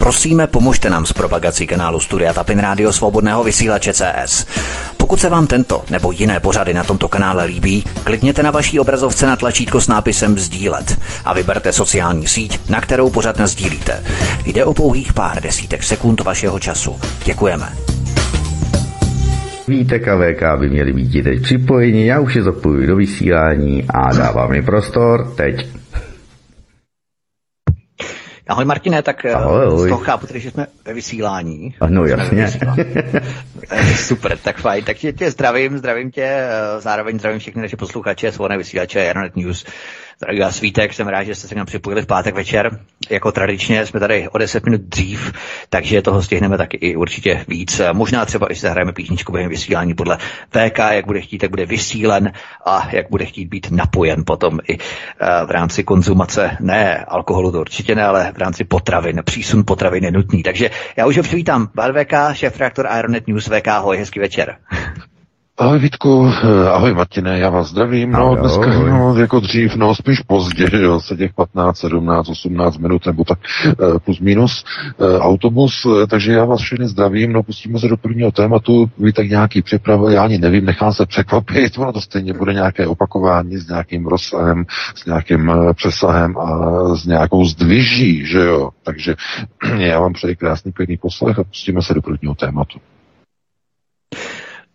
Prosíme, pomožte nám s propagací kanálu Studia Tapin Rádio Svobodného vysílače CS. Pokud se vám tento nebo jiné pořady na tomto kanále líbí, klikněte na vaší obrazovce na tlačítko s nápisem Sdílet a vyberte sociální síť, na kterou pořad sdílíte. Jde o pouhých pár desítek sekund vašeho času. Děkujeme. Vítek a VK by měli být teď připojeni, já už je zapojuji do vysílání a dávám mi prostor teď. Ahoj Martine, tak eh, ahoj, ahoj. z toho chápu, tedy, že jsme ve vysílání. Ano, jasně. Super, tak fajn. Tak tě, tě zdravím, zdravím tě, eh, zároveň zdravím všechny naše posluchače, svobodné vysílače, Jaronet News. Dragý Svítek, jsem rád, že jste se k nám připojili v pátek večer. Jako tradičně jsme tady o 10 minut dřív, takže toho stihneme taky i určitě víc. Možná třeba i zahrajeme písničku během vysílání podle VK, jak bude chtít, tak bude vysílen a jak bude chtít být napojen potom i eh, v rámci konzumace, ne alkoholu to určitě ne, ale v rámci potravin, přísun potravin je nutný. Takže já už ho přivítám. VK, šéf reaktor Ironet News VK, hoj, hezký večer. Ahoj Vítku, eh, ahoj Martine, já vás zdravím, no ahoj, dneska ahoj. no, jako dřív, no spíš pozdě, jo, se těch 15, 17, 18 minut nebo tak eh, plus minus eh, autobus, takže já vás všechny zdravím, no pustíme se do prvního tématu, vy tak nějaký připrav, já ani nevím, nechám se překvapit, ono to stejně bude nějaké opakování s nějakým rozsahem, s nějakým přesahem a s nějakou zdviží, že jo, takže já vám přeji krásný pěkný poslech a pustíme se do prvního tématu.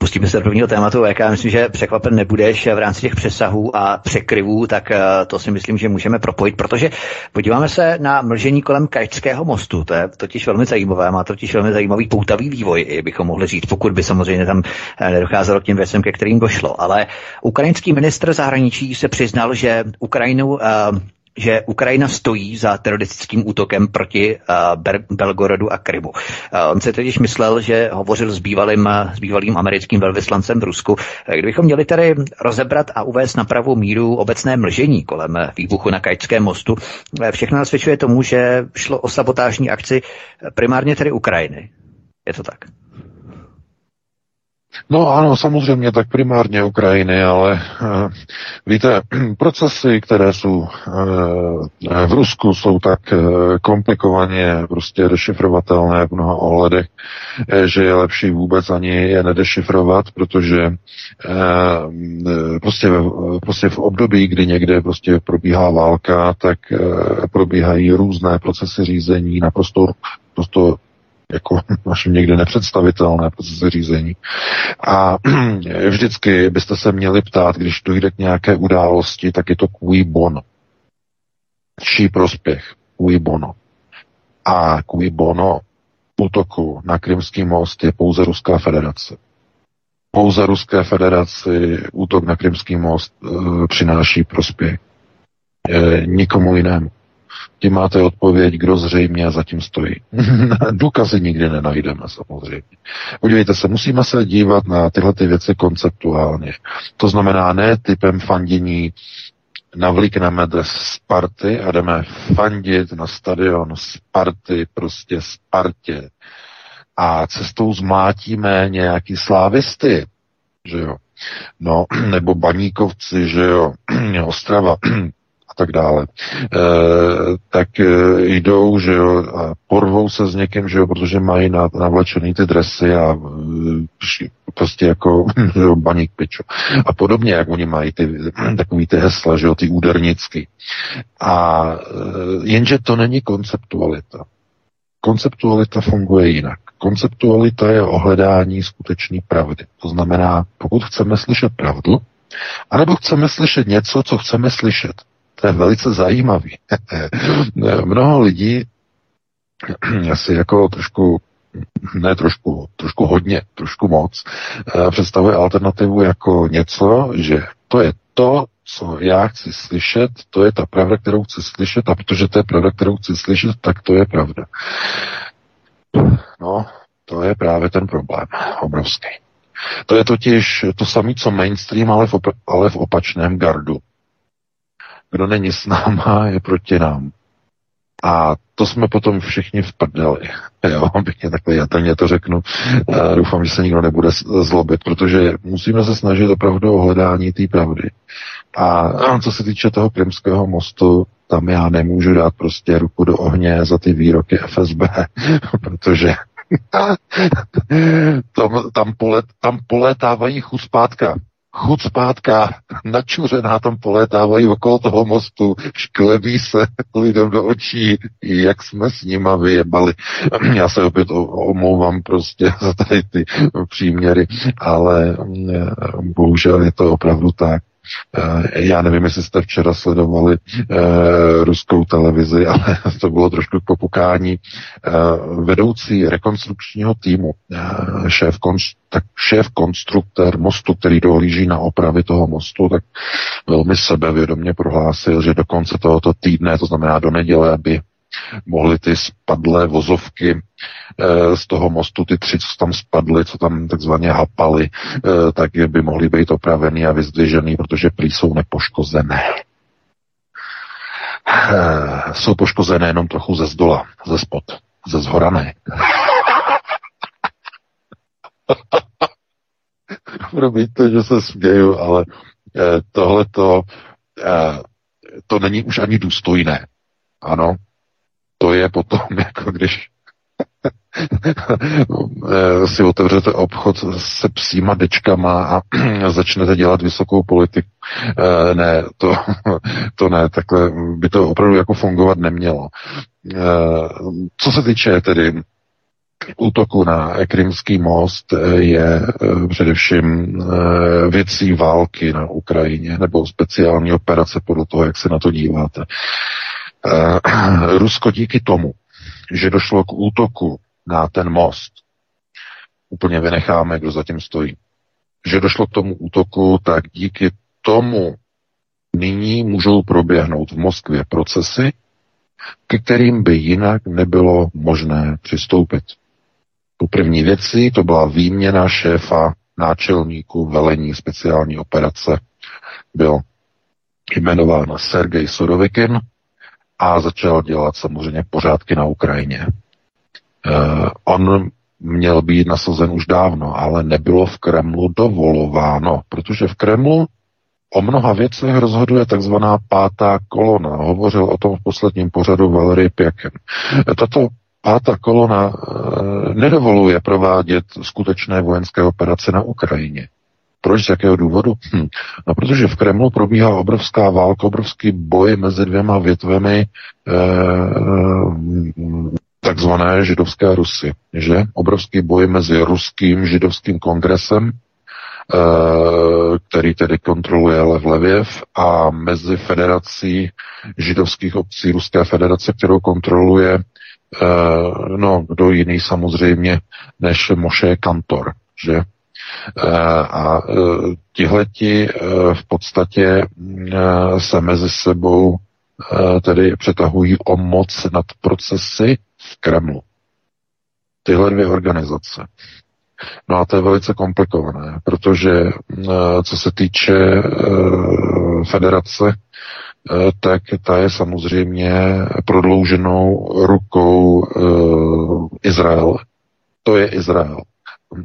Pustíme se do prvního tématu, jak já myslím, že překvapen nebudeš v rámci těch přesahů a překryvů, tak eh, to si myslím, že můžeme propojit, protože podíváme se na mlžení kolem Kajčského mostu. To je totiž velmi zajímavé, má totiž velmi zajímavý poutavý vývoj, bychom mohli říct, pokud by samozřejmě tam eh, nedocházelo k těm věcem, ke kterým došlo. Ale ukrajinský ministr zahraničí se přiznal, že Ukrajinu uh, že Ukrajina stojí za teroristickým útokem proti uh, Belgorodu a Krymu. Uh, on se totiž myslel, že hovořil s bývalým, s bývalým americkým velvyslancem v Rusku. Kdybychom měli tedy rozebrat a uvést na pravou míru obecné mlžení kolem výbuchu na Kajčském mostu, všechno nasvědčuje tomu, že šlo o sabotážní akci primárně tedy Ukrajiny. Je to tak? No ano, samozřejmě tak primárně Ukrajiny, ale uh, víte, procesy, které jsou uh, v Rusku, jsou tak komplikovaně prostě dešifrovatelné v mnoha ohledech, že je lepší vůbec ani je nedešifrovat, protože prostě, prostě v období, kdy někde prostě probíhá válka, tak probíhají různé procesy řízení naprosto, naprosto jako naším někde nepředstavitelné procesy řízení. A vždycky byste se měli ptát, když dojde k nějaké události, tak je to cui bono. Čí prospěch? Cui bono. A cui bono útoku na Krymský most je pouze Ruská federace. Pouze Ruské federaci útok na Krymský most e, přináší prospěch. E, nikomu jinému tím máte odpověď, kdo zřejmě zatím stojí. Důkazy nikdy nenajdeme, samozřejmě. Podívejte se, musíme se dívat na tyhle ty věci konceptuálně. To znamená ne typem fandění navlíkneme dres Sparty a jdeme fandit na stadion Sparty, prostě Spartě. A cestou zmátíme nějaký slávisty, že jo. No, nebo baníkovci, že jo, Ostrava, tak dále, e, tak e, jdou, že jo, a porvou se s někým, že jo, protože mají na, navlečený ty dresy a e, prostě jako baník pičo. A podobně, jak oni mají ty, takový ty hesla, že jo, ty údernicky. A jenže to není konceptualita. Konceptualita funguje jinak. Konceptualita je ohledání skutečné pravdy. To znamená, pokud chceme slyšet pravdu, anebo chceme slyšet něco, co chceme slyšet. To je velice zajímavý. Mnoho lidí asi jako trošku ne trošku, trošku hodně, trošku moc, eh, představuje alternativu jako něco, že to je to, co já chci slyšet, to je ta pravda, kterou chci slyšet a protože to je pravda, kterou chci slyšet, tak to je pravda. No, to je právě ten problém obrovský. To je totiž to samé, co mainstream, ale v, op- ale v opačném gardu. Kdo není s náma, je proti nám. A to jsme potom všichni v prdeli. Jo, pěkně takhle jatelně to řeknu. A doufám, že se nikdo nebude zlobit, protože musíme se snažit opravdu o hledání té pravdy. A co se týče toho krymského mostu, tam já nemůžu dát prostě ruku do ohně za ty výroky FSB, protože tam, tam, polet, tam poletávají chuspátka chud zpátka, načuřená tam polétávají okolo toho mostu, šklebí se lidem do očí, jak jsme s nima vyjebali. Já se opět omlouvám prostě za tady ty příměry, ale eh, bohužel je to opravdu tak. Eh, já nevím, jestli jste včera sledovali uh, ruskou televizi, ale to bylo trošku k popukání. Uh, vedoucí rekonstrukčního týmu, šéf, tak šéf konstruktor mostu, který dohlíží na opravy toho mostu, tak velmi sebevědomě prohlásil, že do konce tohoto týdne, to znamená do neděle, aby mohly ty spadlé vozovky e, z toho mostu, ty tři, co tam spadly, co tam takzvaně hapaly, e, tak by mohly být opravený a vyzdvižený, protože prý jsou nepoškozené. E, jsou poškozené jenom trochu ze zdola, ze spod, ze zhorané. Promiňte, že se směju, ale eh, tohle to, eh, to není už ani důstojné. Ano, to je potom, jako když si otevřete obchod se psíma dečkama a začnete dělat vysokou politiku. Eh, ne, to, to ne, takhle by to opravdu jako fungovat nemělo. Eh, co se týče tedy útoku na Krymský most eh, je především věcí války na Ukrajině nebo speciální operace podle toho, jak se na to díváte. Rusko díky tomu, že došlo k útoku na ten most, úplně vynecháme, kdo zatím stojí, že došlo k tomu útoku, tak díky tomu nyní můžou proběhnout v Moskvě procesy, ke kterým by jinak nebylo možné přistoupit. Po první věci to byla výměna šéfa náčelníků velení speciální operace. Byl jmenován Sergej Sorovikin, a začal dělat samozřejmě pořádky na Ukrajině. Uh, on měl být nasazen už dávno, ale nebylo v Kremlu dovolováno, protože v Kremlu o mnoha věcech rozhoduje takzvaná pátá kolona. Hovořil o tom v posledním pořadu Valery Pěken. Tato pátá kolona uh, nedovoluje provádět skutečné vojenské operace na Ukrajině. Proč? Z jakého důvodu? Hm. No, protože v Kremlu probíhá obrovská válka, obrovský boj mezi dvěma větvemi eh, takzvané židovské Rusy. Že? Obrovský boj mezi ruským židovským kongresem, eh, který tedy kontroluje Lev Levěv, a mezi federací židovských obcí Ruské federace, kterou kontroluje eh, no, kdo jiný samozřejmě než Moše Kantor, že? Eh, a eh, tihleti eh, v podstatě se mezi sebou tedy přetahují o moc nad procesy v Kremlu. Tyhle dvě organizace. No a to je velice komplikované, protože co se týče federace, tak ta je samozřejmě prodlouženou rukou Izrael. To je Izrael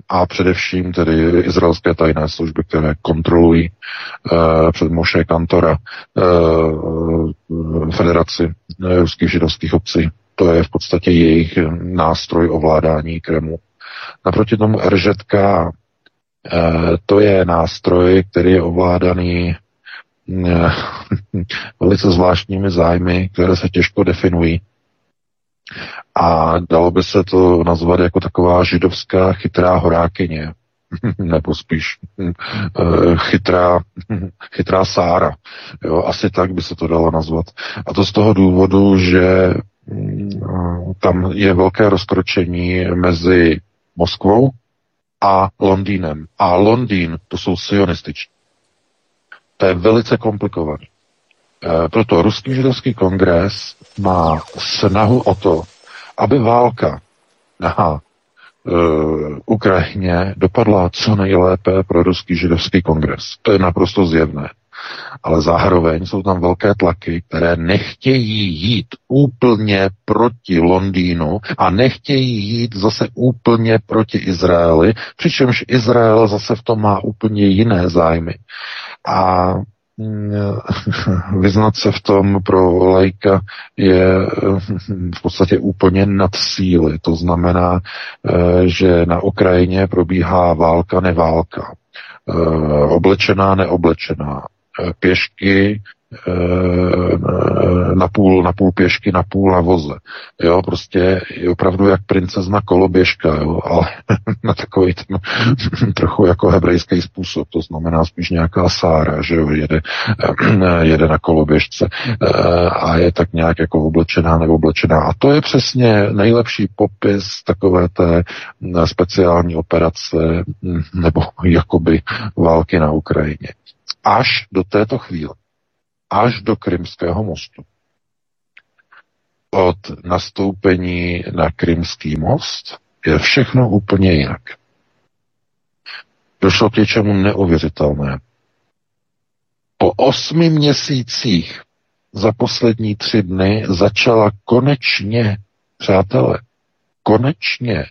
a především tedy izraelské tajné služby, které kontrolují uh, před Moše Kantora uh, federaci uh, ruských židovských obcí. To je v podstatě jejich nástroj ovládání Kremlu. Naproti tomu RŽK uh, to je nástroj, který je ovládaný velice zvláštními zájmy, které se těžko definují a dalo by se to nazvat jako taková židovská chytrá horákyně, nebo spíš eh, chytrá, chytrá sára. Jo, asi tak by se to dalo nazvat. A to z toho důvodu, že mm, tam je velké rozkročení mezi Moskvou a Londýnem. A Londýn, to jsou sionističní. To je velice komplikované. Eh, proto Ruský židovský kongres má snahu o to, aby válka na uh, Ukrajině dopadla co nejlépe pro Ruský židovský kongres. To je naprosto zjevné. Ale zároveň jsou tam velké tlaky, které nechtějí jít úplně proti Londýnu a nechtějí jít zase úplně proti Izraeli, přičemž Izrael zase v tom má úplně jiné zájmy. A vyznat se v tom pro lajka je mm, v podstatě úplně nad síly. To znamená, eh, že na Ukrajině probíhá válka, neválka. Eh, oblečená, neoblečená. Pěšky, Eh, na půl, na půl pěšky, na půl na voze. Jo, prostě je opravdu jak princezna koloběžka, jo, ale na takový ten trochu jako hebrejský způsob, to znamená spíš nějaká sára, že jo, jede, eh, jede na koloběžce eh, a je tak nějak jako oblečená nebo oblečená. A to je přesně nejlepší popis takové té speciální operace hm, nebo jakoby války na Ukrajině. Až do této chvíle až do Krymského mostu. Od nastoupení na Krymský most je všechno úplně jinak. Došlo k něčemu neuvěřitelné. Po osmi měsících za poslední tři dny začala konečně, přátelé, konečně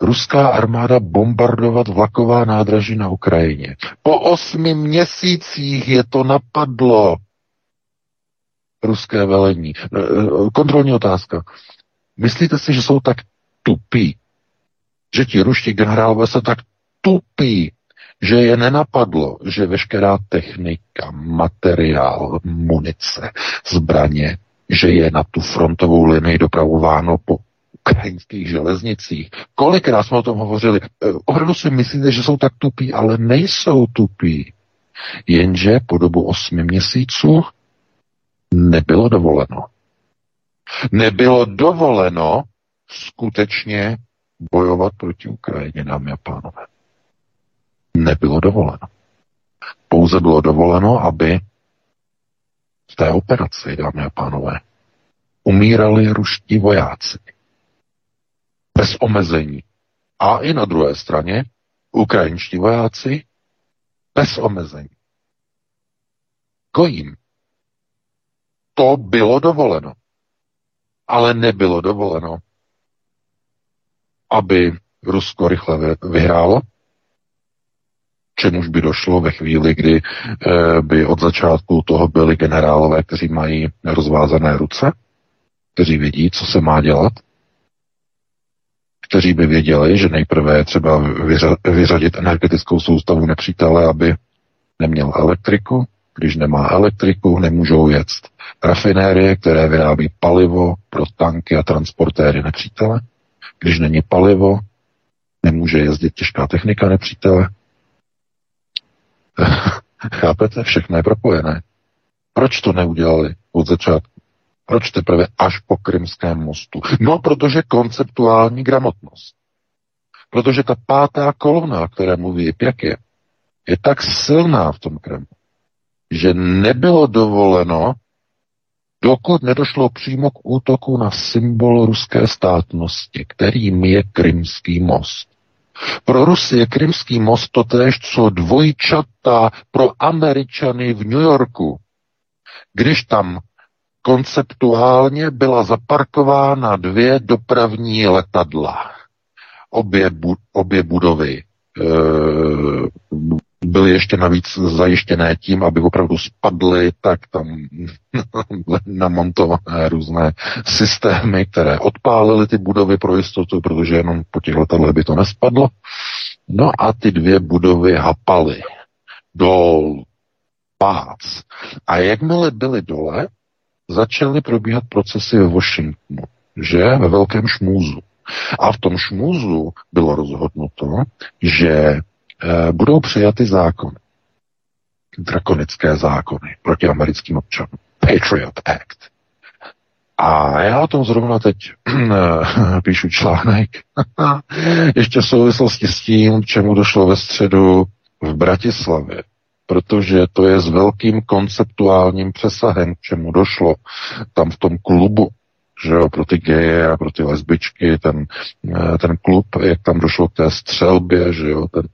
ruská armáda bombardovat vlaková nádraží na Ukrajině. Po osmi měsících je to napadlo ruské velení. E, e, kontrolní otázka. Myslíte si, že jsou tak tupí, že ti ruští generálové jsou tak tupí, že je nenapadlo, že veškerá technika, materiál, munice, zbraně, že je na tu frontovou linii dopravováno po ukrajinských železnicích. Kolikrát jsme o tom hovořili. E, opravdu si myslíte, že jsou tak tupí, ale nejsou tupí. Jenže po dobu osmi měsíců nebylo dovoleno. Nebylo dovoleno skutečně bojovat proti Ukrajině, dámy a pánové. Nebylo dovoleno. Pouze bylo dovoleno, aby v té operaci, dámy a pánové, umírali ruští vojáci. Bez omezení. A i na druhé straně ukrajinští vojáci bez omezení. Kojím to bylo dovoleno. Ale nebylo dovoleno, aby Rusko rychle vyhrálo, čemuž by došlo ve chvíli, kdy eh, by od začátku toho byli generálové, kteří mají rozvázané ruce, kteří vědí, co se má dělat, kteří by věděli, že nejprve je třeba vyřadit energetickou soustavu nepřítele, aby neměl elektriku, když nemá elektriku, nemůžou jet rafinérie, které vyrábí palivo pro tanky a transportéry nepřítele. Když není palivo, nemůže jezdit těžká technika nepřítele. Chápete? Všechno je propojené. Proč to neudělali od začátku? Proč teprve až po Krymském mostu? No, protože konceptuální gramotnost. Protože ta pátá kolona, o které mluví Pěkě, je tak silná v tom Kremlu, že nebylo dovoleno, dokud nedošlo přímo k útoku na symbol ruské státnosti, kterým je Krymský most. Pro Rusy je Krymský most totéž, co dvojčata pro Američany v New Yorku. Když tam konceptuálně byla zaparkována dvě dopravní letadla. Obě, bu- obě budovy e, byly ještě navíc zajištěné tím, aby opravdu spadly, tak tam namontované různé systémy, které odpálily ty budovy pro jistotu, protože jenom po těch letadlech by to nespadlo. No a ty dvě budovy hapaly dol, pác. A jakmile byly dole, začaly probíhat procesy ve Washingtonu, že ve velkém šmůzu. A v tom šmůzu bylo rozhodnuto, že budou přijaty zákony. Drakonické zákony proti americkým občanům. Patriot Act. A já o tom zrovna teď eh, píšu článek. Ještě v souvislosti s tím, čemu došlo ve středu v Bratislavě. Protože to je s velkým konceptuálním přesahem, čemu došlo tam v tom klubu že jo, pro ty geje a pro ty lesbičky, ten, eh, ten klub, jak tam došlo k té střelbě, že jo, ten,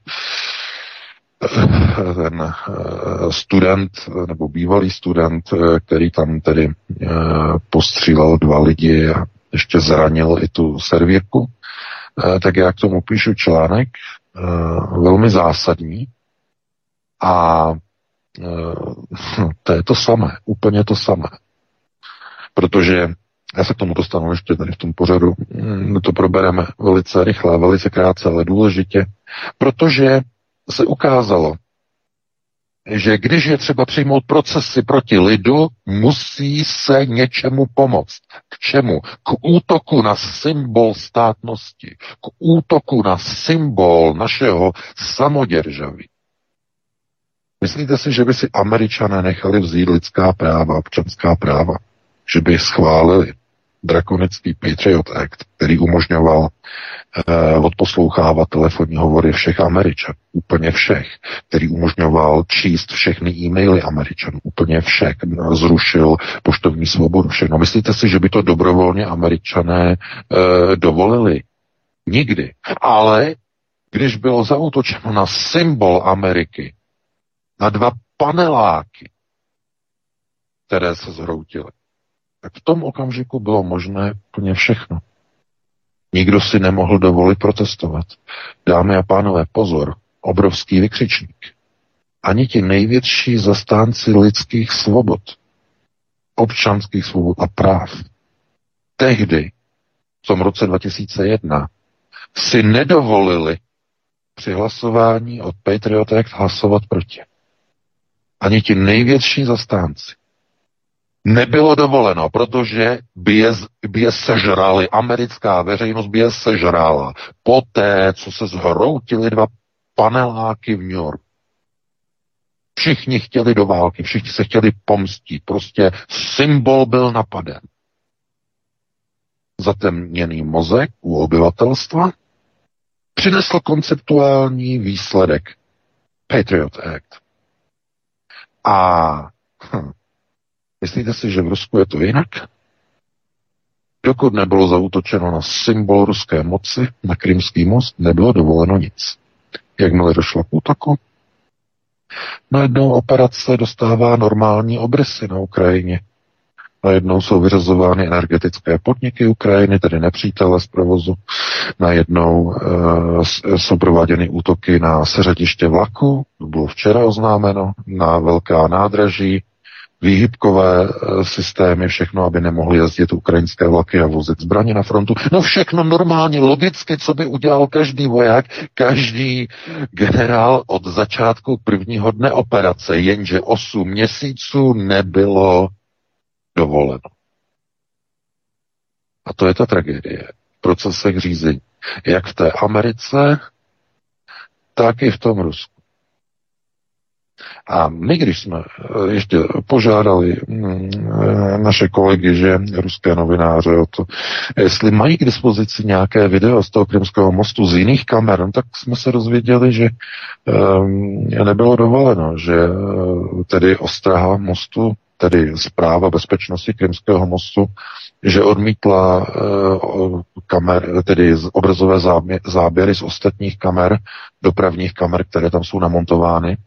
eh, ten eh, student, nebo bývalý student, který tam tedy postřílel dva lidi a ještě zranil i tu servírku, tak já k tomu píšu článek, velmi zásadní a to je to samé, úplně to samé. Protože já se k tomu dostanu ještě tady v tom pořadu. My to probereme velice rychle, velice krátce, ale důležitě, protože se ukázalo, že když je třeba přijmout procesy proti lidu, musí se něčemu pomoct. K čemu? K útoku na symbol státnosti, k útoku na symbol našeho samoděržaví. Myslíte si, že by si američané nechali vzít lidská práva, občanská práva? Že by je schválili? Drakonický Patriot Act, který umožňoval eh, odposlouchávat telefonní hovory všech Američanů, úplně všech, který umožňoval číst všechny e-maily Američanů, úplně všech, zrušil poštovní svobodu, všechno. Myslíte si, že by to dobrovolně Američané eh, dovolili? Nikdy. Ale když bylo zautočeno na symbol Ameriky, na dva paneláky, které se zhroutily, tak v tom okamžiku bylo možné úplně všechno. Nikdo si nemohl dovolit protestovat. Dámy a pánové, pozor, obrovský vykřičník. Ani ti největší zastánci lidských svobod, občanských svobod a práv, tehdy, v tom roce 2001, si nedovolili při hlasování od Patriot Act hlasovat proti. Ani ti největší zastánci nebylo dovoleno, protože by je, by je sežrali, americká veřejnost by je sežrala. Poté, co se zhroutili dva paneláky v New York. Všichni chtěli do války, všichni se chtěli pomstit. Prostě symbol byl napaden. Zatemněný mozek u obyvatelstva přinesl konceptuální výsledek Patriot Act. A hm, Myslíte si, že v Rusku je to jinak? Dokud nebylo zautočeno na symbol ruské moci, na Krymský most, nebylo dovoleno nic. Jakmile došlo k útoku, najednou operace dostává normální obrysy na Ukrajině. Najednou jsou vyřazovány energetické podniky Ukrajiny, tedy nepřítele z provozu. Najednou uh, jsou prováděny útoky na seřadiště vlaku, to bylo včera oznámeno, na velká nádraží, výhybkové eh, systémy, všechno, aby nemohly jezdit ukrajinské vlaky a vozit zbraně na frontu. No všechno normálně, logicky, co by udělal každý voják, každý generál od začátku prvního dne operace, jenže 8 měsíců nebylo dovoleno. A to je ta tragédie v procesech řízení. Jak v té Americe, tak i v tom Rusku. A my, když jsme eh, ještě požádali mm, eh, naše kolegy, že ruské novináře o to, jestli mají k dispozici nějaké video z toho Krymského mostu z jiných kamer, no, tak jsme se dozvěděli, že um, nebylo dovoleno, že uh, tedy ostraha mostu, tedy zpráva bezpečnosti Krymského mostu, že odmítla uh, kamer, tedy obrazové záběry z ostatních kamer, dopravních kamer, které tam jsou namontovány,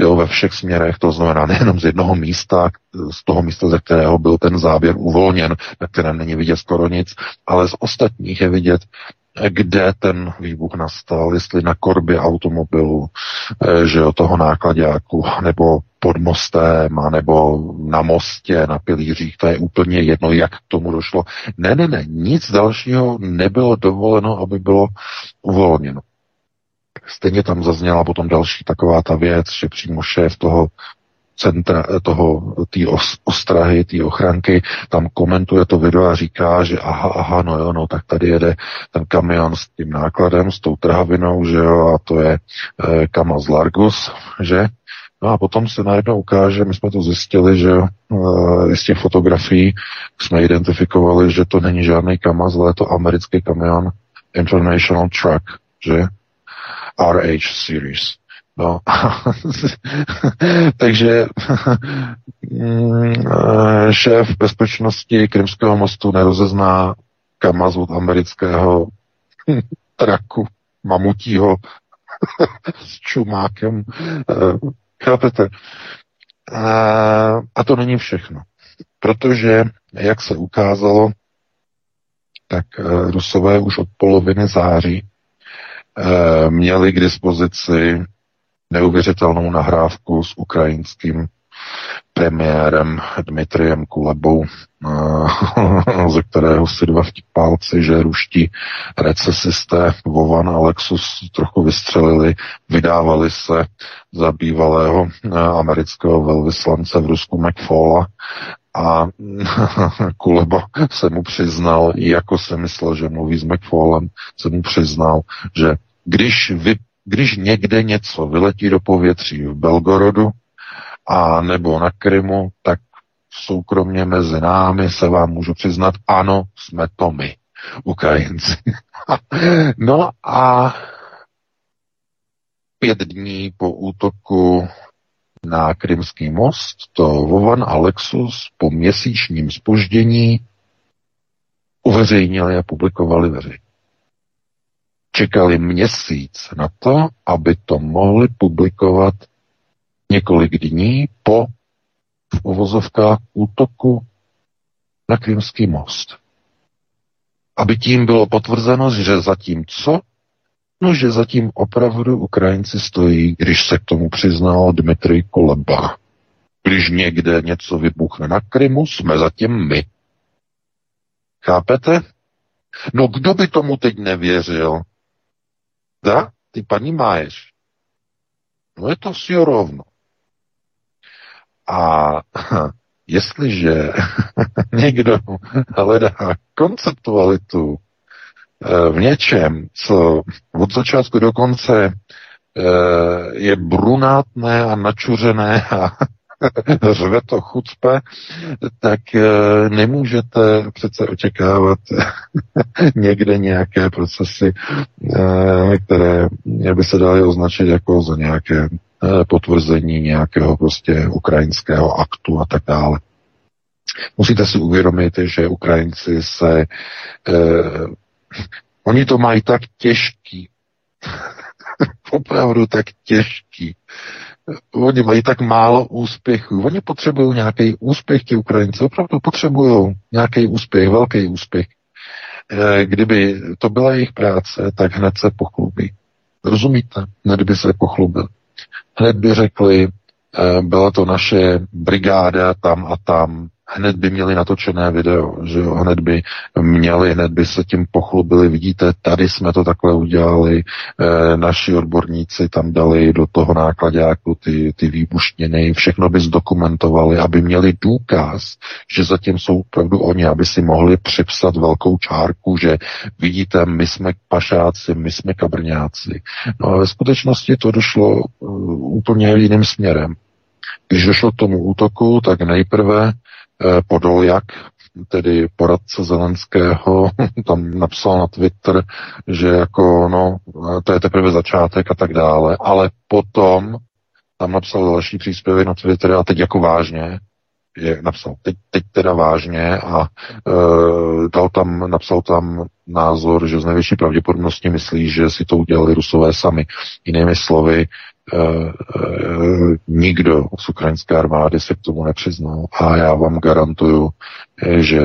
jo, ve všech směrech, to znamená nejenom z jednoho místa, z toho místa, ze kterého byl ten záběr uvolněn, na kterém není vidět skoro nic, ale z ostatních je vidět, kde ten výbuch nastal, jestli na korbě automobilu, eh, že jo, toho nákladňáku, nebo pod mostem, nebo na mostě, na pilířích, to je úplně jedno, jak k tomu došlo. Ne, ne, ne, nic dalšího nebylo dovoleno, aby bylo uvolněno. Stejně tam zazněla potom další taková ta věc, že přímo šéf toho centra, toho, té os, ostrahy, té ochranky, tam komentuje to video a říká, že aha, aha, no jo, no, tak tady jede ten kamion s tím nákladem, s tou trhavinou, že jo, a to je e, Kamaz Largus, že? No a potom se najednou ukáže, my jsme to zjistili, že e, z těch fotografií jsme identifikovali, že to není žádný Kamaz, ale je to americký kamion International Truck, že? RH series. No. Takže mm, šéf bezpečnosti Krymského mostu nerozezná Kamaz od amerického traku mamutího s čumákem. Eh, chápete? A to není všechno. Protože, jak se ukázalo, tak eh, Rusové už od poloviny září Eh, měli k dispozici neuvěřitelnou nahrávku s ukrajinským premiérem Dmitriem Kulebou, eh, ze kterého si dva vtipálci, že ruští recesisté Vovan a Lexus trochu vystřelili, vydávali se za bývalého eh, amerického velvyslance v Rusku McFalla a Kuleba se mu přiznal, jako se myslel, že mluví s McFallem, se mu přiznal, že když, vy, když někde něco vyletí do povětří v Belgorodu, a nebo na Krymu, tak soukromně mezi námi se vám můžu přiznat, ano, jsme to my, Ukrajinci. no a pět dní po útoku na Krymský most to Vovan a Lexus po měsíčním spoždění uveřejnili a publikovali veřejně. Čekali měsíc na to, aby to mohli publikovat několik dní po v uvozovkách útoku na Krymský most. Aby tím bylo potvrzeno, že zatím co? No, že zatím opravdu Ukrajinci stojí, když se k tomu přiznal Dmitrij Koleba. Když někde něco vybuchne na Krymu, jsme zatím my. Chápete? No kdo by tomu teď nevěřil? Da? Ty paní máješ. No je to si rovno. A jestliže někdo hledá konceptualitu eh, v něčem, co od začátku do konce eh, je brunátné a načuřené a řve to chucpe, tak eh, nemůžete přece očekávat někde nějaké procesy, které by se daly označit jako za nějaké Eh, potvrzení nějakého prostě ukrajinského aktu a tak dále. Musíte si uvědomit, že Ukrajinci se, eh, oni to mají tak těžký, opravdu tak těžký. Oni mají tak málo úspěchů. Oni potřebují nějaký úspěch, ti Ukrajinci. Opravdu potřebují nějaký úspěch, velký úspěch. Eh, kdyby to byla jejich práce, tak hned se pochlubí. Rozumíte? Hned by se pochlubili hned by řekli, eh, byla to naše brigáda tam a tam, hned by měli natočené video, že jo, hned by měli, hned by se tím pochlubili, vidíte, tady jsme to takhle udělali, e, naši odborníci tam dali do toho nákladáku ty, ty výbuštěny, všechno by zdokumentovali, aby měli důkaz, že zatím jsou opravdu oni, aby si mohli připsat velkou čárku, že vidíte, my jsme pašáci, my jsme kabrňáci. No a ve skutečnosti to došlo uh, úplně jiným směrem. Když došlo k tomu útoku, tak nejprve Eh, Podoljak, tedy poradce Zelenského, tam napsal na Twitter, že jako, no, to je teprve začátek a tak dále, ale potom tam napsal další příspěvek na Twitter a teď jako vážně, je napsal. Teď, teď teda vážně a e, dal tam, napsal tam názor, že z největší pravděpodobností myslí, že si to udělali rusové sami. Jinými slovy, Eh, eh, nikdo z ukrajinské armády se k tomu nepřiznal. A já vám garantuju, eh, že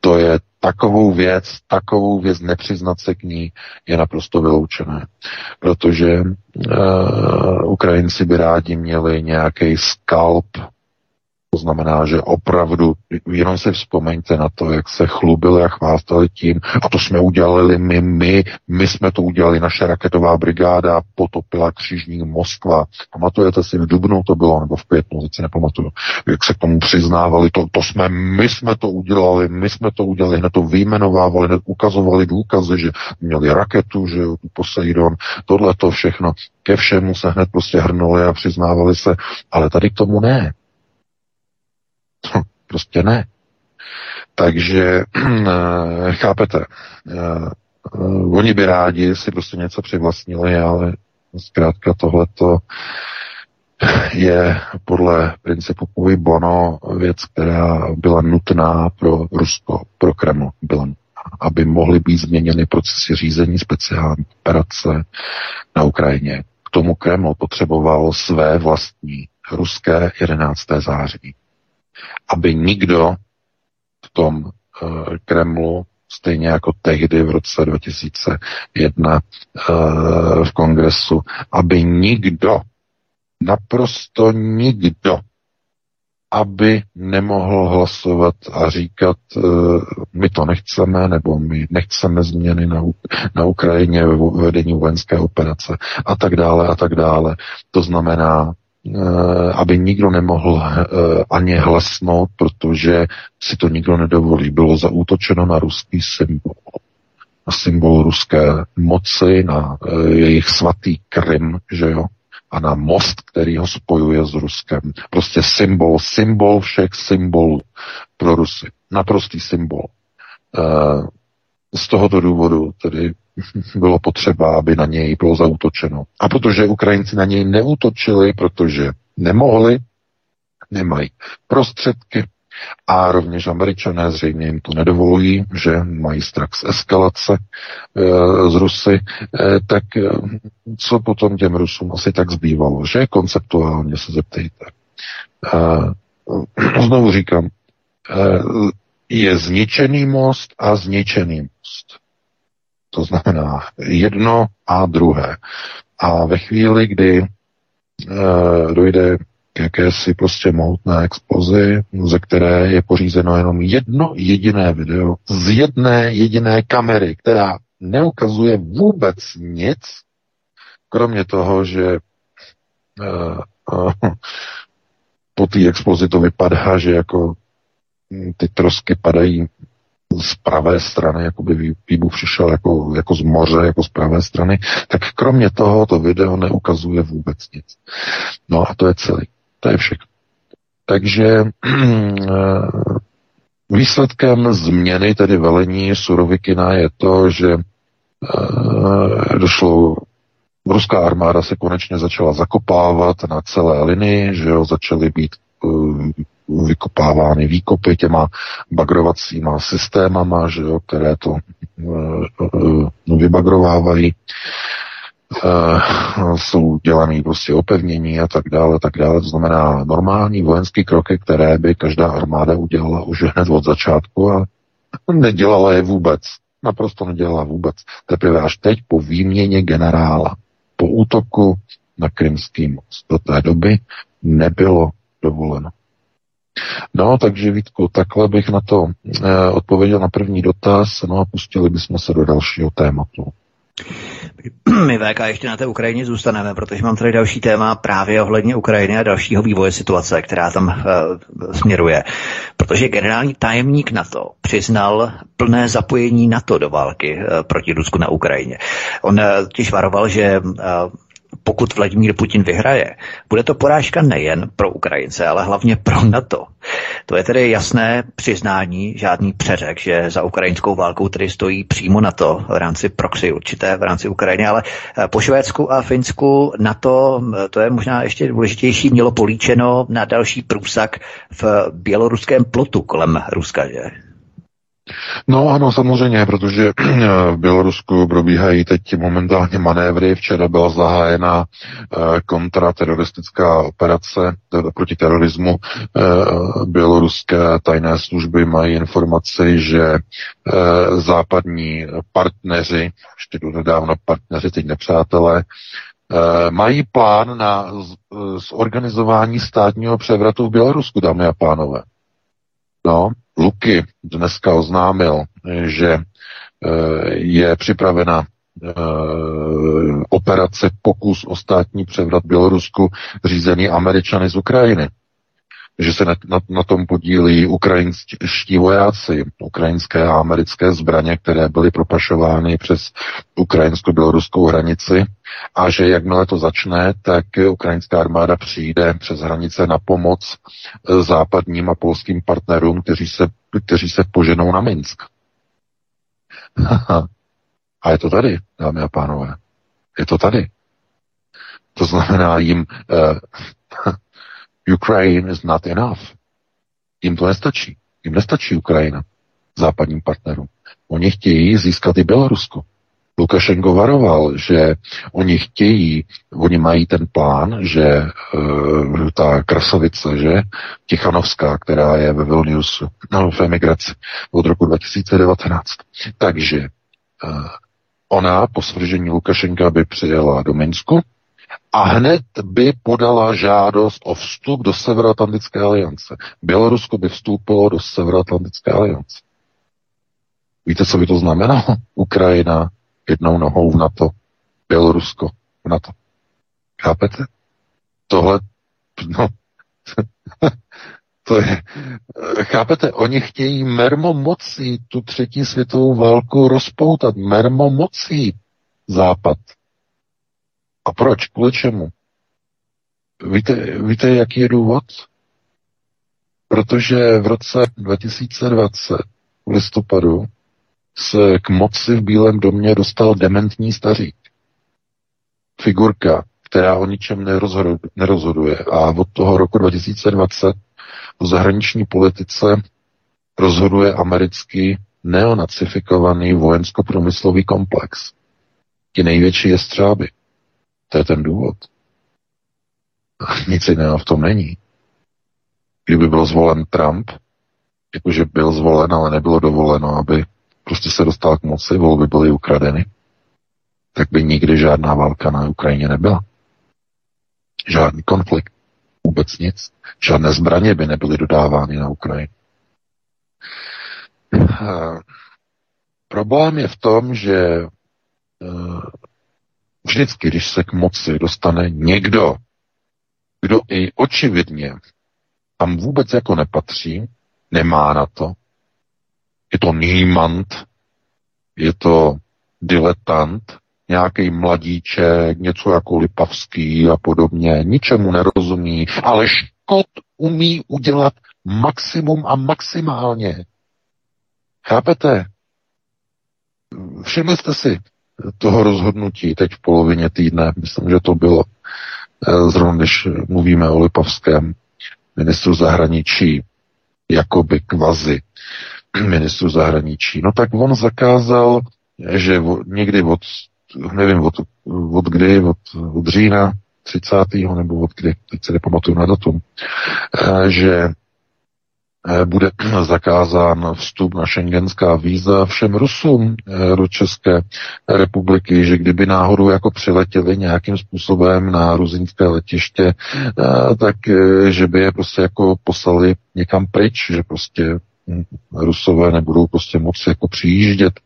to je takovou věc, takovou věc nepřiznat se k ní je naprosto vyloučené. Protože uh, Ukrajinci by rádi měli nějaký skalp to znamená, že opravdu, jenom si vzpomeňte na to, jak se chlubili a chvástali tím, a to jsme udělali my, my, my jsme to udělali, naše raketová brigáda potopila křižník Moskva. Pamatujete si, v Dubnu to bylo, nebo v květnu, teď si nepamatuju, jak se k tomu přiznávali, to, to jsme, my jsme to udělali, my jsme to udělali, hned to vyjmenovávali, hned ukazovali důkazy, že měli raketu, že tu Poseidon, tohle to všechno, ke všemu se hned prostě hrnuli a přiznávali se, ale tady k tomu ne. Prostě ne. Takže eh, chápete, eh, oni by rádi si prostě něco přivlastnili, ale zkrátka tohleto je podle principu Pui Bono věc, která byla nutná pro Rusko, pro Kreml, byla aby mohly být změněny procesy řízení speciální operace na Ukrajině. K tomu Kreml potřeboval své vlastní ruské 11. září aby nikdo v tom uh, Kremlu stejně jako tehdy v roce 2001 v kongresu, aby nikdo, naprosto nikdo aby nemohl hlasovat a říkat, eh, my to nechceme, nebo my nechceme změny na, na Ukrajině ve vedení vojenské operace a tak dále a tak dále. To znamená, eh, aby nikdo nemohl eh, ani hlasnout, protože si to nikdo nedovolí. Bylo zaútočeno na ruský symbol. Na symbol ruské moci, na jejich svatý Krym, že jo, a na most, který ho spojuje s Ruskem. Prostě symbol, symbol všech symbolů pro Rusy. Naprostý symbol. Z tohoto důvodu tedy bylo potřeba, aby na něj bylo zautočeno. A protože Ukrajinci na něj neútočili, protože nemohli, nemají prostředky, a rovněž američané zřejmě jim to nedovolují, že mají strach z eskalace e, z Rusy, e, tak e, co potom těm Rusům asi tak zbývalo, že konceptuálně se zeptejte. E, znovu říkám, e, je zničený most a zničený most. To znamená jedno a druhé. A ve chvíli, kdy e, dojde jakési prostě mohutné explozi, ze které je pořízeno jenom jedno jediné video z jedné jediné kamery, která neukazuje vůbec nic, kromě toho, že uh, uh, po té explozi to vypadá, že jako ty trosky padají z pravé strany, jako by výbuch přišel jako, jako z moře, jako z pravé strany, tak kromě toho to video neukazuje vůbec nic. No a to je celý. To je všechno. Takže eh, výsledkem změny, tedy velení Surovikina, je to, že eh, došlo ruská armáda se konečně začala zakopávat na celé linii, že jo, začaly být eh, vykopávány výkopy těma bagrovacíma systémama, že jo, které to vybagrovávají uh, jsou dělaný prostě opevnění a tak dále, tak dále. To znamená normální vojenské kroky, které by každá armáda udělala už hned od začátku a nedělala je vůbec. Naprosto nedělala vůbec. Teprve až teď po výměně generála, po útoku na Krymský most. Do té doby nebylo dovoleno. No, takže Vítku, takhle bych na to eh, odpověděl na první dotaz, no a pustili bychom se do dalšího tématu. My VK ještě na té Ukrajině zůstaneme, protože mám tady další téma právě ohledně Ukrajiny a dalšího vývoje situace, která tam uh, směruje. Protože generální tajemník NATO přiznal plné zapojení NATO do války uh, proti Rusku na Ukrajině. On uh, těž varoval, že uh, pokud Vladimír Putin vyhraje, bude to porážka nejen pro Ukrajince, ale hlavně pro NATO. To je tedy jasné přiznání, žádný přeřek, že za ukrajinskou válkou tedy stojí přímo NATO v rámci proxy určité v rámci Ukrajiny, ale eh, po Švédsku a Finsku NATO, eh, to je možná ještě důležitější, mělo políčeno na další průsak v běloruském plotu kolem Ruska, že? No ano, samozřejmě, protože v Bělorusku probíhají teď momentálně manévry. Včera byla zahájena eh, kontrateroristická operace proti terorismu. Eh, běloruské tajné služby mají informaci, že eh, západní partneři, ještě nedávno partneři, teď nepřátelé, mají plán na zorganizování státního převratu v Bělorusku, dámy a pánové. No, Luky dneska oznámil, že e, je připravena e, operace pokus o státní převrat Bělorusku řízený Američany z Ukrajiny že se na, na, na tom podílí ukrajinští vojáci, ukrajinské a americké zbraně, které byly propašovány přes ukrajinsko-běloruskou hranici a že jakmile to začne, tak ukrajinská armáda přijde přes hranice na pomoc e, západním a polským partnerům, kteří se, kteří se poženou na Minsk. a je to tady, dámy a pánové. Je to tady. To znamená jim eh, Ukraine is not enough. Jim to nestačí. Jim nestačí Ukrajina západním partnerům. Oni chtějí získat i Bělorusko. Lukašenko varoval, že oni chtějí, oni mají ten plán, že uh, ta krasavice, že Tichanovská, která je ve Vilniusu, no, v emigraci od roku 2019. Takže uh, ona po svržení Lukašenka by přijela do Minsku a hned by podala žádost o vstup do Severoatlantické aliance. Bělorusko by vstoupilo do Severoatlantické aliance. Víte, co by to znamenalo? Ukrajina jednou nohou v NATO, Bělorusko v NATO. Chápete? Tohle, no, to je, chápete, oni chtějí mermomocí tu třetí světovou válku rozpoutat. Mermomocí Západ. A proč? Kvůli čemu? Víte, víte, jaký je důvod? Protože v roce 2020 v listopadu se k moci v Bílém domě dostal dementní stařík. Figurka, která o ničem nerozhoduje. A od toho roku 2020 v zahraniční politice rozhoduje americký neonacifikovaný vojensko-průmyslový komplex. Ti největší je střáby. To je ten důvod. Nic jiného v tom není. Kdyby byl zvolen Trump, jakože byl zvolen, ale nebylo dovoleno, aby prostě se dostal k moci, volby byly ukradeny, tak by nikdy žádná válka na Ukrajině nebyla. Žádný konflikt. Vůbec nic. Žádné zbraně by nebyly dodávány na Ukrajinu. Eh, problém je v tom, že eh, vždycky, když se k moci dostane někdo, kdo i očividně tam vůbec jako nepatří, nemá na to, je to niemand, je to diletant, nějaký mladíček, něco jako Lipavský a podobně, ničemu nerozumí, ale škod umí udělat maximum a maximálně. Chápete? Všimli jste si toho rozhodnutí teď v polovině týdne, myslím, že to bylo eh, zrovna, když mluvíme o Lipavském ministru zahraničí, jakoby kvazi ministru zahraničí. No tak on zakázal, že někdy od, nevím od, od kdy, od, od října 30. nebo od kdy, teď se nepamatuju na datum, eh, že bude zakázán vstup na šengenská víza všem Rusům eh, do České republiky, že kdyby náhodou jako přiletěli nějakým způsobem na ruzinské letiště, eh, tak že by je prostě jako poslali někam pryč, že prostě hm, Rusové nebudou prostě moci jako přijíždět.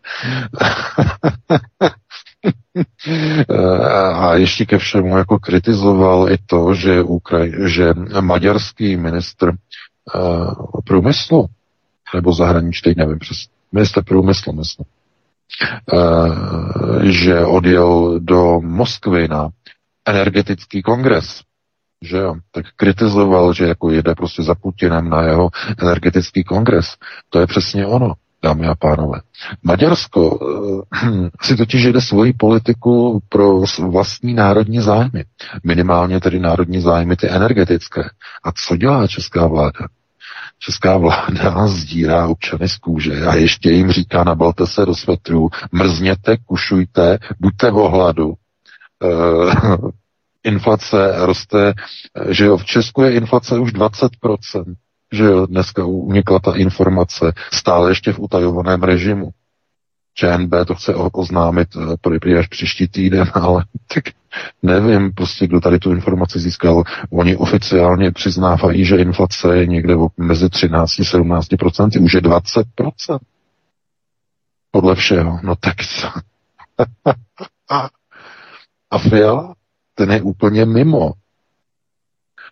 A ještě ke všemu jako kritizoval i to, že, Ukraj, že maďarský ministr průmyslu, nebo zahraničí, teď nevím přes minister průmyslu, myslím, uh, že odjel do Moskvy na energetický kongres, že jo, tak kritizoval, že jako jede prostě za Putinem na jeho energetický kongres. To je přesně ono, dámy a pánové. Maďarsko uh, si totiž jede svoji politiku pro vlastní národní zájmy. Minimálně tedy národní zájmy ty energetické. A co dělá česká vláda? Česká vláda zdírá občany z kůže a ještě jim říká, nabalte se do svetru, mrzněte, kušujte, buďte v ohladu. Uh, inflace roste, že jo, v Česku je inflace už 20%, že jo, dneska unikla ta informace, stále ještě v utajovaném režimu. ČNB to chce oznámit eh, až příští týden, ale tak nevím prostě, kdo tady tu informaci získal. Oni oficiálně přiznávají, že inflace je někde mezi 13 a 17% už je 20% Podle všeho. No tak a Fiala, ten je úplně mimo.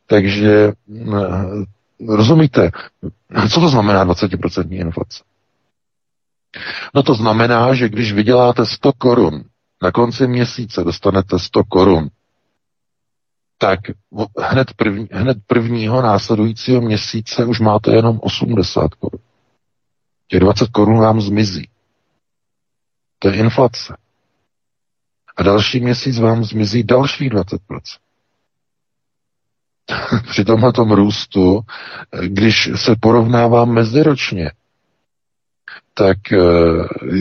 Takže eh, rozumíte, co to znamená 20% inflace? No to znamená, že když vyděláte 100 korun, na konci měsíce dostanete 100 korun, tak hned, první, hned prvního následujícího měsíce už máte jenom 80 korun. Těch 20 korun vám zmizí. To je inflace. A další měsíc vám zmizí dalších 20%. Při tomhle růstu, když se porovnává meziročně, tak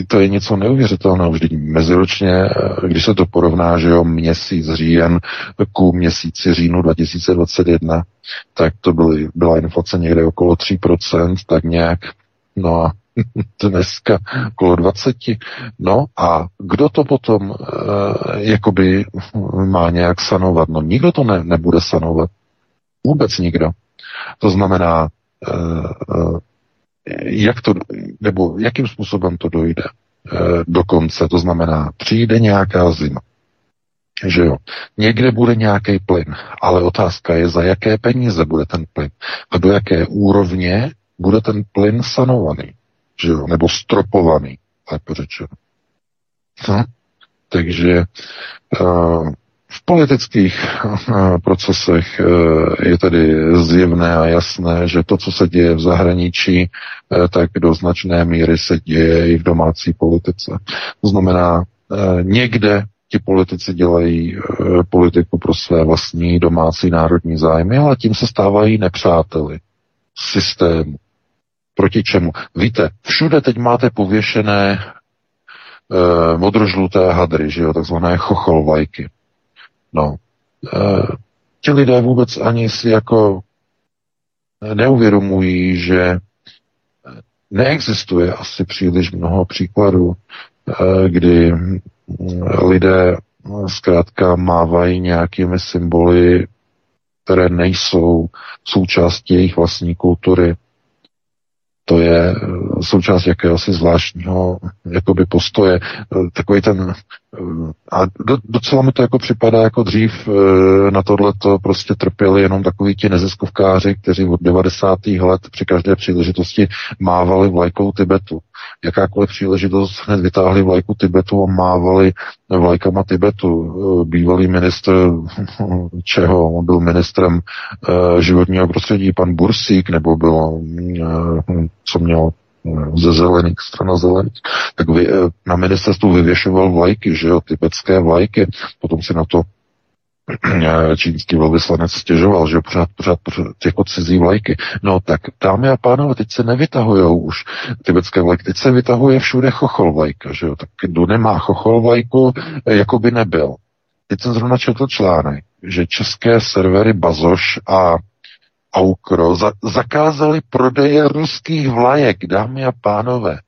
to je něco neuvěřitelného. Vždyť meziročně, když se to porovná, že jo, měsíc říjen ku měsíci říjnu 2021, tak to byly, byla inflace někde okolo 3%, tak nějak. No a dneska okolo 20. No a kdo to potom e, jakoby má nějak sanovat? No nikdo to ne, nebude sanovat. Vůbec nikdo. To znamená, e, jak to, nebo jakým způsobem to dojde e, do konce. To znamená, přijde nějaká zima. Že jo. Někde bude nějaký plyn, ale otázka je, za jaké peníze bude ten plyn a do jaké úrovně bude ten plyn sanovaný že jo, nebo stropovaný, lépe řečeno. No, takže v politických uh, procesech uh, je tedy zjevné a jasné, že to, co se děje v zahraničí, uh, tak do značné míry se děje i v domácí politice. To znamená, někde ti politici dělají politiku pro své vlastní domácí národní zájmy, ale tím se stávají nepřáteli systému. Proti čemu? Víte, všude teď máte pověšené modrožluté hadry, že jo, takzvané chocholvajky. No, e, ti lidé vůbec ani si jako neuvědomují, že neexistuje asi příliš mnoho příkladů, e, kdy lidé zkrátka mávají nějakými symboly, které nejsou součástí jejich vlastní kultury, to je eh, součást jakéhosi zvláštního jakoby postoje. Eh, takový ten, eh, a docela mi to jako připadá jako dřív na tohle to prostě trpěli jenom takoví ti neziskovkáři, kteří od 90. let při každé příležitosti mávali vlajkou Tibetu. Jakákoliv příležitost hned vytáhli vlajku Tibetu a mávali vlajkama Tibetu. Bývalý ministr čeho? On byl ministrem životního prostředí, pan Bursík, nebo byl co měl eh, ze zelených, strana zelených, tak vy, eh, na ministerstvu vyvěšoval vlajky, že jo, tibetské vlajky, potom si na to eh, čínský velvyslanec stěžoval, že pořád, pořád, pořád jako cizí vlajky. No tak, dámy a pánové, teď se nevytahujou už tibetské vlajky, teď se vytahuje všude chochol vlajka, že jo, tak kdo nemá chochol vlajku, jako by nebyl. Teď jsem zrovna četl článek, že české servery Bazoš a Aukro za, zakázali prodeje ruských vlajek, dámy a pánové.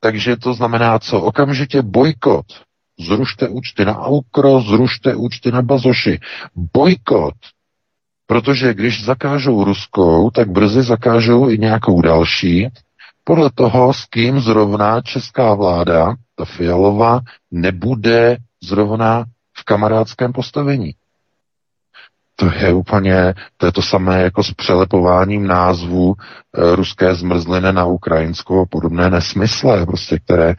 Takže to znamená co? Okamžitě bojkot. Zrušte účty na Aukro, zrušte účty na Bazoši. Bojkot. Protože když zakážou ruskou, tak brzy zakážou i nějakou další. Podle toho, s kým zrovna česká vláda, ta Fialová, nebude zrovna v kamarádském postavení to je úplně, to je to samé jako s přelepováním názvu e, ruské zmrzliny na Ukrajinskou a podobné nesmysle, prostě, které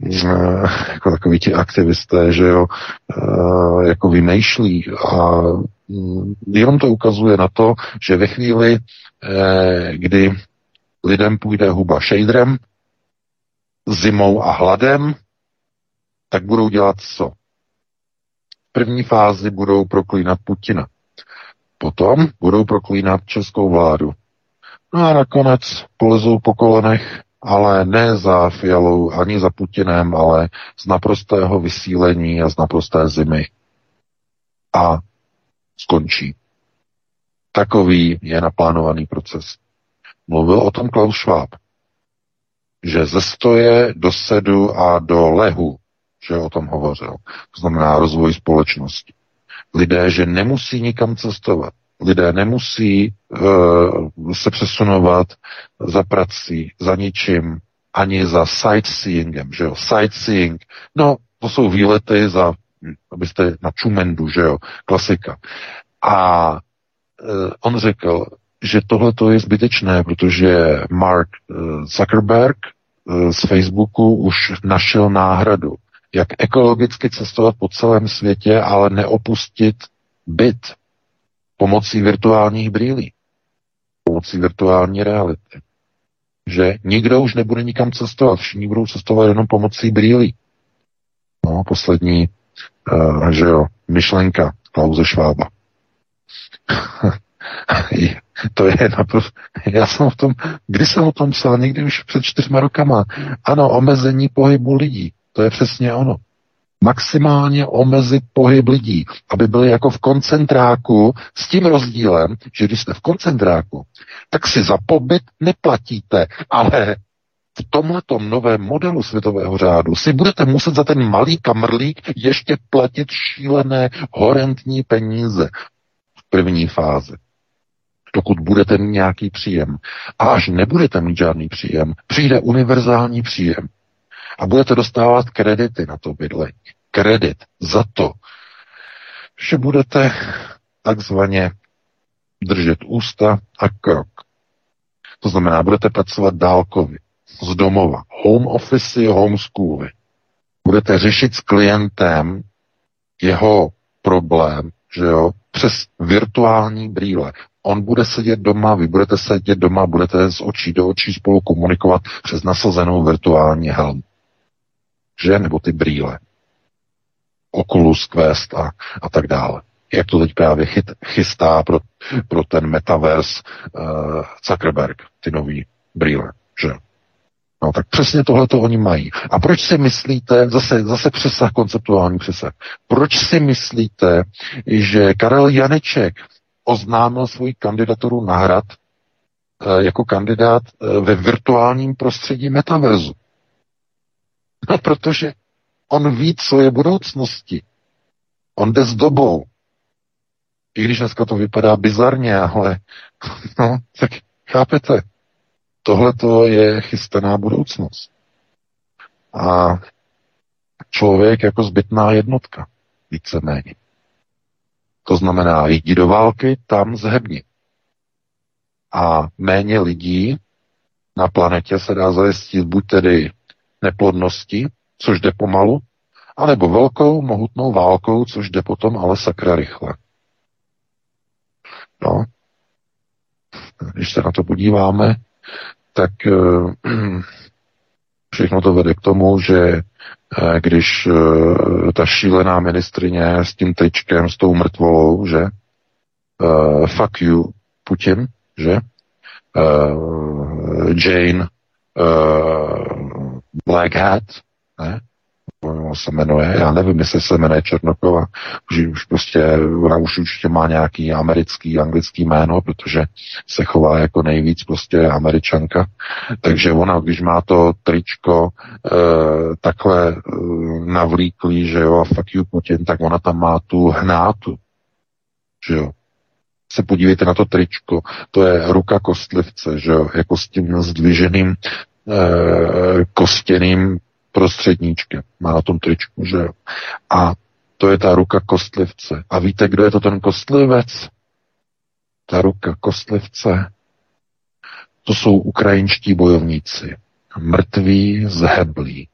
jako takový ti aktivisté, že jo, e, jako vymýšlí a mm, jenom to ukazuje na to, že ve chvíli, e, kdy lidem půjde huba šejdrem, zimou a hladem, tak budou dělat co? V první fázi budou proklínat Putina. Potom budou proklínat českou vládu. No a nakonec polezou po kolenech, ale ne za Fialou ani za Putinem, ale z naprostého vysílení a z naprosté zimy. A skončí. Takový je naplánovaný proces. Mluvil o tom Klaus Schwab, že ze stoje do sedu a do lehu, že o tom hovořil. To znamená rozvoj společnosti lidé, že nemusí nikam cestovat. Lidé nemusí uh, se přesunovat za prací, za ničím, ani za sightseeingem, že jo. Sightseeing, no, to jsou výlety za, abyste na Čumendu, že jo, klasika. A uh, on řekl, že tohle to je zbytečné, protože Mark uh, Zuckerberg z Facebooku už našel náhradu jak ekologicky cestovat po celém světě, ale neopustit byt pomocí virtuálních brýlí, pomocí virtuální reality. Že nikdo už nebude nikam cestovat, všichni budou cestovat jenom pomocí brýlí. No, poslední, uh, že jo, myšlenka Klauze Švába. To je naprosto... Já jsem o tom... Kdy jsem o tom psal? Někdy už před čtyřma rokama. Ano, omezení pohybu lidí. To je přesně ono. Maximálně omezit pohyb lidí, aby byli jako v koncentráku s tím rozdílem, že když jste v koncentráku, tak si za pobyt neplatíte, ale v tomhletom novém modelu světového řádu si budete muset za ten malý kamrlík ještě platit šílené horentní peníze v první fázi. Dokud budete mít nějaký příjem. A až nebudete mít žádný příjem, přijde univerzální příjem. A budete dostávat kredity na to bydlení. Kredit za to, že budete takzvaně držet ústa a krok. To znamená, budete pracovat dálkově z domova. Home office, homeschooly. Budete řešit s klientem jeho problém, že jo, přes virtuální brýle. On bude sedět doma, vy budete sedět doma, budete z očí do očí spolu komunikovat přes nasazenou virtuální helmu. Že? Nebo ty brýle. Oculus Quest a, a tak dále. Jak to teď právě chyt, chystá pro, pro ten metaverse uh, Zuckerberg, ty nový brýle. Že? No tak přesně tohle to oni mají. A proč si myslíte, zase, zase přesah, konceptuální přesah, proč si myslíte, že Karel Janeček oznámil svoji kandidaturu na hrad e, jako kandidát e, ve virtuálním prostředí metaverzu? No protože on ví, co je budoucnosti. On jde s dobou. I když dneska to vypadá bizarně, ale no, tak chápete, Tohle to je chystaná budoucnost. A člověk jako zbytná jednotka, víceméně. To znamená, jdi do války, tam zhebni. A méně lidí na planetě se dá zajistit buď tedy neplodnosti, což jde pomalu, anebo velkou, mohutnou válkou, což jde potom ale sakra rychle. No, když se na to podíváme, tak eh, všechno to vede k tomu, že eh, když eh, ta šílená ministrině s tím tričkem, s tou mrtvolou, že fuck you Putin, že Jane Black Hat, ne? se jmenuje, já nevím, jestli se jmenuje Černokova, už, už prostě, ona už určitě má nějaký americký, anglický jméno, protože se chová jako nejvíc prostě američanka, takže ona, když má to tričko e, takhle e, navlíklý, že jo, a fuck you Putin, tak ona tam má tu hnátu, že jo, se podívejte na to tričko, to je ruka kostlivce, že jo, jako s tím zdviženým e, kostěným prostředníčkem. Má na tom tričku, že jo. A to je ta ruka kostlivce. A víte, kdo je to ten kostlivec? Ta ruka kostlivce. To jsou ukrajinští bojovníci. Mrtví, zheblí.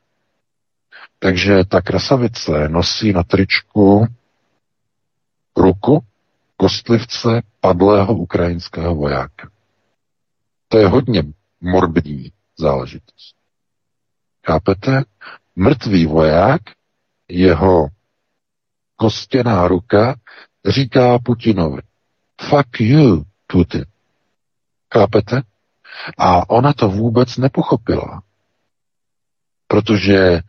Takže ta krasavice nosí na tričku ruku kostlivce padlého ukrajinského vojáka. To je hodně morbidní záležitost. Chápete? Mrtvý voják, jeho kostěná ruka říká Putinovi, fuck you, Putin. Chápete? A ona to vůbec nepochopila. Protože e,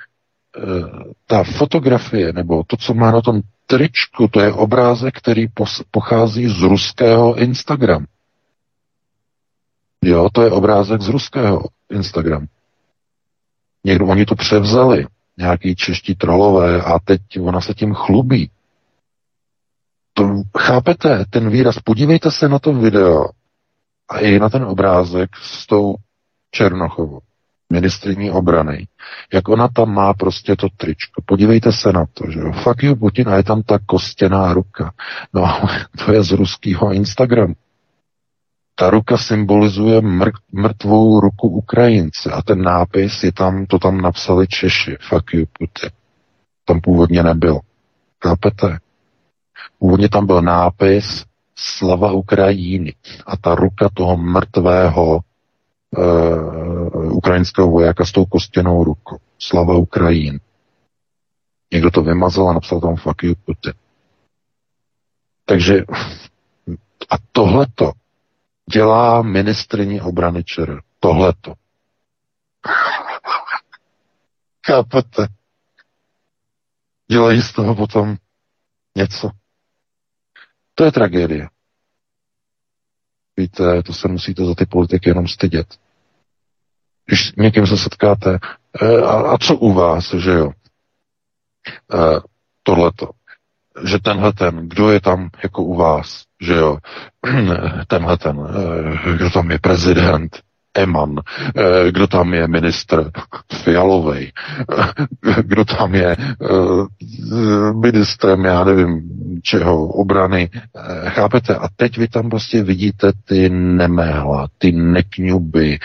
ta fotografie, nebo to, co má na tom tričku, to je obrázek, který pochází z ruského Instagramu. Jo, to je obrázek z ruského Instagramu. Někdo, oni to převzali, nějaký čeští trolové a teď ona se tím chlubí. To, chápete, ten výraz, podívejte se na to video a i na ten obrázek s tou Černochovou, ministriní obrany, jak ona tam má prostě to tričko. Podívejte se na to, že jo. Fuck you, Putin, a je tam ta kostěná ruka. No, to je z ruského Instagramu. Ta ruka symbolizuje mrtvou ruku Ukrajince a ten nápis je tam, to tam napsali Češi. Fuck you, Putin. Tam původně nebyl. Chápete? Původně tam byl nápis Slava Ukrajiny a ta ruka toho mrtvého uh, ukrajinského vojáka s tou kostěnou rukou. Slava Ukrajin. Někdo to vymazal a napsal tam fuck you Putin. Takže a tohleto dělá ministrině obrany ČR. Tohleto. Chápete? Dělají z toho potom něco. To je tragédie. Víte, to se musíte za ty politiky jenom stydět. Když s někým se setkáte, e, a, a co u vás, že jo? E, tohleto. Že tenhle ten, kdo je tam jako u vás, že jo? tenhle ten, e, kdo tam je prezident, Eman, eh, kdo tam je ministr Fialovej, eh, kdo tam je eh, ministrem, já nevím, čeho, obrany. Chápete? A teď vy tam prostě vidíte ty nemehla, ty nekňuby,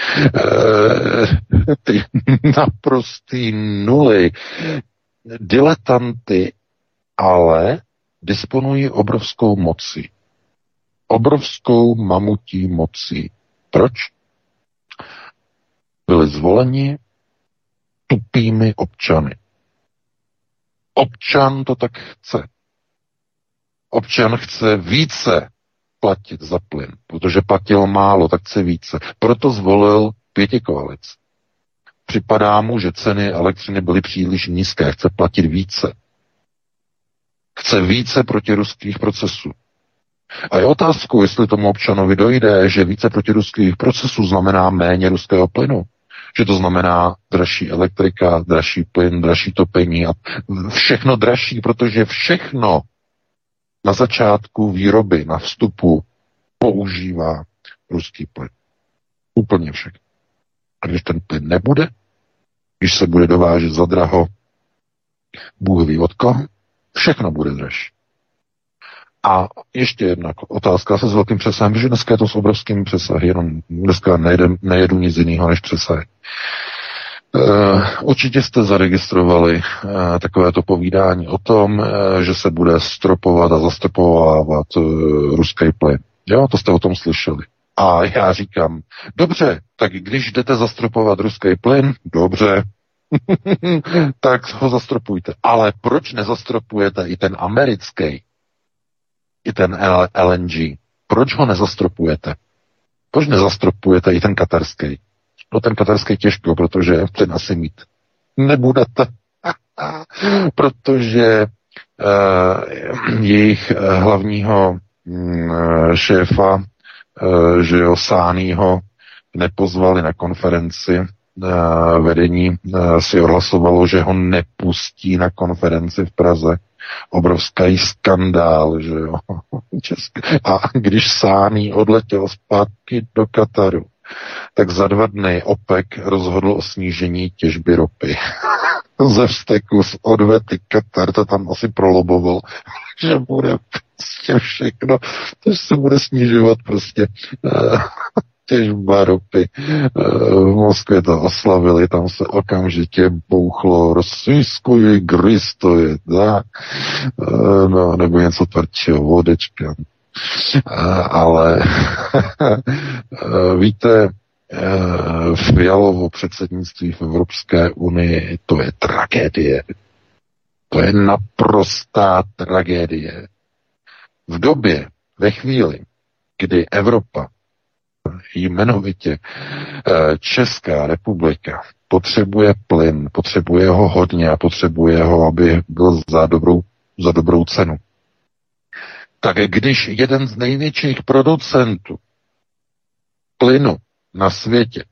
ty naprostý nuly, diletanty, ale disponují obrovskou mocí. Obrovskou mamutí mocí. Proč? byli zvoleni tupými občany. Občan to tak chce. Občan chce více platit za plyn, protože platil málo, tak chce více. Proto zvolil pěti koalic. Připadá mu, že ceny elektřiny byly příliš nízké, chce platit více. Chce více proti ruských procesů. A je otázkou, jestli tomu občanovi dojde, že více protiruských procesů znamená méně ruského plynu že to znamená dražší elektrika, dražší plyn, dražší topení a všechno dražší, protože všechno na začátku výroby, na vstupu používá ruský plyn. Úplně všechno. A když ten plyn nebude, když se bude dovážet za draho, Bůh ví od koho, všechno bude dražší. A ještě jedna otázka se s velkým přesahem, že dneska je to s obrovským přesahem, jenom dneska nejedu, nejedu nic jiného než přesah. Uh, určitě jste zaregistrovali uh, takovéto povídání o tom, uh, že se bude stropovat a zastropovávat ruský plyn. Jo, to jste o tom slyšeli. A já říkám, dobře, tak když jdete zastropovat ruský plyn, dobře, tak ho zastropujte. Ale proč nezastropujete i ten americký? i ten LNG. Proč ho nezastropujete? Proč nezastropujete i ten katarský? No ten katarský těžko, protože ten asi mít nebudete. protože uh, jejich uh, hlavního uh, šéfa, uh, že jo, Sánýho, nepozvali na konferenci, vedení si odhlasovalo, že ho nepustí na konferenci v Praze obrovský skandál, že jo. A když Sání odletěl zpátky do Kataru, tak za dva dny OPEC rozhodl o snížení těžby ropy. Ze vzteku z odvety Katar to tam asi proloboval, že bude prostě všechno, to se bude snižovat prostě eh, těžba ropy. Eh, v Moskvě to oslavili, tam se okamžitě bouchlo to je tak, eh, no, nebo něco tvrdšího, vodečka. Eh, ale víte, Fialovo předsednictví v Evropské unii, to je tragédie. To je naprostá tragédie. V době, ve chvíli, kdy Evropa jmenovitě eh, Česká republika potřebuje plyn, potřebuje ho hodně a potřebuje ho, aby byl za dobrou, za dobrou cenu. Tak když jeden z největších producentů plynu na světě,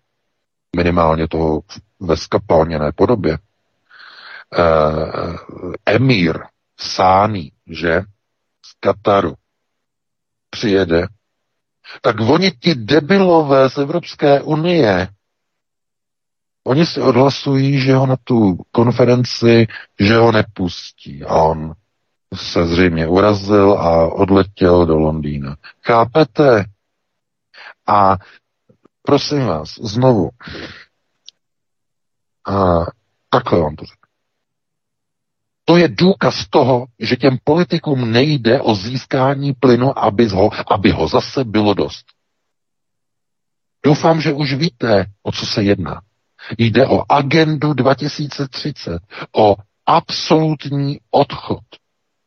minimálně toho ve skapalněné podobě, eh, emír Sány, že z Kataru přijede tak oni ti debilové z Evropské unie, oni si odhlasují, že ho na tu konferenci, že ho nepustí. A on se zřejmě urazil a odletěl do Londýna. Chápete? A prosím vás, znovu, a takhle vám to řeknu. To je důkaz toho, že těm politikům nejde o získání plynu, aby ho, aby ho zase bylo dost. Doufám, že už víte, o co se jedná. Jde o agendu 2030, o absolutní odchod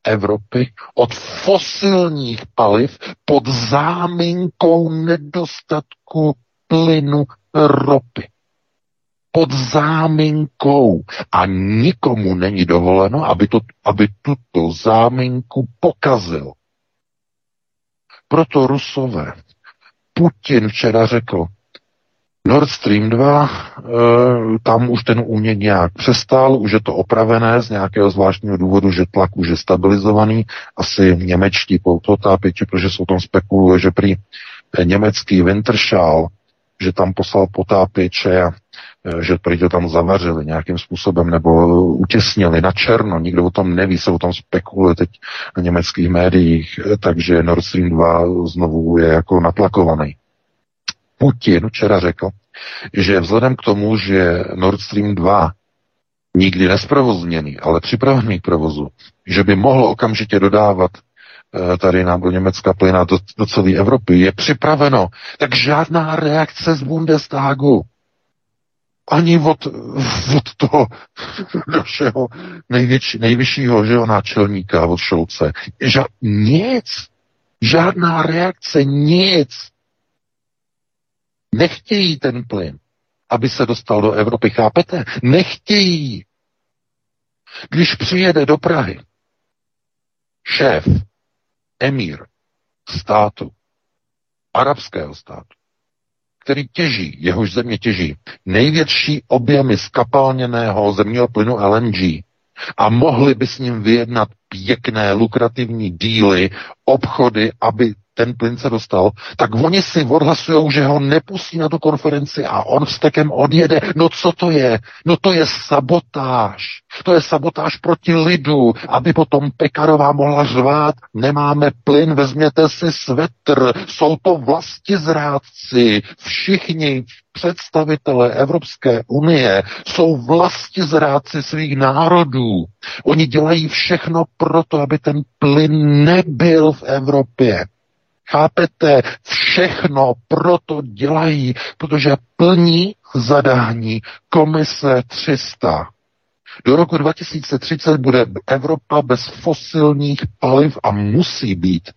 Evropy od fosilních paliv pod záminkou nedostatku plynu ropy. Pod záminkou. A nikomu není dovoleno, aby, to, aby tuto záminku pokazil. Proto Rusové. Putin včera řekl, Nord Stream 2, eh, tam už ten únik nějak přestal, už je to opravené z nějakého zvláštního důvodu, že tlak už je stabilizovaný. Asi němečtí potápěči, protože jsou tam spekuluje, že prý německý Wintershall, že tam poslal potápěče a eh, že prý to tam zavařili nějakým způsobem nebo utěsnili na černo, nikdo o tom neví, se o tom spekuluje teď na německých médiích, eh, takže Nord Stream 2 znovu je jako natlakovaný. Putin včera řekl, že vzhledem k tomu, že Nord Stream 2 nikdy nesprovozněný, ale připravený k provozu, že by mohlo okamžitě dodávat eh, tady nám do Německa plyna do, do celé Evropy, je připraveno, tak žádná reakce z Bundestagu. Ani od, od toho našeho největší, nejvyššího že jo, náčelníka, od Šolce. Ža, nic. Žádná reakce, nic. Nechtějí ten plyn, aby se dostal do Evropy, chápete? Nechtějí. Když přijede do Prahy šéf, emír státu, arabského státu, který těží, jehož země těží největší objemy skapalněného zemního plynu LNG a mohli by s ním vyjednat pěkné, lukrativní díly, obchody, aby ten plyn se dostal, tak oni si odhlasují, že ho nepustí na tu konferenci a on vstekem odjede. No co to je? No to je sabotáž. To je sabotáž proti lidu, aby potom Pekarová mohla řvát, nemáme plyn, vezměte si svetr, jsou to vlasti zrádci, všichni představitelé Evropské unie jsou vlasti zrádci svých národů. Oni dělají všechno proto, aby ten plyn nebyl v Evropě. Chápete? Všechno proto dělají, protože plní zadání komise 300. Do roku 2030 bude Evropa bez fosilních paliv a musí být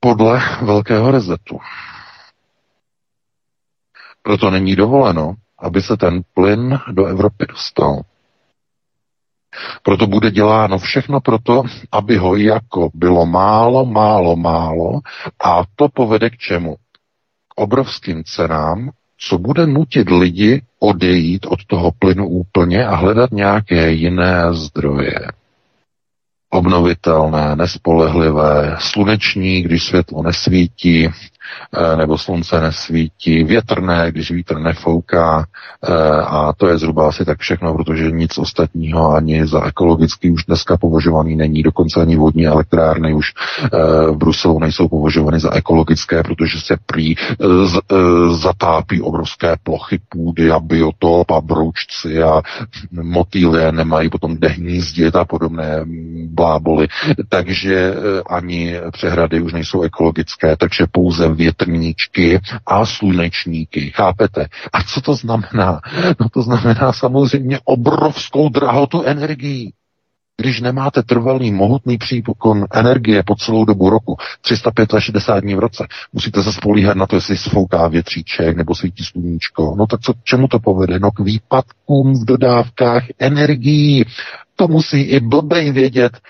podle velkého rezetu. Proto není dovoleno, aby se ten plyn do Evropy dostal. Proto bude děláno všechno proto, aby ho jako bylo málo, málo, málo a to povede k čemu? K obrovským cenám, co bude nutit lidi odejít od toho plynu úplně a hledat nějaké jiné zdroje obnovitelné, nespolehlivé, sluneční, když světlo nesvítí, nebo slunce nesvítí, větrné, když vítr nefouká eh, a to je zhruba asi tak všechno, protože nic ostatního ani za ekologicky už dneska považovaný není, dokonce ani vodní elektrárny už eh, v Bruselu nejsou považovány za ekologické, protože se prý zatápí obrovské plochy půdy a biotop a broučci a motýlie nemají potom kde hnízdit a podobné bláboli, takže eh, ani přehrady už nejsou ekologické, takže pouze větrníčky a slunečníky, chápete? A co to znamená? No to znamená samozřejmě obrovskou drahotu energií. Když nemáte trvalý, mohutný přípokon energie po celou dobu roku, 365 dní v roce, musíte se spolíhat na to, jestli sfouká větříček nebo svítí sluníčko. No tak co, čemu to povede? No k výpadkům v dodávkách energií. To musí i blbej vědět.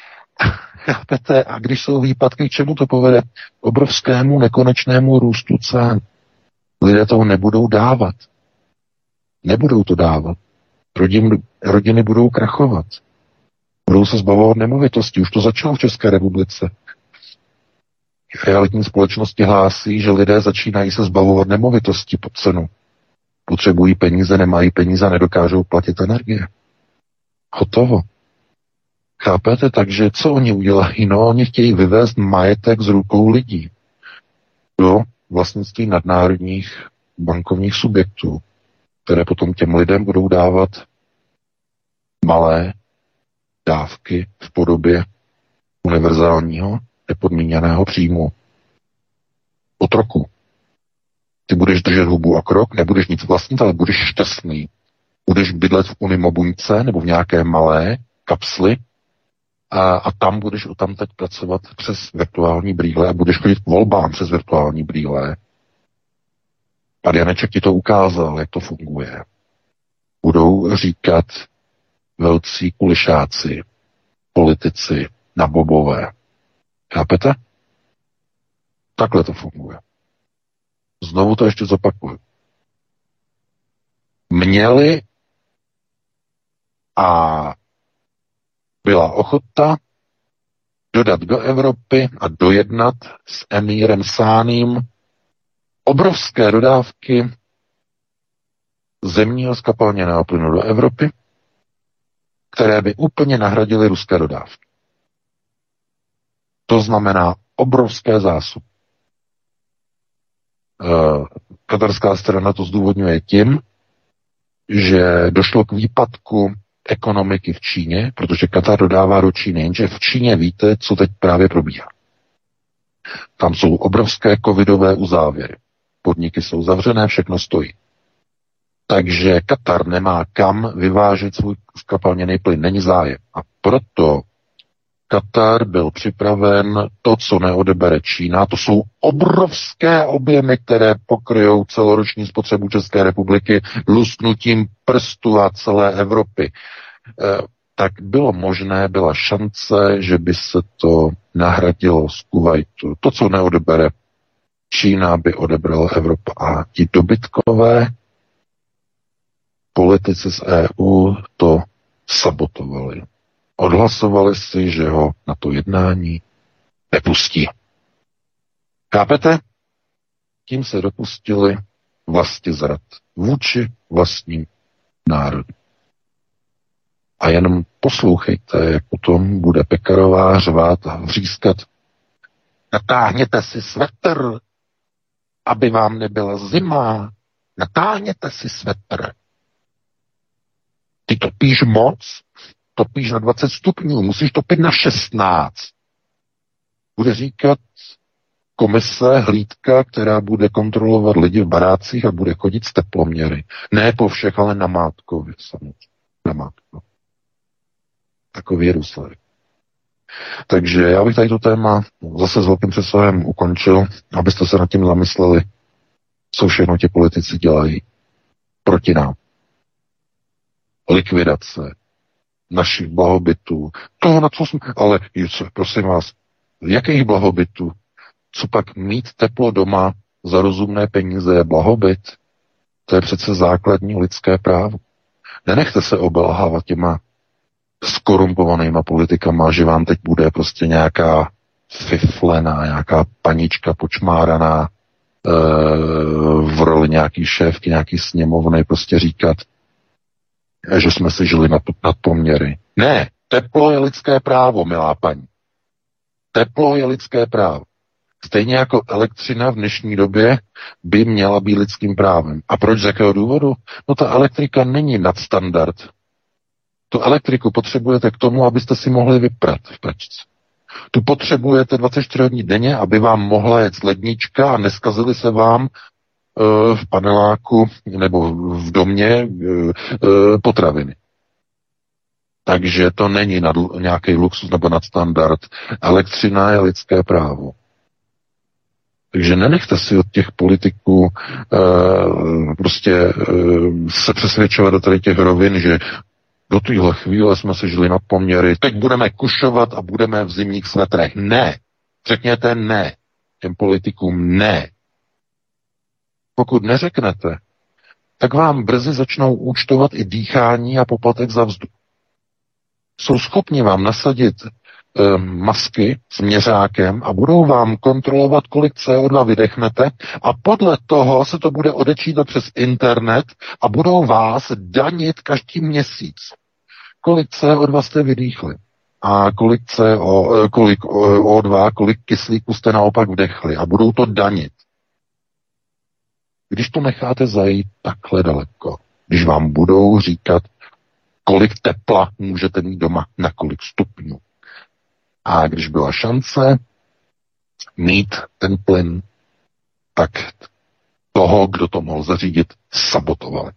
Chápete? A když jsou výpadky, k čemu to povede? Obrovskému nekonečnému růstu cen. Lidé toho nebudou dávat. Nebudou to dávat. Rodin, rodiny budou krachovat. Budou se zbavovat nemovitosti. Už to začalo v České republice. Realitní společnosti hlásí, že lidé začínají se zbavovat nemovitosti pod cenu. Potřebují peníze, nemají peníze, nedokážou platit energie. Hotovo. Chápete? Takže co oni udělají? No, oni chtějí vyvést majetek z rukou lidí do vlastnictví nadnárodních bankovních subjektů, které potom těm lidem budou dávat malé dávky v podobě univerzálního nepodmíněného příjmu. Otroku. Ty budeš držet hubu a krok, nebudeš nic vlastnit, ale budeš šťastný. Budeš bydlet v unimobuňce nebo v nějaké malé kapsli a, a tam budeš o tam teď pracovat přes virtuální brýle a budeš chodit k volbám přes virtuální brýle. Pan Janeček ti to ukázal, jak to funguje. Budou říkat velcí kulišáci, politici na bobové. Chápete? Takhle to funguje. Znovu to ještě zopakuju. Měli a byla ochota dodat do Evropy a dojednat s emírem Sáným obrovské dodávky zemního skapalněného plynu do Evropy, které by úplně nahradily ruské dodávky. To znamená obrovské zásoby. Eh, katarská strana to zdůvodňuje tím, že došlo k výpadku ekonomiky v Číně, protože Katar dodává do Číny, jenže v Číně víte, co teď právě probíhá. Tam jsou obrovské covidové uzávěry. Podniky jsou zavřené, všechno stojí. Takže Katar nemá kam vyvážet svůj skapalněný plyn, není zájem. A proto Katar byl připraven to, co neodebere Čína. To jsou obrovské objemy, které pokryjou celoroční spotřebu České republiky lusknutím prstu a celé Evropy. E, tak bylo možné, byla šance, že by se to nahradilo z Kuwaitu. To, co neodebere Čína, by odebrala Evropa. A ti dobytkové politici z EU to sabotovali odhlasovali si, že ho na to jednání nepustí. Chápete? Tím se dopustili vlasti zrad vůči vlastním národu. A jenom poslouchejte, jak potom bude Pekarová řvát a vřískat. Natáhněte si svetr, aby vám nebyla zima. Natáhněte si svetr. Ty topíš moc, topíš na 20 stupňů, musíš topit na 16. Bude říkat komise, hlídka, která bude kontrolovat lidi v barácích a bude chodit s teploměry. Ne po všech, ale na Mátkově samozřejmě. Na Mátkově. Takový je. Takže já bych tady to téma zase s velkým přesahem ukončil, abyste se nad tím zamysleli, co všechno ti politici dělají proti nám. Likvidace, našich blahobytů, toho, na co jsme, ale co, prosím vás, jakých blahobytů? Co pak mít teplo doma za rozumné peníze je blahobyt? To je přece základní lidské právo. Nenechte se obelhávat těma skorumpovanýma politikama, že vám teď bude prostě nějaká fiflená, nějaká panička počmáraná e, v roli nějaký šéfky, nějaký sněmovny, prostě říkat, že jsme si žili nad, nad poměry. Ne, teplo je lidské právo, milá paní. Teplo je lidské právo. Stejně jako elektřina v dnešní době by měla být lidským právem. A proč z jakého důvodu? No ta elektrika není nadstandard. Tu elektriku potřebujete k tomu, abyste si mohli vyprat v pračce. Tu potřebujete 24 hodin denně, aby vám mohla jet lednička a neskazily se vám v paneláku nebo v domě eh, eh, potraviny. Takže to není nad, nějaký luxus nebo nadstandard. Elektřina je lidské právo. Takže nenechte si od těch politiků e, prostě e, se přesvědčovat do tady těch rovin, že do téhle chvíle jsme se žili nad poměry, teď budeme kušovat a budeme v zimních svetrech. Ne. Řekněte ne. Těm politikům ne. Pokud neřeknete, tak vám brzy začnou účtovat i dýchání a poplatek za vzduch. Jsou schopni vám nasadit e, masky s měřákem a budou vám kontrolovat, kolik CO2 vydechnete a podle toho se to bude odečítat přes internet a budou vás danit každý měsíc. Kolik CO2 jste vydýchli a kolik, CO, eh, kolik eh, O2, kolik kyslíku jste naopak vdechli a budou to danit. Když to necháte zajít takhle daleko, když vám budou říkat, kolik tepla můžete mít doma, na kolik stupňů. A když byla šance mít ten plyn, tak toho, kdo to mohl zařídit, sabotovali.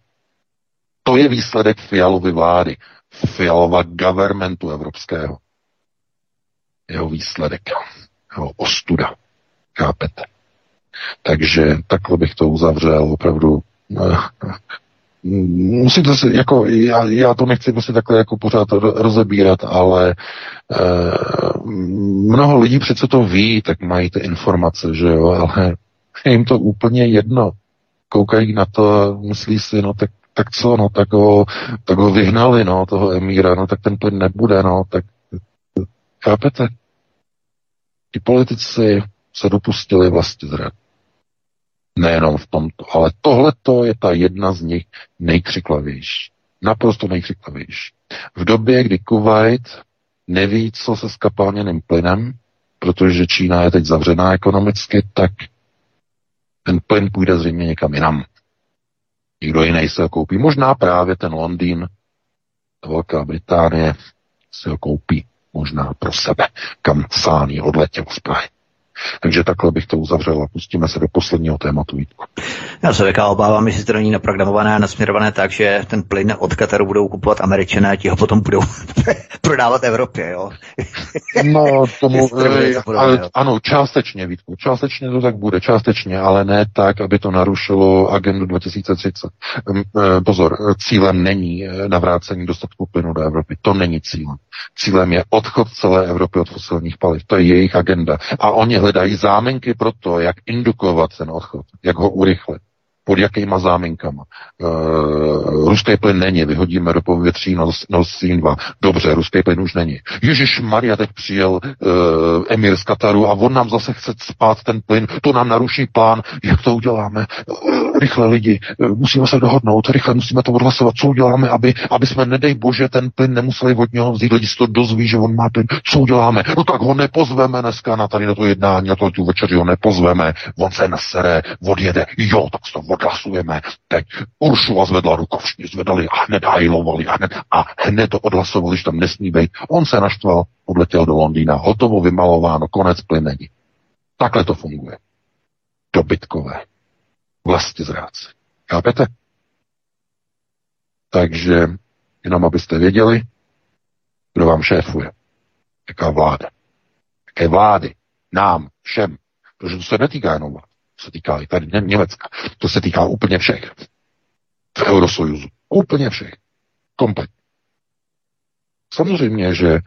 To je výsledek Fialovy vlády, Fialova governmentu evropského. jeho výsledek, jeho ostuda. Chápete? Takže takhle bych to uzavřel opravdu. Eh, musíte si, jako, já, já to nechci prostě takhle jako pořád rozebírat, ale e, mnoho lidí přece to ví, tak mají ty informace, že jo, ale je jim to úplně jedno. Koukají na to a myslí si, no tak, tak co, no tak ho, tak ho vyhnali, no, toho emíra, no tak ten plyn nebude, no, tak chápete? Ti politici se dopustili vlastně zrad. Nejenom v tomto, ale tohle je ta jedna z nich nejkřiklavější. Naprosto nejkřiklavější. V době, kdy Kuwait neví, co se skapalněným plynem, protože Čína je teď zavřená ekonomicky, tak ten plyn půjde zřejmě někam jinam. Nikdo jiný se ho koupí. Možná právě ten Londýn, Velká Británie si ho koupí možná pro sebe, kam sám odletěl z Prahy. Takže takhle bych to uzavřel a pustíme se do posledního tématu. Vítku. Já se věká obávám, jestli to není naprogramované a nasměrované tak, že ten plyn od Kataru budou kupovat američané a ti ho potom budou prodávat Evropě, jo? no, tomu, ale, ano, částečně, Vítku, částečně to tak bude, částečně, ale ne tak, aby to narušilo agendu 2030. E, pozor, cílem není e, navrácení dostatku plynu do Evropy, to není cílem. Cílem je odchod celé Evropy od fosilních paliv, to je jejich agenda. A oni hledají záminky pro to, jak indukovat ten odchod, jak ho urychlit pod jakýma záminkama. Uh, ruský plyn není, vyhodíme do povětří Nord Stream 2. Dobře, ruský plyn už není. Ježíš Maria teď přijel uh, emir z Kataru a on nám zase chce spát ten plyn, to nám naruší plán, jak to uděláme. Uh, rychle lidi, musíme se dohodnout, rychle musíme to odhlasovat, co uděláme, aby, aby jsme, nedej bože, ten plyn nemuseli od něho vzít, lidi si to dozví, že on má plyn, co uděláme? No tak ho nepozveme dneska na tady na to jednání, na to tu večeři ho nepozveme, on se nasere, odjede, jo, tak to odhlasujeme. Teď Uršula zvedla ruku, všichni zvedali a hned hajlovali a hned, a hned to odhlasovali, že tam nesmí být. On se naštval, odletěl do Londýna, hotovo vymalováno, konec plynení. Takhle to funguje. Dobytkové. Vlastně zráci. Chápete? Takže jenom abyste věděli, kdo vám šéfuje. Jaká vláda. Jaké vlády. Nám, všem. Protože to se netýká jenom vlád se týká i tady Německa, to se týká úplně všech. V Eurosojuzu. Úplně všech. Komplet. Samozřejmě, že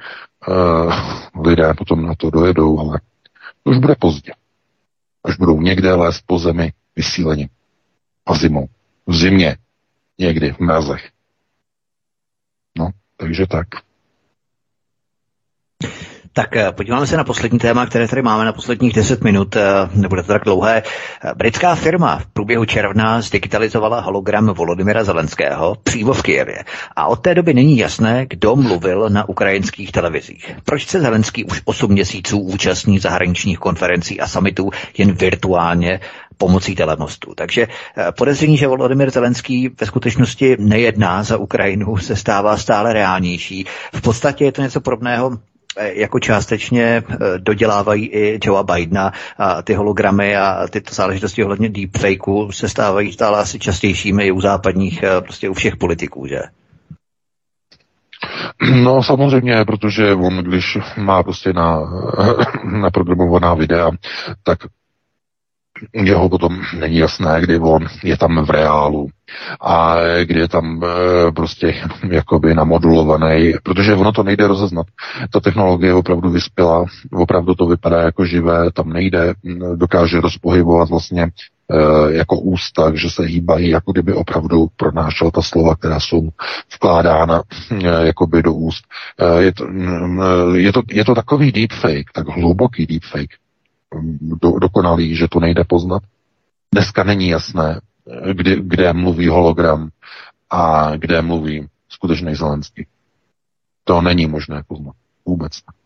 uh, lidé potom na to dojedou, ale to už bude pozdě. Až budou někde lézt po zemi vysíleni. A zimou. V zimě. Někdy v mrazech. No, takže tak. Tak eh, podíváme se na poslední téma, které tady máme na posledních 10 minut, eh, nebude to tak dlouhé. Eh, britská firma v průběhu června zdigitalizovala hologram Volodymyra Zelenského přímo v Kijevě. A od té doby není jasné, kdo mluvil na ukrajinských televizích. Proč se Zelenský už 8 měsíců účastní zahraničních konferencí a summitů jen virtuálně pomocí telemostu. Takže podezření, že Volodymyr Zelenský ve skutečnosti nejedná za Ukrajinu, se stává stále reálnější. V podstatě je to něco podobného jako částečně eh, dodělávají i Joea Bidena a ty hologramy a tyto záležitosti ohledně deepfakeu se stávají stále asi častějšími i u západních, eh, prostě u všech politiků, že? No samozřejmě, protože on, když má prostě na, naprogramovaná videa, tak jeho potom není jasné, kdy on je tam v reálu a kdy je tam e, prostě jakoby namodulovaný, protože ono to nejde rozeznat. Ta technologie opravdu vyspěla, opravdu to vypadá jako živé, tam nejde, dokáže rozpohybovat vlastně e, jako ústa, že se hýbají, jako kdyby opravdu pronášel ta slova, která jsou vkládána e, jakoby do úst. Je, to, je, to, je to takový deepfake, tak hluboký deepfake, do, dokonalý, že to nejde poznat. Dneska není jasné, kde, kde mluví hologram a kde mluví skutečný Zelenský. To není možné poznat. Vůbec ne.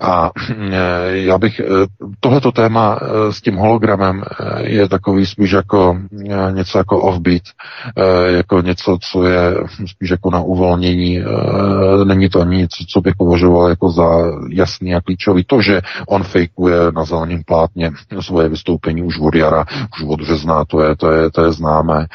A eh, já bych, eh, tohleto téma eh, s tím hologramem je takový spíš jako něco jako offbeat, jako něco, co je spíš jako na uvolnění. Není to ani něco, co bych považoval jako za jasný a klíčový. To, že on fejkuje na zeleném plátně svoje vystoupení už od jara, už od března, to je, to je, to je známé.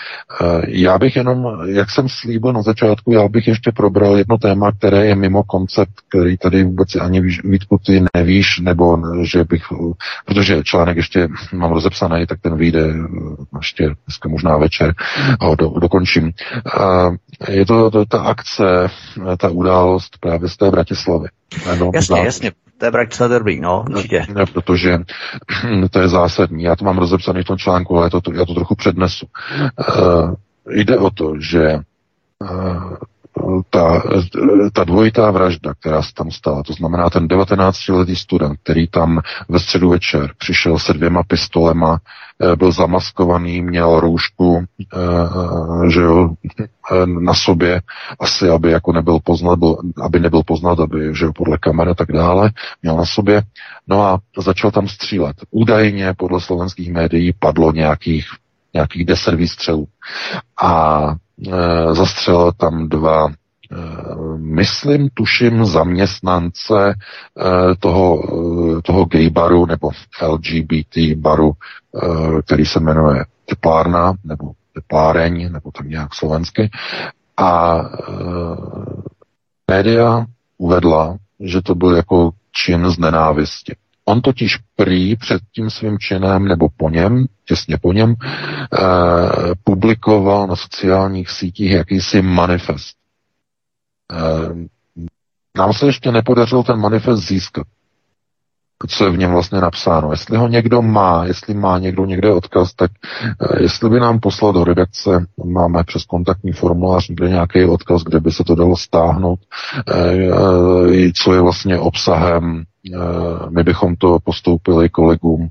Já bych jenom, jak jsem slíbil na začátku, já bych ještě probral jedno téma, které je mimo koncept, který tady vůbec ani Vítku, ty nevíš, nebo že bych, protože článek ještě mám rozepsaný, tak ten vyjde ještě dneska možná večer a ho do, dokončím. Je to, to ta akce, ta událost právě z té Bratislavy. No, jasně, jasně. To je Bratislava Derby, no, určitě. Ne, protože to je zásadní. Já to mám rozepsaný v tom článku, ale to, já to trochu přednesu. Jde o to, že ta, ta dvojitá vražda, která se tam stala, to znamená ten 19-letý student, který tam ve středu večer přišel se dvěma pistolema, eh, byl zamaskovaný, měl roušku, eh, že jo, eh, na sobě, asi aby jako nebyl poznat, byl, aby nebyl poznat, aby, že jo, podle kamery a tak dále, měl na sobě, no a začal tam střílet. Údajně podle slovenských médií padlo nějakých nějakých deset výstřelů. A zastřelil tam dva e, myslím, tuším, zaměstnance e, toho, toho gay baru nebo LGBT baru, který se jmenuje Teplárna nebo Tepláreň, nebo tak nějak slovensky. A média uvedla, že to byl jako čin z nenávisti. On totiž prý před tím svým činem nebo po něm, těsně po něm, eh, publikoval na sociálních sítích jakýsi manifest. Eh, nám se ještě nepodařilo ten manifest získat co je v něm vlastně napsáno. Jestli ho někdo má, jestli má někdo někde odkaz, tak uh, jestli by nám poslal do redakce, máme přes kontaktní formulář někde nějaký odkaz, kde by se to dalo stáhnout, uh, co je vlastně obsahem. My bychom to postoupili kolegům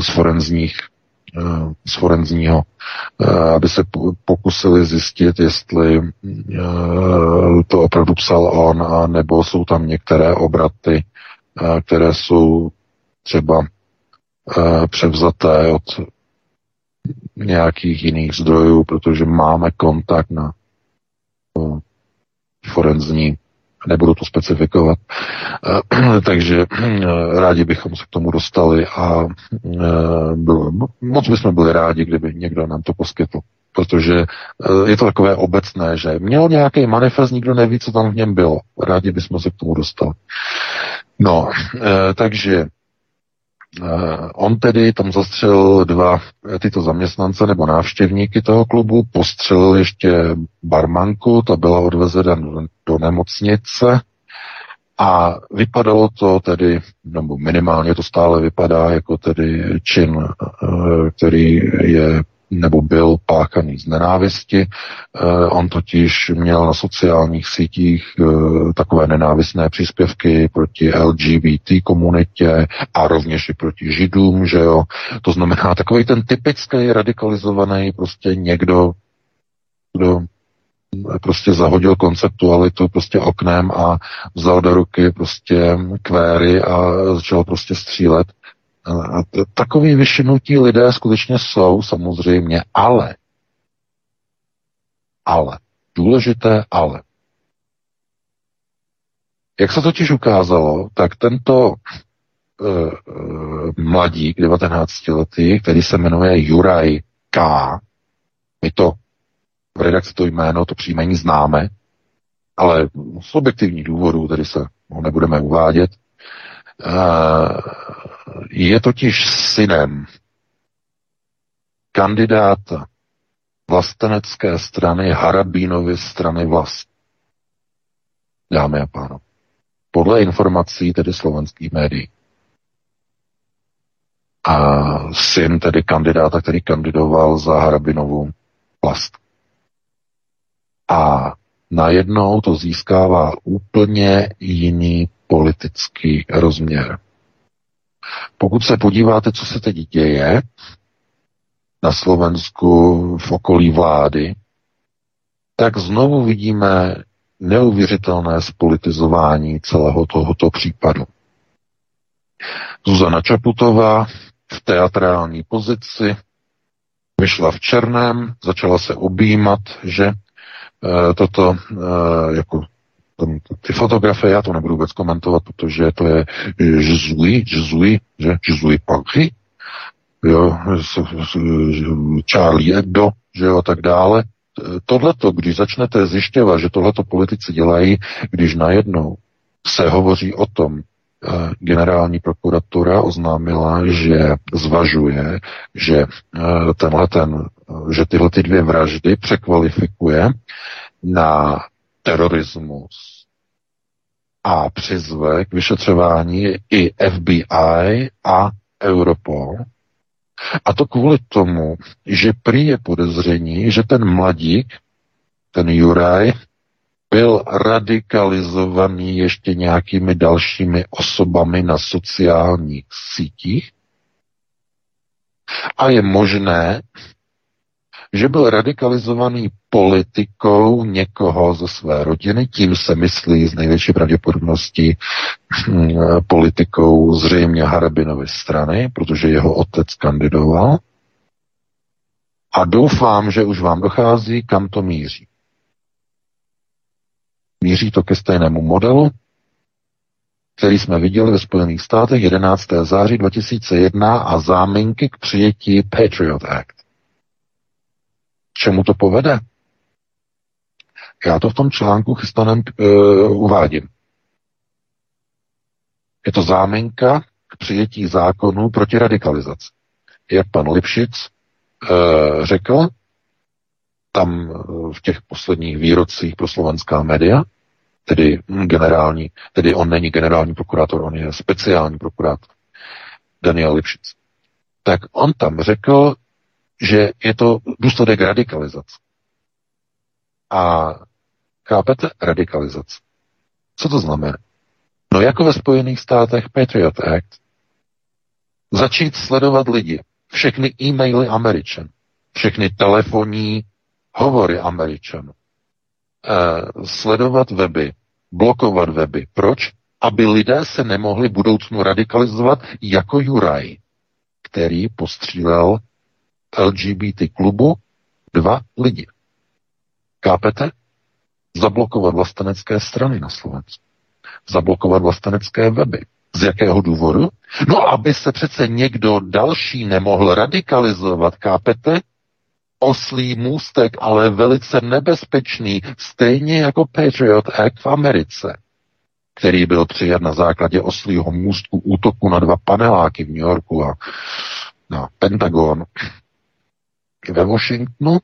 z forenzních z forenzního, aby se pokusili zjistit, jestli to opravdu psal on, nebo jsou tam některé obraty, které jsou třeba převzaté od nějakých jiných zdrojů, protože máme kontakt na forenzní, nebudu to specifikovat. Takže rádi bychom se k tomu dostali a bylo, moc bychom byli rádi, kdyby někdo nám to poskytl protože je to takové obecné, že měl nějaký manifest, nikdo neví, co tam v něm bylo. Rádi bychom se k tomu dostali. No, e, takže e, on tedy tam zastřelil dva tyto zaměstnance nebo návštěvníky toho klubu, postřelil ještě barmanku, ta byla odvezena do, nemocnice a vypadalo to tedy, nebo minimálně to stále vypadá jako tedy čin, který je nebo byl páchaný z nenávisti. Eh, on totiž měl na sociálních sítích eh, takové nenávistné příspěvky proti LGBT komunitě a rovněž i proti židům, že jo. To znamená takový ten typický radikalizovaný prostě někdo, kdo prostě zahodil konceptualitu prostě oknem a vzal do ruky prostě kvéry a začal prostě střílet. A takový vyšinutí lidé skutečně jsou, samozřejmě, ale, ale, důležité ale. Jak se totiž ukázalo, tak tento uh, mladík, 19 letý, který se jmenuje Juraj K., my to v redakci to jméno, to příjmení známe, ale z objektivních důvodů, tedy se ho nebudeme uvádět, je totiž synem kandidáta vlastenecké strany Harabínovy strany vlast. Dámy a pánové. Podle informací tedy slovenských médií. A syn tedy kandidáta, který kandidoval za Harabinovu vlast. A najednou to získává úplně jiný politický rozměr. Pokud se podíváte, co se teď děje na Slovensku v okolí vlády, tak znovu vidíme neuvěřitelné spolitizování celého tohoto případu. Zuzana Čaputová v teatrální pozici vyšla v černém, začala se objímat, že e, toto e, jako ty fotografie já to nebudu vůbec komentovat, protože to je Jezui, Jezui, že Jezui Paris, jo, Charlie Hebdo, že jo, a tak dále. Tohleto, když začnete zjišťovat, že tohleto politici dělají, když najednou se hovoří o tom, generální prokuratura oznámila, že zvažuje, že tenhle ten, že tyhle ty dvě vraždy překvalifikuje na terorismus a přizve k vyšetřování i FBI a Europol. A to kvůli tomu, že prý je podezření, že ten mladík, ten Juraj, byl radikalizovaný ještě nějakými dalšími osobami na sociálních sítích a je možné, že byl radikalizovaný politikou někoho ze své rodiny, tím se myslí z největší pravděpodobností hm, politikou zřejmě Harabinovy strany, protože jeho otec kandidoval. A doufám, že už vám dochází, kam to míří. Míří to ke stejnému modelu, který jsme viděli ve Spojených státech 11. září 2001 a záminky k přijetí Patriot Act. Čemu to povede? Já to v tom článku chystaném uh, uvádím. Je to záminka k přijetí zákonu proti radikalizaci. Jak pan Lipšic uh, řekl, tam v těch posledních výrocích pro slovenská média, tedy generální, tedy on není generální prokurátor, on je speciální prokurátor, Daniel Lipšic. Tak on tam řekl, že je to důsledek radikalizace. A chápete? Radikalizace. Co to znamená? No jako ve Spojených státech Patriot Act začít sledovat lidi, všechny e-maily Američan, všechny telefonní hovory Američanů, eh, sledovat weby, blokovat weby. Proč? Aby lidé se nemohli budoucnu radikalizovat jako Juraj, který postřílel LGBT klubu dva lidi. Kápete? Zablokovat vlastenecké strany na Slovensku. Zablokovat vlastenecké weby. Z jakého důvodu? No, aby se přece někdo další nemohl radikalizovat, kápete? Oslý můstek, ale velice nebezpečný, stejně jako Patriot Act v Americe, který byl přijat na základě oslího můstku útoku na dva paneláky v New Yorku a na Pentagon ve Washingtonu,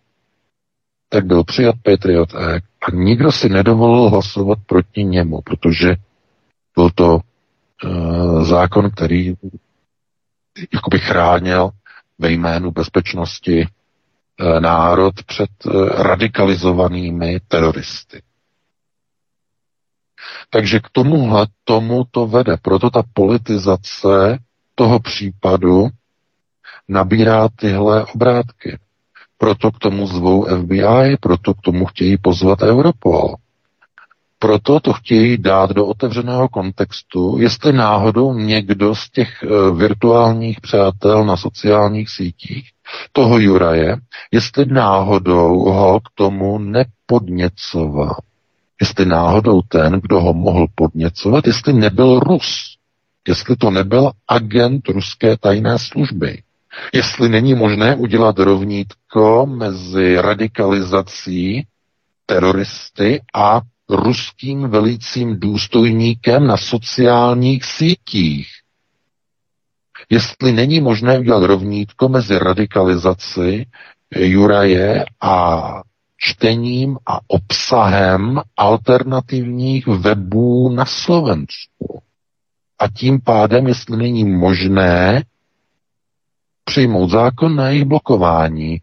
tak byl přijat Patriot Act a nikdo si nedovolil hlasovat proti němu, protože byl to uh, zákon, který jakoby chránil ve jménu bezpečnosti uh, národ před uh, radikalizovanými teroristy. Takže k tomuhle tomu to vede. Proto ta politizace toho případu nabírá tyhle obrátky. Proto k tomu zvou FBI, proto k tomu chtějí pozvat Europol. Proto to chtějí dát do otevřeného kontextu, jestli náhodou někdo z těch uh, virtuálních přátel na sociálních sítích, toho Juraje, jestli náhodou ho k tomu nepodněcoval. Jestli náhodou ten, kdo ho mohl podněcovat, jestli nebyl Rus. Jestli to nebyl agent ruské tajné služby. Jestli není možné udělat rovnítko mezi radikalizací teroristy a ruským velícím důstojníkem na sociálních sítích. Jestli není možné udělat rovnítko mezi radikalizací Juraje a čtením a obsahem alternativních webů na Slovensku. A tím pádem, jestli není možné přijmout zákon na jejich blokování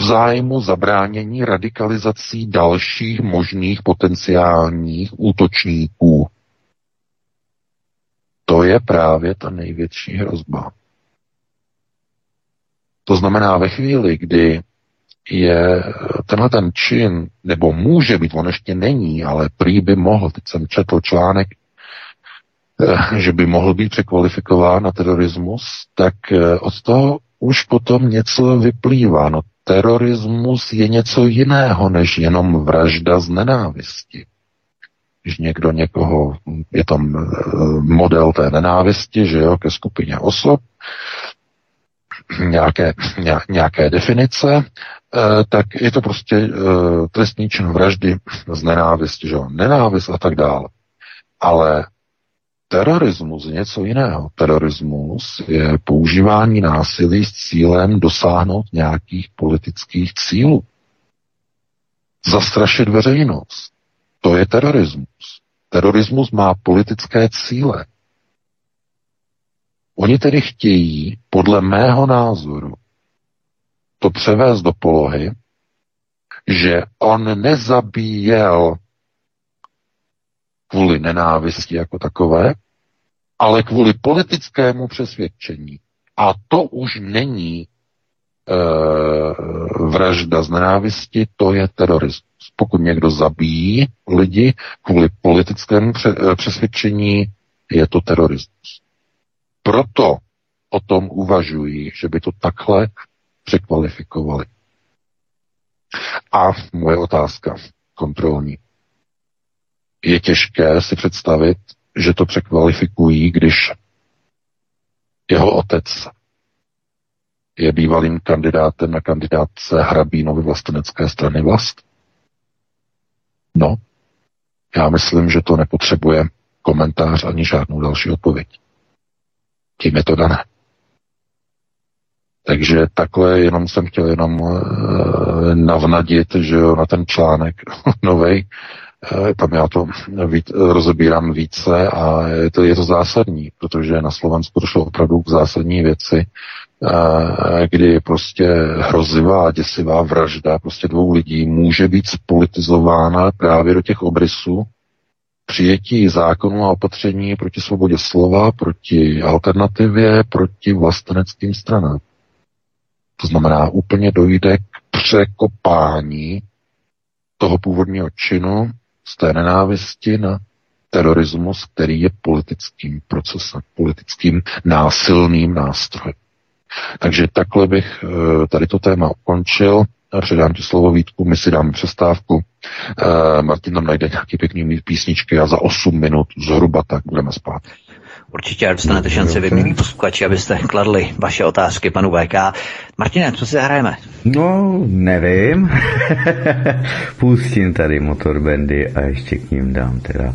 v zájmu zabránění radikalizací dalších možných potenciálních útočníků. To je právě ta největší hrozba. To znamená, ve chvíli, kdy je tenhle ten čin, nebo může být, on ještě není, ale prý by mohl, teď jsem četl článek že by mohl být překvalifikován na terorismus, tak eh, od toho už potom něco vyplývá. No, terorismus je něco jiného, než jenom vražda z nenávisti. Když někdo někoho, je tam eh, model té nenávisti, že jo, ke skupině osob, nějaké, nějaké definice, tak je to prostě trestný čin vraždy z nenávisti, že jo, nenávist a tak dále. Ale terorismus je něco jiného. Terorismus je používání násilí s cílem dosáhnout nějakých politických cílů. Zastrašit veřejnost. To je terorismus. Terorismus má politické cíle. Oni tedy chtějí, podle mého názoru, to převést do polohy, že on nezabíjel kvůli nenávisti jako takové, ale kvůli politickému přesvědčení. A to už není e, vražda z nenávisti, to je terorismus. Pokud někdo zabíjí lidi kvůli politickému eh, přesvědčení, je to terorismus. Proto o tom uvažují, že by to takhle překvalifikovali. A moje otázka kontrolní. Je těžké si představit, že to překvalifikují, když jeho otec je bývalým kandidátem na kandidátce Hrabínovy vlastenecké strany vlast? No, já myslím, že to nepotřebuje komentář ani žádnou další odpověď. Tím je to dané. Takže takhle jenom jsem chtěl jenom uh, navnadit, že jo, na ten článek novej, tam já to víc, rozebírám více a je to, je to zásadní, protože na Slovensku došlo opravdu k zásadní věci, uh, kdy prostě hrozivá děsivá vražda prostě dvou lidí může být spolitizována právě do těch obrysů, přijetí zákonu a opatření proti svobodě slova, proti alternativě, proti vlasteneckým stranám. To znamená, úplně dojde k překopání toho původního činu z té nenávisti na terorismus, který je politickým procesem, politickým násilným nástrojem. Takže takhle bych eh, tady to téma ukončil. Předám ti slovo Vítku, my si dáme přestávku. Uh, Martin tam najde nějaký pěkný písničky a za 8 minut zhruba tak budeme spát. Určitě dostanete šanci vy, milí posluchači, abyste kladli vaše otázky panu VK. Martine, co si zahrajeme? No, nevím. Pustím tady motorbendy a ještě k ním dám teda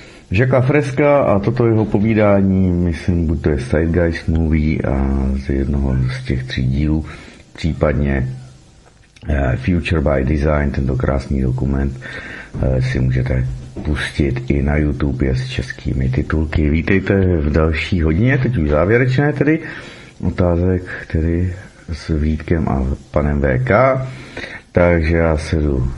Žaka Freska a toto jeho povídání, myslím, buď to je Sidegeist Movie a z jednoho z těch tří dílů, případně uh, Future by Design, tento krásný dokument, uh, si můžete pustit i na YouTube je s českými titulky. Vítejte v další hodině, teď už závěrečné tedy, otázek tedy s Vítkem a panem VK. Takže já se jdu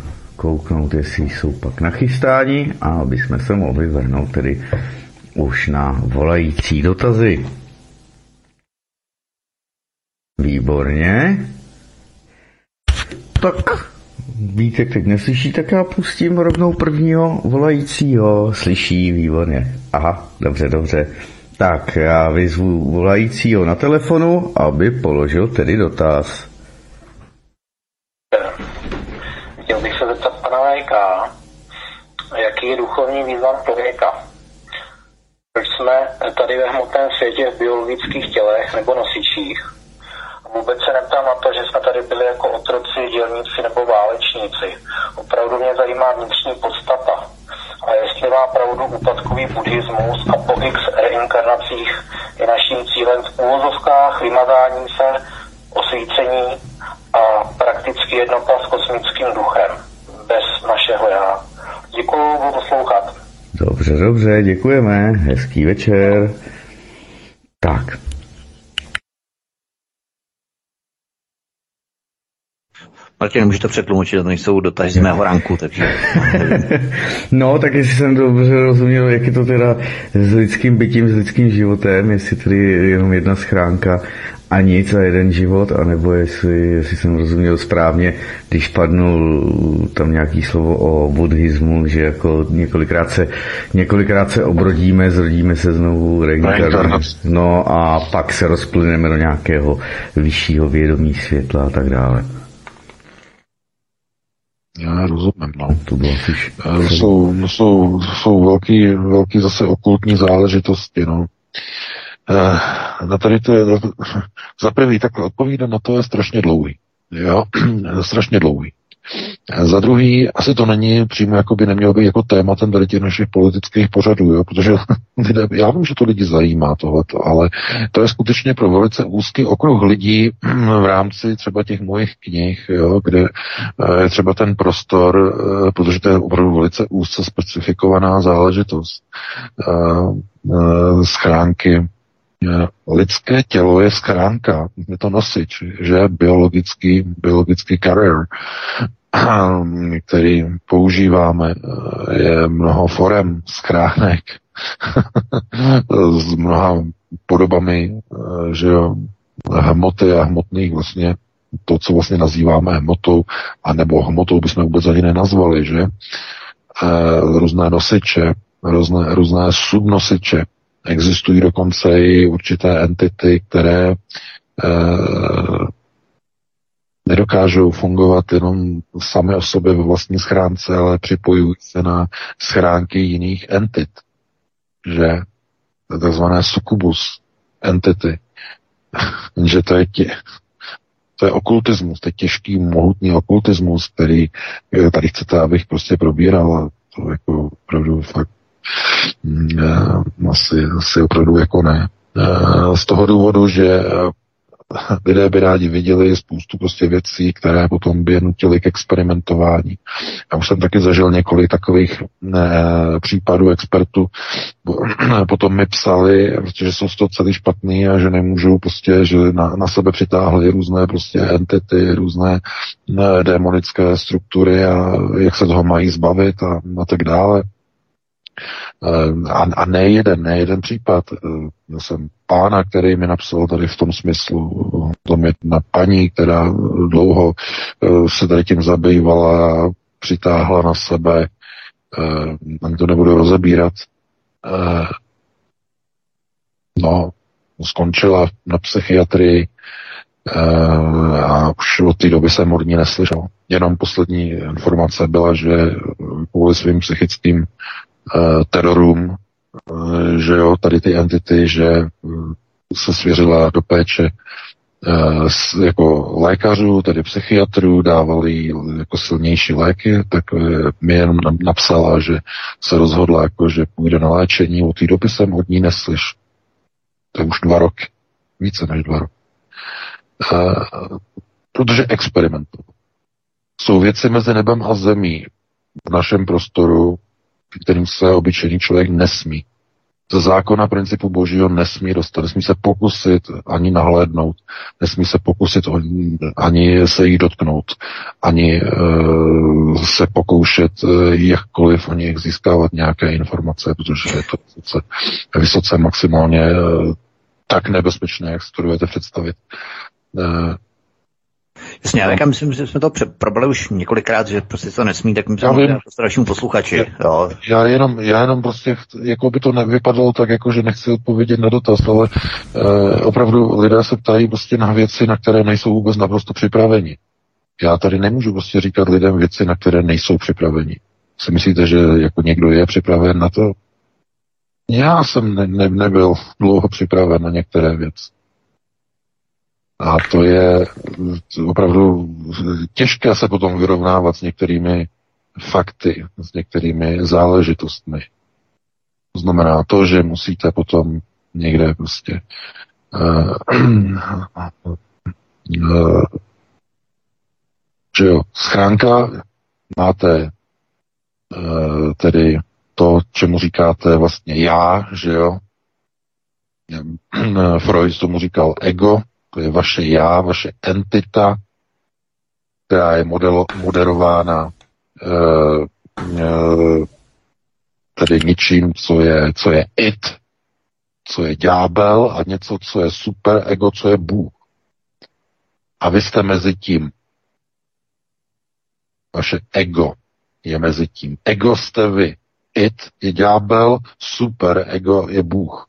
kouknout, jestli jsou pak nachystáni a aby jsme se mohli vrhnout tedy už na volající dotazy. Výborně. Tak víte, teď neslyší, tak já pustím rovnou prvního volajícího. Slyší, výborně. Aha, dobře, dobře. Tak já vyzvu volajícího na telefonu, aby položil tedy dotaz. Člověka, jaký je duchovní význam člověka. Proč jsme tady ve hmotném světě v biologických tělech nebo nosičích. A vůbec se neptám na to, že jsme tady byli jako otroci, dělníci nebo válečníci. Opravdu mě zajímá vnitřní podstata. A jestli má pravdu úpadkový buddhismus a po x reinkarnacích je naším cílem v úvozovkách vymazání se, osvícení a prakticky jednota s kosmickým duchem bez našeho já. Děkuji, budu poslouchat. Dobře, dobře, děkujeme. Hezký večer. Tak. Martin, můžete přetlumočit, to nejsou dotazy z mého ranku, takže... no, tak jestli jsem dobře rozuměl, jak je to teda s lidským bytím, s lidským životem, jestli tedy jenom jedna schránka, a nic a jeden život, anebo jestli, jestli jsem rozuměl správně, když padnul tam nějaký slovo o buddhismu, že jako několikrát se, několikrát se obrodíme, zrodíme se znovu, reinkarnujeme, no a pak se rozplyneme do nějakého vyššího vědomí světla a tak dále. Já rozumím, no. To bylo asi... Jsou, jsou, jsou velký, velký zase okultní záležitosti, no. Na tady to je, za prvý, tak odpovídat na to je strašně dlouhý. Jo, strašně dlouhý. Za druhý, asi to není přímo, jako by nemělo být jako tématem tady těch našich politických pořadů, jo? protože já vím, že to lidi zajímá tohleto, ale to je skutečně pro velice úzký okruh lidí v rámci třeba těch mojich knih, jo? kde eh, je třeba ten prostor, eh, protože to je opravdu velice úzce specifikovaná záležitost. Schránky lidské tělo je schránka, je to nosič, že? Biologický, biologický kariér, který používáme, je mnoho forem schránek. S mnoha podobami, že jo, hmoty a hmotných vlastně to, co vlastně nazýváme hmotou, anebo hmotou bychom vůbec ani nenazvali, že? Různé nosiče, různé, různé subnosiče, Existují dokonce i určité entity, které e, nedokážou fungovat jenom sami o sobě ve vlastní schránce, ale připojují se na schránky jiných entit, že takzvané sukubus entity, že to je tě, to je okultismus, to je těžký, mohutný okultismus, který tady chcete, abych prostě probíral a to jako opravdu fakt asi, asi opravdu jako ne. Eh, z toho důvodu, že eh, lidé by rádi viděli spoustu prostě věcí, které potom by je nutily k experimentování. Já už jsem taky zažil několik takových ne, případů expertů, potom mi psali, že jsou z toho celý špatný a že nemůžou prostě, že na, na sebe přitáhli různé prostě entity, různé ne, démonické struktury a jak se toho mají zbavit a, a tak dále. Eh, a, a ne jeden, ne jeden případ. Eh, měl jsem pána, který mi napsal tady v tom smyslu, tom je na paní, která dlouho eh, se tady tím zabývala, přitáhla na sebe, ani to nebudu rozebírat. No, skončila na psychiatrii a už od té doby jsem od ní neslyšel. Jenom poslední informace byla, že kvůli svým psychickým Eh, terorům, eh, že jo, tady ty entity, že eh, se svěřila do péče jako lékařů, tedy psychiatrů, dávali jako silnější léky, tak mi jenom napsala, že se rozhodla, jako, že půjde na léčení. Od té doby jsem od ní neslyš. To je už dva roky. Více než dva roky. Protože experimentoval. Jsou věci mezi nebem a zemí v našem prostoru, kterým se obyčejný člověk nesmí. Ze zákona principu božího nesmí dostat, nesmí se pokusit ani nahlédnout, nesmí se pokusit ani se jich dotknout, ani uh, se pokoušet uh, jakkoliv o nich získávat nějaké informace, protože je to vysoce, vysoce maximálně uh, tak nebezpečné, jak si to představit. Uh, Jasně, já no. myslím, že jsme to probrali už několikrát, že prostě to nesmí, tak myslím, že to dalšímu posluchači. Já, jo. já, jenom, já jenom prostě, jako by to nevypadalo tak, jako že nechci odpovědět na dotaz, ale eh, opravdu lidé se ptají prostě na věci, na které nejsou vůbec naprosto připraveni. Já tady nemůžu prostě říkat lidem věci, na které nejsou připraveni. Si myslíte, že jako někdo je připraven na to? Já jsem ne, ne, nebyl dlouho připraven na některé věci. A to je opravdu těžké se potom vyrovnávat s některými fakty, s některými záležitostmi. To znamená to, že musíte potom někde prostě uh, uh, že jo, schránka, máte uh, tedy to, čemu říkáte vlastně já, že jo. Freud tomu říkal ego, to je vaše já, vaše entita, která je modelo, moderována e, e, tedy něčím, co je, co je it, co je ďábel a něco, co je super ego, co je Bůh. A vy jste mezi tím. Vaše ego je mezi tím. Ego jste vy. It je ďábel, super ego je Bůh.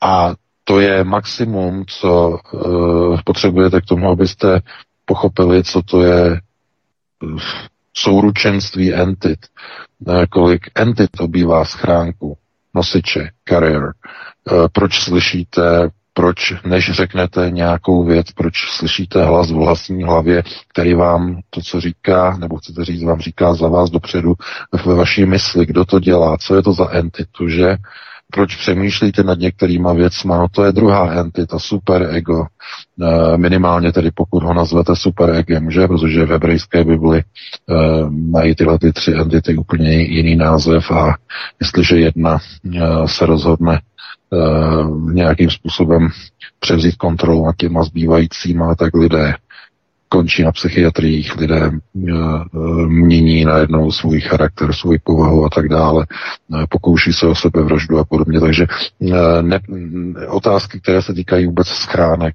A to je maximum, co uh, potřebujete k tomu, abyste pochopili, co to je uh, souručenství entit. Uh, kolik entit obývá schránku, nosiče, kariér. Uh, proč slyšíte proč, než řeknete nějakou věc, proč slyšíte hlas v vlastní hlavě, který vám to, co říká, nebo chcete říct, vám říká za vás dopředu ve vaší mysli, kdo to dělá, co je to za entitu, že? Proč přemýšlíte nad některýma věcma? No to je druhá entita, super ego. E, minimálně tedy pokud ho nazvete super egem, že? Protože v hebrejské Bibli e, mají tyhle ty tři entity úplně jiný název a jestliže jedna e, se rozhodne nějakým způsobem převzít kontrolu nad těma zbývajícíma, tak lidé končí na psychiatriích, lidé uh, mění najednou svůj charakter, svůj povahu a tak dále, uh, pokouší se o sebevraždu a podobně. Takže uh, ne, otázky, které se týkají vůbec schránek,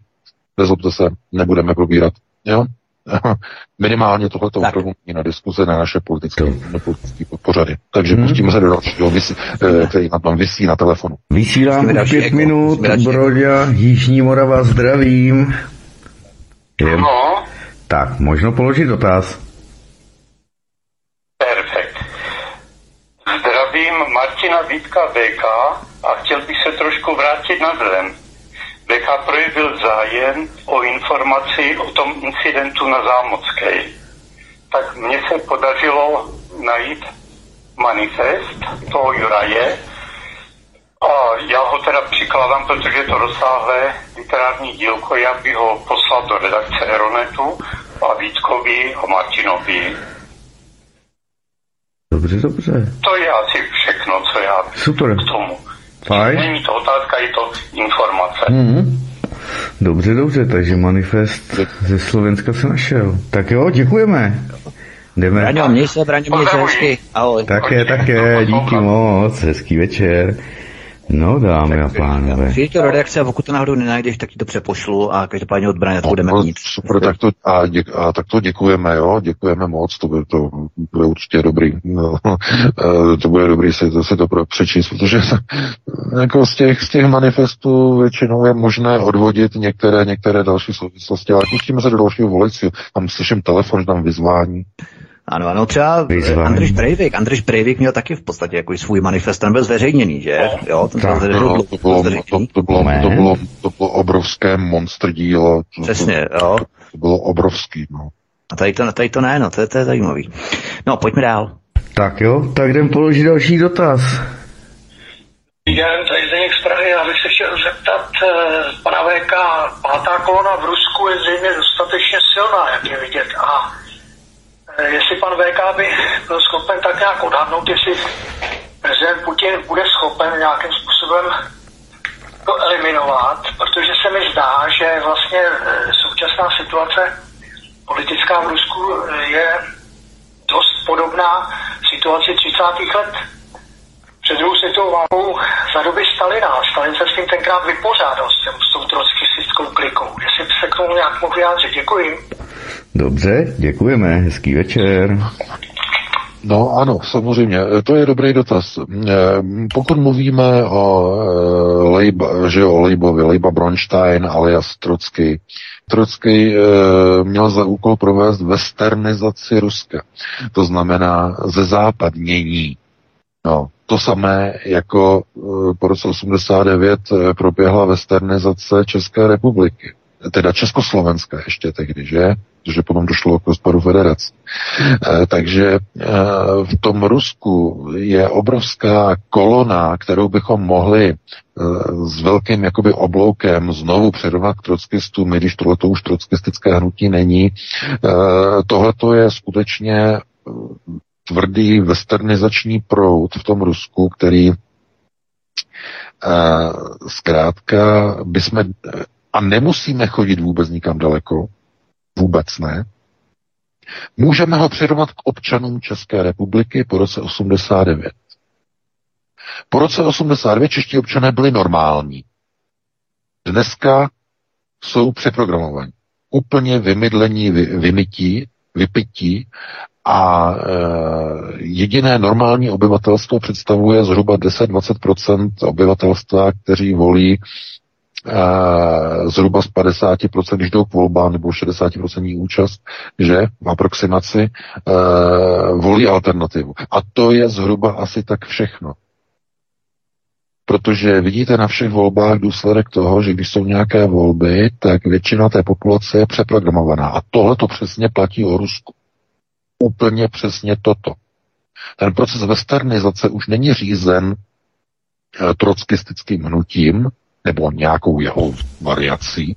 nezlobte se, nebudeme probírat. Jo? Minimálně tohle to opravdu na diskuze na naše politické, na politické pořady. Takže hmm. pustíme se do dalšího, eh, který na tom vysí na telefonu. Vysílám už pět minut, Broďa, Jižní Morava, zdravím. No. Tak, možno položit dotaz. Perfekt. Zdravím Martina Vítka VK a chtěl bych se trošku vrátit na zem. VK projevil zájem o informaci o tom incidentu na Zámocké. Tak mně se podařilo najít manifest toho Juraje a já ho teda přikládám, protože je to rozsáhlé literární dílko, já bych ho poslal do redakce Eronetu a Vítkovi a Martinovi. Dobře, dobře. To je asi všechno, co já Super. k tomu. Fajn. Není to otázka, je to informace. Mm-hmm. Dobře, dobře, takže manifest ze Slovenska se našel. Tak jo, děkujeme. Jdeme. Braňo, měj se, Braňo, měj se hezky. Ahoj. Také, také, díky moc, hezký večer. No, dámy a pánové. Do redakce a pokud to náhodou nenajdeš, tak ti to přepošlu a každopádně od Braně to budeme no, mít. Super, tak to, a, děk, a tak to děkujeme, jo, děkujeme moc, to bude, to bude určitě dobrý. No, to bude dobrý si to, si to přečíst, protože jako z těch, z těch manifestů většinou je možné odvodit některé, některé další souvislosti, ale pustíme se do dalšího volici. Tam slyším telefon, že tam vyzvání. Ano, ano, třeba Vyzvání. Andreš Breivik. Andreš Breivik měl taky v podstatě jako svůj manifest, ten byl zveřejněný, že? Jo, ten byl zveřejněný. No, to, bylo, to, to, bylo, to, bylo, to bylo obrovské monster dílo. Přesně, jo. To bylo obrovský, no. A tady to, tady to ne, no, to, je, to je zajímavý. No, pojďme dál. Tak jo, tak jdem položit další dotaz. Den, tady Zdeněk z Prahy, já bych se chtěl zeptat uh, pana VK, pátá kolona v Rusku je zřejmě dostatečně silná, jak je vidět, a Eh, jestli pan VK by byl schopen tak nějak odhadnout, jestli prezident Putin bude schopen nějakým způsobem to eliminovat, protože se mi zdá, že vlastně eh, současná situace politická v Rusku eh, je dost podobná situaci 30. let před druhou světovou válkou za doby Stalina. Stalin se s tím tenkrát vypořádal s, tím, s tou trockistickou klikou. Jestli se k tomu nějak mohu vyjádřit. Děkuji. Dobře, děkujeme, hezký večer. No ano, samozřejmě, to je dobrý dotaz. Eh, pokud mluvíme o eh, Lejba, že o Lejbovi, Lejba Bronstein alias Trocky, Trocky eh, měl za úkol provést westernizaci Ruska, to znamená ze západnění. No, to samé jako po roce 89 proběhla westernizace České republiky teda Československa ještě tehdy, že? Protože potom došlo k rozpadu federace. E, takže e, v tom Rusku je obrovská kolona, kterou bychom mohli e, s velkým jakoby obloukem znovu předovat k trockistům, i když tohleto už trockistické hnutí není. Tohleto je skutečně tvrdý westernizační proud v tom Rusku, který zkrátka bychom a nemusíme chodit vůbec nikam daleko, vůbec ne, můžeme ho přirovnat k občanům České republiky po roce 89. Po roce 89 čeští občané byli normální. Dneska jsou přeprogramovaní. úplně vymydlení, vy, vymytí, vypití a e, jediné normální obyvatelstvo představuje zhruba 10-20% obyvatelstva, kteří volí zhruba z 50%, když jdou k volbám, nebo 60% účast, že v aproximaci e, volí alternativu. A to je zhruba asi tak všechno. Protože vidíte na všech volbách důsledek toho, že když jsou nějaké volby, tak většina té populace je přeprogramovaná. A tohle to přesně platí o Rusku. Úplně přesně toto. Ten proces westernizace už není řízen eh, trockistickým hnutím nebo nějakou jeho variací,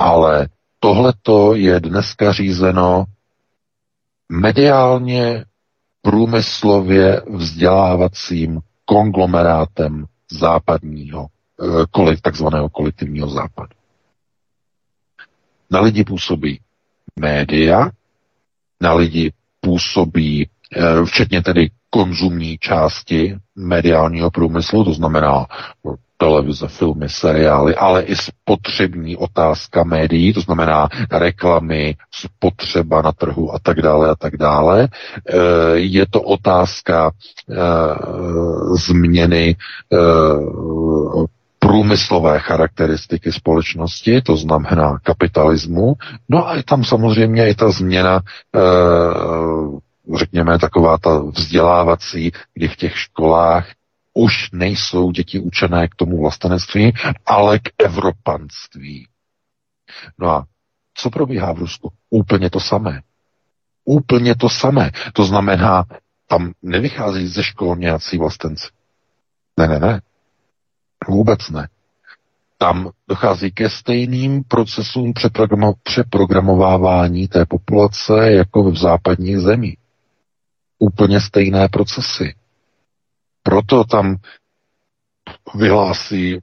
ale tohleto je dneska řízeno mediálně, průmyslově vzdělávacím konglomerátem západního, eh, takzvaného kolektivního západu. Na lidi působí média, na lidi působí, včetně tedy konzumní části mediálního průmyslu, to znamená televize, filmy, seriály, ale i spotřební otázka médií, to znamená reklamy, spotřeba na trhu a tak dále a tak dále. Eh, je to otázka eh, změny průmyslové charakteristiky společnosti, to znamená kapitalismu. No a je tam samozřejmě i ta změna, řekněme, taková ta vzdělávací, kdy v těch školách už nejsou děti učené k tomu vlastenectví, ale k evropanství. No a co probíhá v Rusku? Úplně to samé. Úplně to samé. To znamená, tam nevychází ze škol nějací vlastenci. Ne, ne, ne. Vůbec ne. Tam dochází ke stejným procesům přeprogramovávání té populace jako v západních zemích. Úplně stejné procesy. Proto tam vyhlásí e,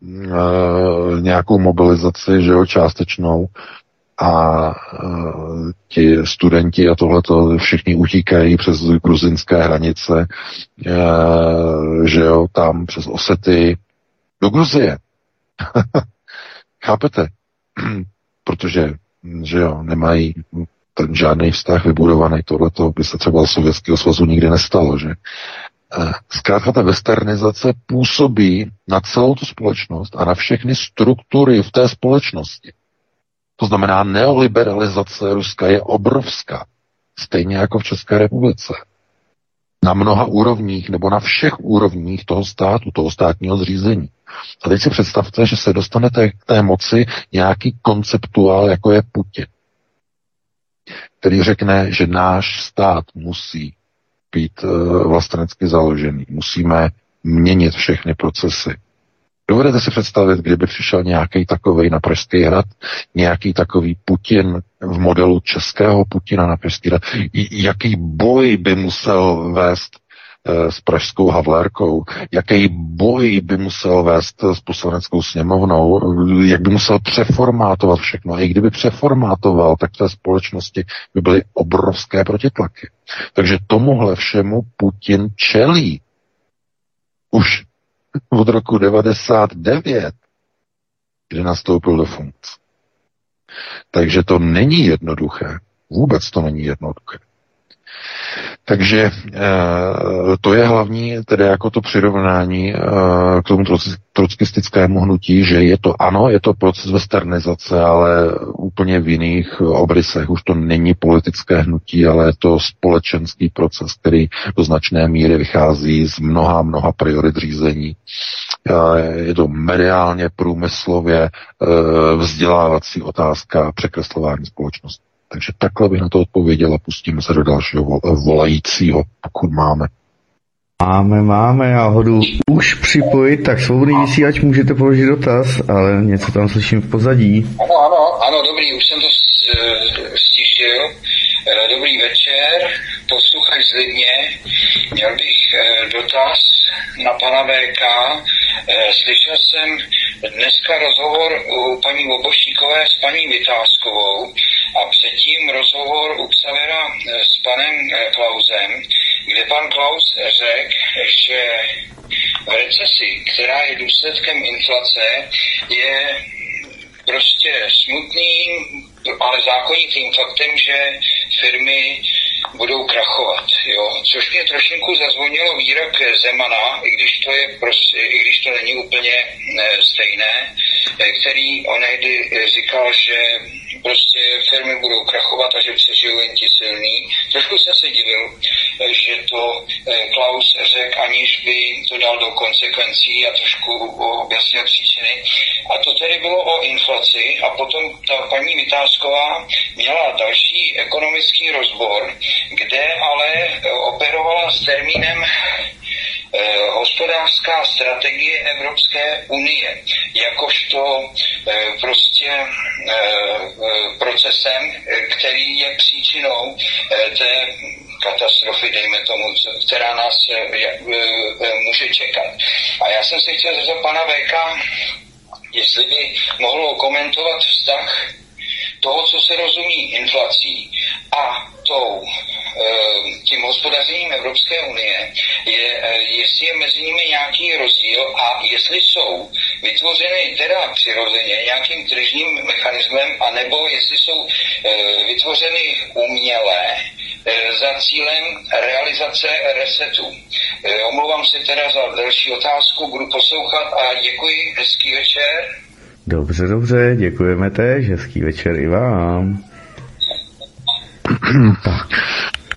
nějakou mobilizaci, že jo, částečnou a e, ti studenti a tohleto všichni utíkají přes gruzinské hranice, e, že jo, tam přes Osety do Gruzie. Chápete? Protože, že jo, nemají ten žádný vztah vybudovaný, tohleto by se třeba Sovětského svazu nikdy nestalo, že? Eh, zkrátka ta westernizace působí na celou tu společnost a na všechny struktury v té společnosti. To znamená, neoliberalizace Ruska je obrovská, stejně jako v České republice. Na mnoha úrovních nebo na všech úrovních toho státu, toho státního zřízení. A teď si představte, že se dostanete k té moci nějaký konceptuál, jako je Putin, který řekne, že náš stát musí být uh, vlastenecky založený. Musíme měnit všechny procesy. Dovedete si představit, kdyby přišel nějaký takový na Pražský hrad, nějaký takový Putin v modelu českého Putina na Pražský hrad, jaký boj by musel vést Eh, s pražskou Havlérkou, jaký boj by musel vést s poslaneckou sněmovnou, jak by musel přeformátovat všechno. A i kdyby přeformátoval, tak v té společnosti by byly obrovské protitlaky. Takže tomuhle všemu Putin čelí. Už od roku 99, kdy nastoupil do funkce. Takže to není jednoduché. Vůbec to není jednoduché. Takže eh, to je hlavní, tedy jako to přirovnání eh, k tomu trockistickému hnutí, že je to, ano, je to proces westernizace, ale úplně v jiných obrysech. Už to není politické hnutí, ale je to společenský proces, který do značné míry vychází z mnoha, mnoha priorit řízení. Eh, je to mediálně, průmyslově vzdělávací otázka překreslování společnosti. Takže takhle bych na to odpověděl a pustíme se do dalšího volajícího, pokud máme. Máme, máme, já hodu už připojit, tak svobodný vysílač můžete položit dotaz, ale něco tam slyším v pozadí. Ano, ano, ano, dobrý, už jsem to stišil. Eh, dobrý večer, posluchač z Lidně. Měl bych eh, dotaz na pana VK. Eh, slyšel jsem dneska rozhovor u paní Vobošníkové s paní Vytázkovou a předtím rozhovor u Xavera s panem Klausem, kde pan Klaus řekl, že v recesi, která je důsledkem inflace, je prostě smutný ale zákonitým faktem, že firmy budou krachovat, jo? což mě trošinku zazvonilo výrok Zemana, i když to je prostě, i když to není úplně ne, stejné, eh, který onehdy říkal, že prostě firmy budou krachovat a že přežijou jen ti silní. Trošku jsem se divil, eh, že to eh, Klaus řekl, aniž by to dal do konsekvencí a trošku objasnil příčiny. A to tedy bylo o inflaci a potom ta paní Vytázková měla další ekonomický rozbor, kde ale eh, operovala s termínem eh, hospodářská strategie Evropské unie, jakožto eh, prostě procesem, který je příčinou té katastrofy, dejme tomu, která nás může čekat. A já jsem se chtěl zeptat pana VK, jestli by mohlo komentovat vztah toho, co se rozumí inflací a tou, eh, tím hospodařením Evropské unie, je, eh, jestli je mezi nimi nějaký rozdíl a jestli jsou vytvořeny teda přirozeně nějakým tržním mechanismem, anebo jestli jsou eh, vytvořeny umělé za cílem realizace resetu. Omlouvám se teda za další otázku, budu poslouchat a děkuji, hezký večer. Dobře, dobře, děkujeme tež, hezký večer i vám.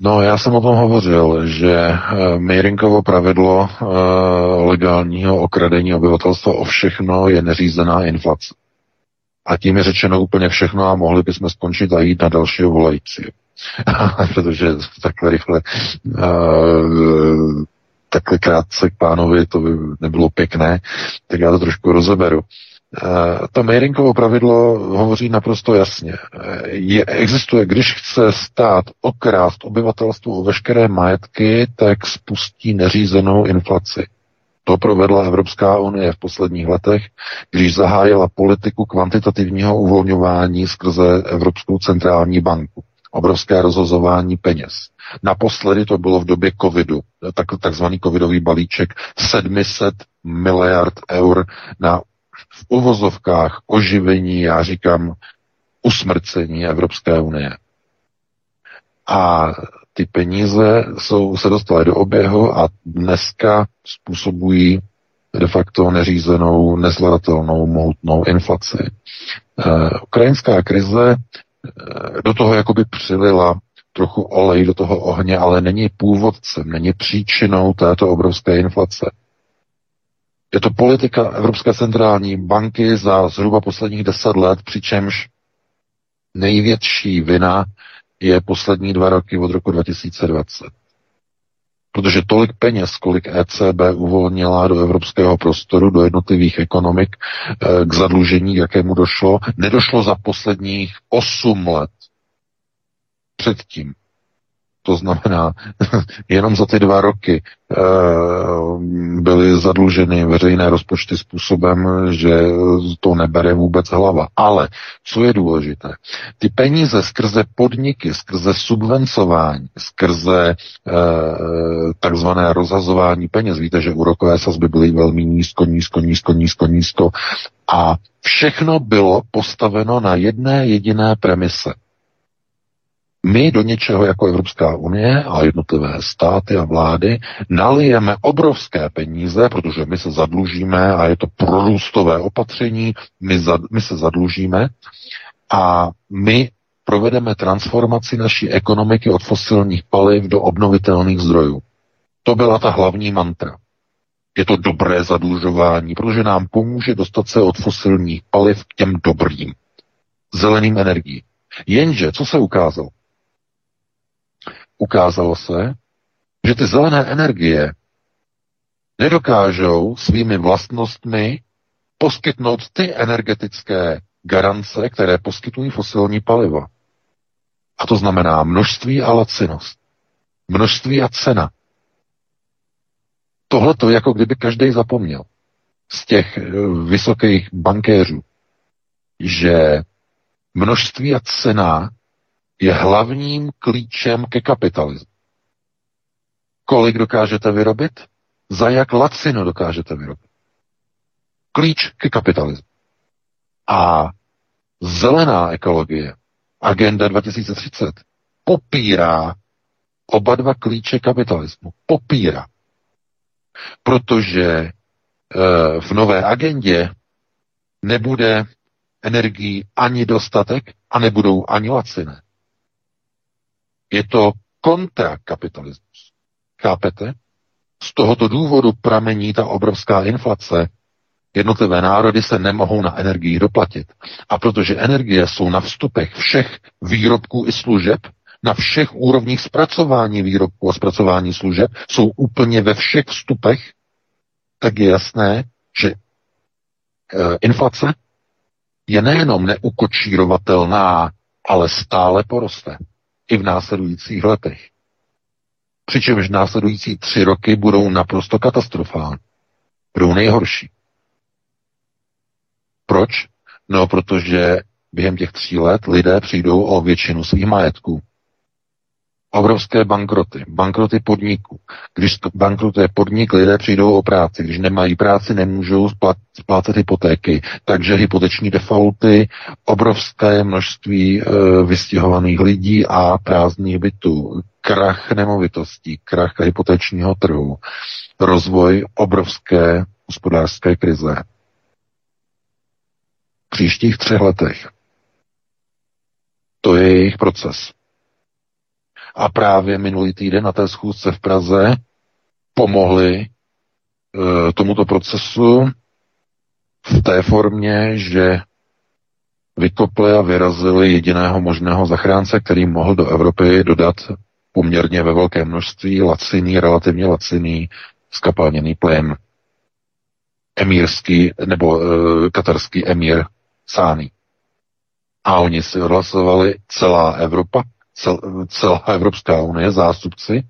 No, já jsem o tom hovořil, že eh, Mejrinkovo pravidlo uh, legálního okradení obyvatelstva o všechno je neřízená inflace. A tím je řečeno úplně všechno a mohli bychom skončit a jít na dalšího volající. Protože takhle rychle uh, takhle krátce k pánovi, to by nebylo pěkné, tak já to trošku rozeberu. Eh, to Meirinkovo pravidlo hovoří naprosto jasně. Eh, je, existuje, když chce stát okrást obyvatelstvo o veškeré majetky, tak spustí neřízenou inflaci. To provedla Evropská unie v posledních letech, když zahájila politiku kvantitativního uvolňování skrze Evropskou centrální banku. Obrovské rozhozování peněz. Naposledy to bylo v době covidu, tak, takzvaný covidový balíček 700 miliard eur na v uvozovkách oživení, já říkám usmrcení Evropské unie. A ty peníze jsou, se dostaly do oběhu a dneska způsobují de facto neřízenou, nezvladatelnou, mohutnou inflaci. E, ukrajinská krize e, do toho jakoby přilila trochu olej do toho ohně, ale není původcem, není příčinou této obrovské inflace. Je to politika Evropské centrální banky za zhruba posledních deset let, přičemž největší vina je poslední dva roky od roku 2020. Protože tolik peněz, kolik ECB uvolnila do evropského prostoru, do jednotlivých ekonomik, eh, k zadlužení, jakému došlo, nedošlo za posledních 8 let. Předtím. To znamená, jenom za ty dva roky e, byly zadluženy veřejné rozpočty způsobem, že to nebere vůbec hlava. Ale co je důležité? Ty peníze skrze podniky, skrze subvencování, skrze e, takzvané rozhazování peněz, víte, že úrokové sazby byly velmi nízko, nízko, nízko, nízko, nízko a všechno bylo postaveno na jedné jediné premise – my do něčeho jako Evropská unie a jednotlivé státy a vlády nalijeme obrovské peníze, protože my se zadlužíme a je to prorůstové opatření, my, za, my se zadlužíme a my provedeme transformaci naší ekonomiky od fosilních paliv do obnovitelných zdrojů. To byla ta hlavní mantra. Je to dobré zadlužování, protože nám pomůže dostat se od fosilních paliv k těm dobrým, zeleným energiím. Jenže, co se ukázalo? Ukázalo se, že ty zelené energie nedokážou svými vlastnostmi poskytnout ty energetické garance, které poskytují fosilní paliva. A to znamená množství a lacinost. Množství a cena. Tohle to jako kdyby každý zapomněl z těch eh, vysokých bankéřů, že množství a cena je hlavním klíčem ke kapitalismu. Kolik dokážete vyrobit? Za jak lacino dokážete vyrobit? Klíč ke kapitalismu. A zelená ekologie agenda 2030 popírá oba dva klíče kapitalismu. Popírá. Protože e, v nové agendě nebude energii ani dostatek a nebudou ani laciné. Je to kontrakapitalismus. Chápete? Z tohoto důvodu pramení ta obrovská inflace. Jednotlivé národy se nemohou na energii doplatit. A protože energie jsou na vstupech všech výrobků i služeb, na všech úrovních zpracování výrobků a zpracování služeb, jsou úplně ve všech vstupech, tak je jasné, že e, inflace je nejenom neukočírovatelná, ale stále poroste i v následujících letech. Přičemž následující tři roky budou naprosto katastrofální. Budou nejhorší. Proč? No, protože během těch tří let lidé přijdou o většinu svých majetků obrovské bankroty, bankroty podniků. Když bankrotuje podnik, lidé přijdou o práci. Když nemají práci, nemůžou splácet hypotéky. Takže hypoteční defaulty, obrovské množství e, vystěhovaných lidí a prázdných bytů, krach nemovitostí, krach hypotečního trhu, rozvoj obrovské hospodářské krize. V příštích třech letech. To je jejich proces. A právě minulý týden na té schůzce v Praze pomohli e, tomuto procesu v té formě, že vykopli a vyrazili jediného možného zachránce, který mohl do Evropy dodat poměrně ve velké množství laciný, relativně laciný skapalněný plyn. Emírský nebo e, katarský emír Sány. A oni si odhlasovali celá Evropa, cel, celá Evropská unie, zástupci,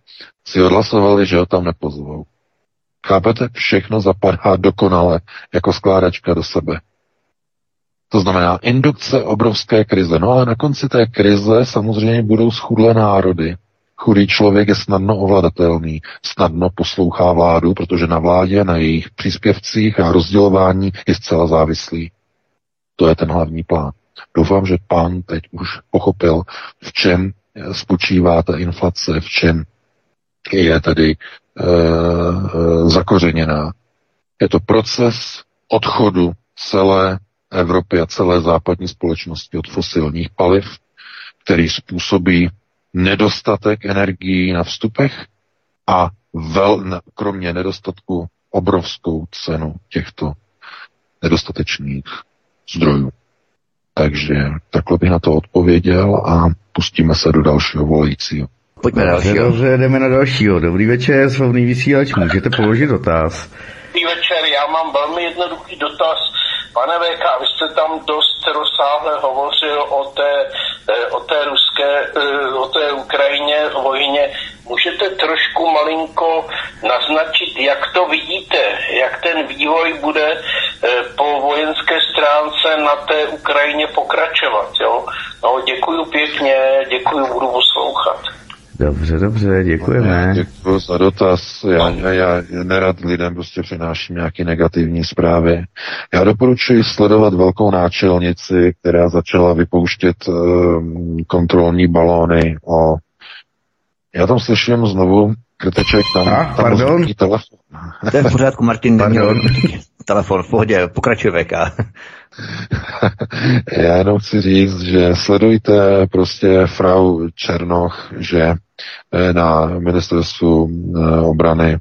si odhlasovali, že ho tam nepozvou. Chápete? Všechno zapadá dokonale jako skládačka do sebe. To znamená indukce obrovské krize. No ale na konci té krize samozřejmě budou schudlé národy. Chudý člověk je snadno ovladatelný, snadno poslouchá vládu, protože na vládě, na jejich příspěvcích a rozdělování je zcela závislý. To je ten hlavní plán. Doufám, že pán teď už pochopil, v čem spočívá ta inflace, v čem je tady e, zakořeněná. Je to proces odchodu celé Evropy a celé západní společnosti od fosilních paliv, který způsobí nedostatek energií na vstupech a vel, kromě nedostatku obrovskou cenu těchto nedostatečných zdrojů. Takže takhle bych na to odpověděl a pustíme se do dalšího volajícího. Pojďme dalšího. Dobře, jdeme na dalšího. Dobrý večer, slovný vysílač, můžete položit dotaz. Dobrý večer, já mám velmi jednoduchý dotaz. Pane VK, vy jste tam dost rozsáhle hovořil o té, eh, o té ruské, eh, o té Ukrajině, vojně. Můžete trošku malinko naznačit, jak to vidíte, jak ten vývoj bude eh, po vojenské stránce na té Ukrajině pokračovat, jo? No, děkuju pěkně, děkuju, budu poslouchat. Dobře, dobře, děkujeme. Děkuji za dotaz. Já, já, já nerad lidem prostě přináším nějaké negativní zprávy. Já doporučuji sledovat velkou náčelnici, která začala vypouštět um, kontrolní balóny o... Já tam slyším znovu krteček, tam, ah, tam pardon. telefon. To je v pořádku, Martin, neměl Pardon. telefon, v pohodě, pokračuje VK. Já jenom chci říct, že sledujte prostě frau Černoch, že eh, na ministerstvu eh, obrany,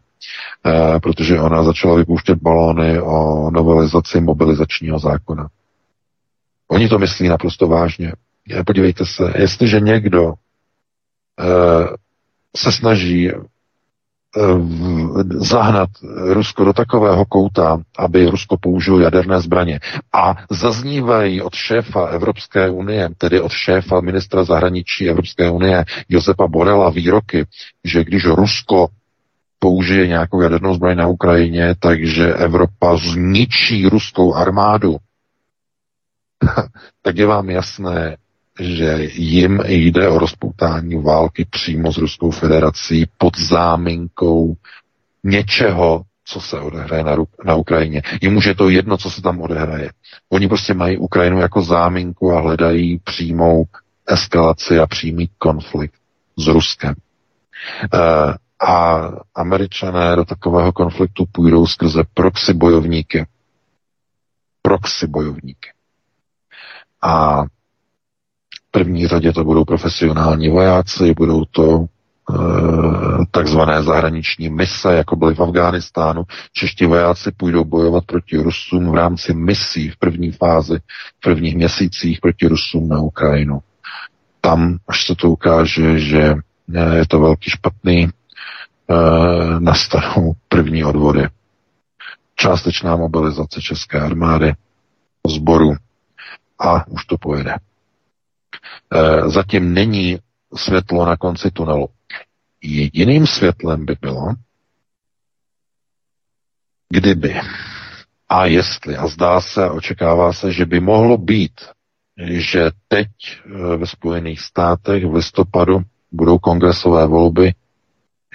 eh, protože ona začala vypouštět balóny o novelizaci mobilizačního zákona. Oni to myslí naprosto vážně. Podívejte se, jestliže někdo se snaží zahnat Rusko do takového kouta, aby Rusko použilo jaderné zbraně. A zaznívají od šéfa Evropské unie, tedy od šéfa ministra zahraničí Evropské unie Josepa Borela výroky, že když Rusko použije nějakou jadernou zbraň na Ukrajině, takže Evropa zničí ruskou armádu, tak je vám jasné, že jim jde o rozpoutání války přímo s Ruskou federací pod záminkou něčeho, co se odehraje na, na Ukrajině. Jim už je to jedno, co se tam odehraje. Oni prostě mají Ukrajinu jako záminku a hledají přímou eskalaci a přímý konflikt s Ruskem. Eh, a američané do takového konfliktu půjdou skrze proxy bojovníky. Proxy bojovníky. A první řadě to budou profesionální vojáci, budou to Eh, takzvané zahraniční mise, jako byly v Afghánistánu. Čeští vojáci půjdou bojovat proti Rusům v rámci misí v první fázi, v prvních měsících proti Rusům na Ukrajinu. Tam, až se to ukáže, že eh, je to velký špatný, eh, nastanou první odvody. Částečná mobilizace České armády, zboru a už to pojede. Zatím není světlo na konci tunelu. Jediným světlem by bylo, kdyby a jestli, a zdá se očekává se, že by mohlo být, že teď eh, ve Spojených státech v listopadu budou kongresové volby,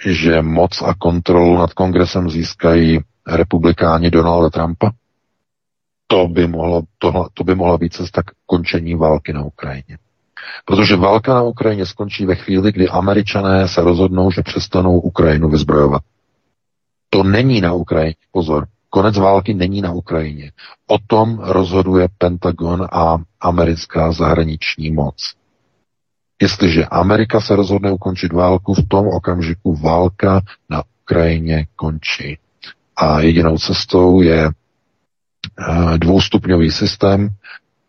že moc a kontrolu nad kongresem získají republikáni Donalda Trumpa, to by, mohlo, to by mohla být cesta k končení války na Ukrajině. Protože válka na Ukrajině skončí ve chvíli, kdy američané se rozhodnou, že přestanou Ukrajinu vyzbrojovat. To není na Ukrajině. Pozor, konec války není na Ukrajině. O tom rozhoduje Pentagon a americká zahraniční moc. Jestliže Amerika se rozhodne ukončit válku, v tom okamžiku válka na Ukrajině končí. A jedinou cestou je eh, dvoustupňový systém,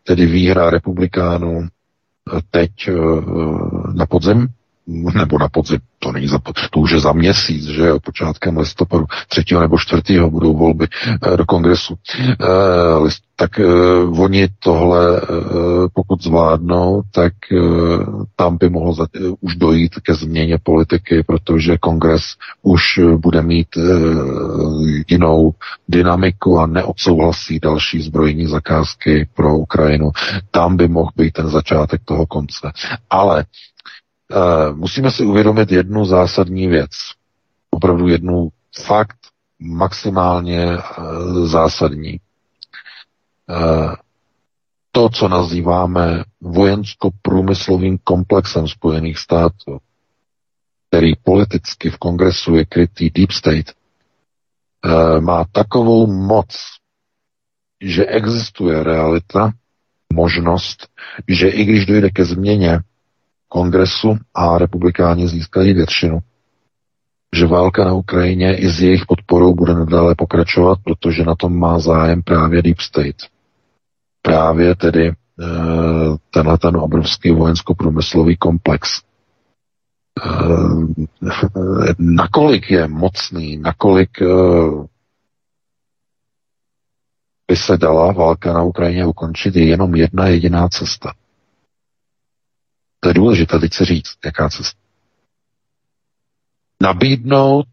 tedy výhra republikánů teď eh, na podzim, nebo na podzim, to není za, to už je za měsíc, že jo, počátkem listopadu, třetího nebo čtvrtého budou volby eh, do kongresu. Eh, list, tak oni tohle, pokud zvládnou, tak tam by mohlo za, už dojít ke změně politiky, protože kongres už bude mít jinou dynamiku a neodsouhlasí další zbrojní zakázky pro Ukrajinu. Tam by mohl být ten začátek toho konce. Ale Uh, musíme si uvědomit jednu zásadní věc. Opravdu jednu fakt maximálně uh, zásadní. Uh, to, co nazýváme vojensko-průmyslovým komplexem Spojených států, který politicky v kongresu je krytý Deep State, má takovou moc, že existuje realita, možnost, že i když dojde ke změně kongresu a republikáni získají většinu. Že válka na Ukrajině i s jejich podporou bude nadále pokračovat, protože na tom má zájem právě Deep State. Právě tedy e, tenhle ten obrovský vojensko-průmyslový komplex. E, nakolik je mocný, nakolik e, by se dala válka na Ukrajině ukončit, je jenom jedna jediná cesta. To je důležité teď se říct, jaká cesta. Nabídnout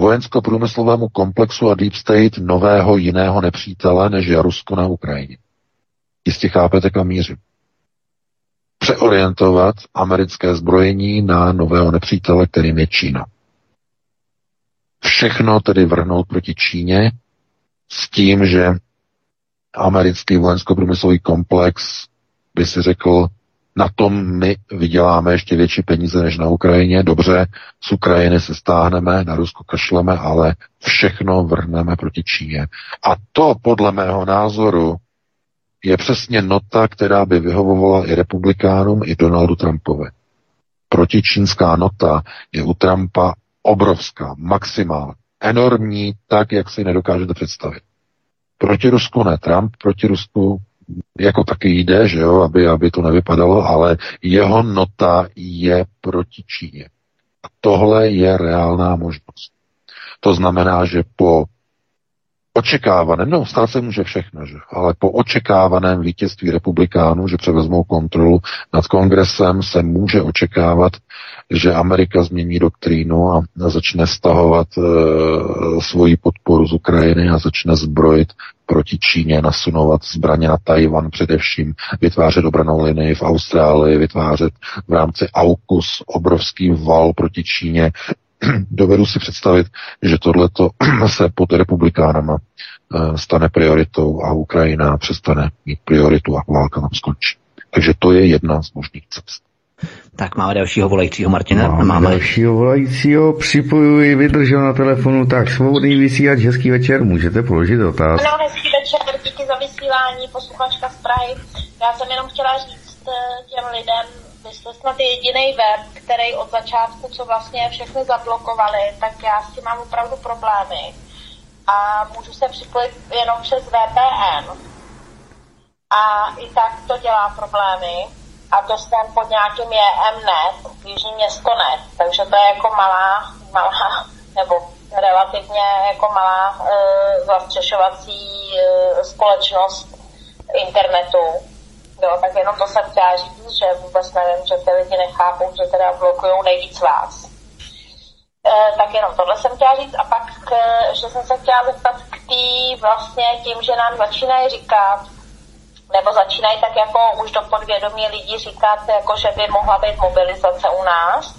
vojensko-průmyslovému komplexu a Deep State nového jiného nepřítele, než je Rusko na Ukrajině. Jistě chápete, kam mířím. Přeorientovat americké zbrojení na nového nepřítele, kterým je Čína. Všechno tedy vrhnout proti Číně s tím, že americký vojensko-průmyslový komplex by si řekl, na tom my vyděláme ještě větší peníze než na Ukrajině. Dobře, z Ukrajiny se stáhneme, na Rusko kašleme, ale všechno vrhneme proti Číně. A to podle mého názoru je přesně nota, která by vyhovovala i republikánům, i Donaldu Trumpovi. Protičínská nota je u Trumpa obrovská, maximální, enormní, tak, jak si nedokážete představit. Proti Rusku ne Trump, proti Rusku jako taky jde, že jo, aby, aby to nevypadalo, ale jeho nota je proti Číně. A tohle je reálná možnost. To znamená, že po očekávaném, no stát se může všechno, že? ale po očekávaném vítězství republikánů, že převezmou kontrolu nad kongresem, se může očekávat, že Amerika změní doktrínu a začne stahovat e, svoji podporu z Ukrajiny a začne zbrojit proti Číně, nasunovat zbraně na Tajvan především, vytvářet obranou linii v Austrálii, vytvářet v rámci AUKUS obrovský val proti Číně. Dovedu si představit, že tohleto se pod republikánama eh, stane prioritou a Ukrajina přestane mít prioritu a válka nám skončí. Takže to je jedna z možných cest. Tak máme dalšího volajícího Martina. Máme, máme dalšího volajícího, připojuji, vydržel na telefonu, tak svobodný vysílač, hezký večer, můžete položit dotaz. Ano, hezký večer, díky za vysílání, posluchačka z Prahy. Já jsem jenom chtěla říct eh, těm lidem, vy jste snad jediný web, který od začátku, co vlastně všechny zablokovali, tak já s tím mám opravdu problémy. A můžu se připojit jenom přes VPN. A i tak to dělá problémy a to jsem pod nějakým je Mnet, Jižní město net, takže to je jako malá, malá, nebo relativně jako malá e, zastřešovací e, společnost internetu. Jo, tak jenom to jsem chtěla říct, že vůbec nevím, že ty lidi nechápou, že teda blokují nejvíc vás. E, tak jenom tohle jsem chtěla říct a pak, k, že jsem se chtěla zeptat k tý vlastně tím, že nám začínají říkat, nebo začínají tak jako už do podvědomí lidi říkat, jako že by mohla být mobilizace u nás.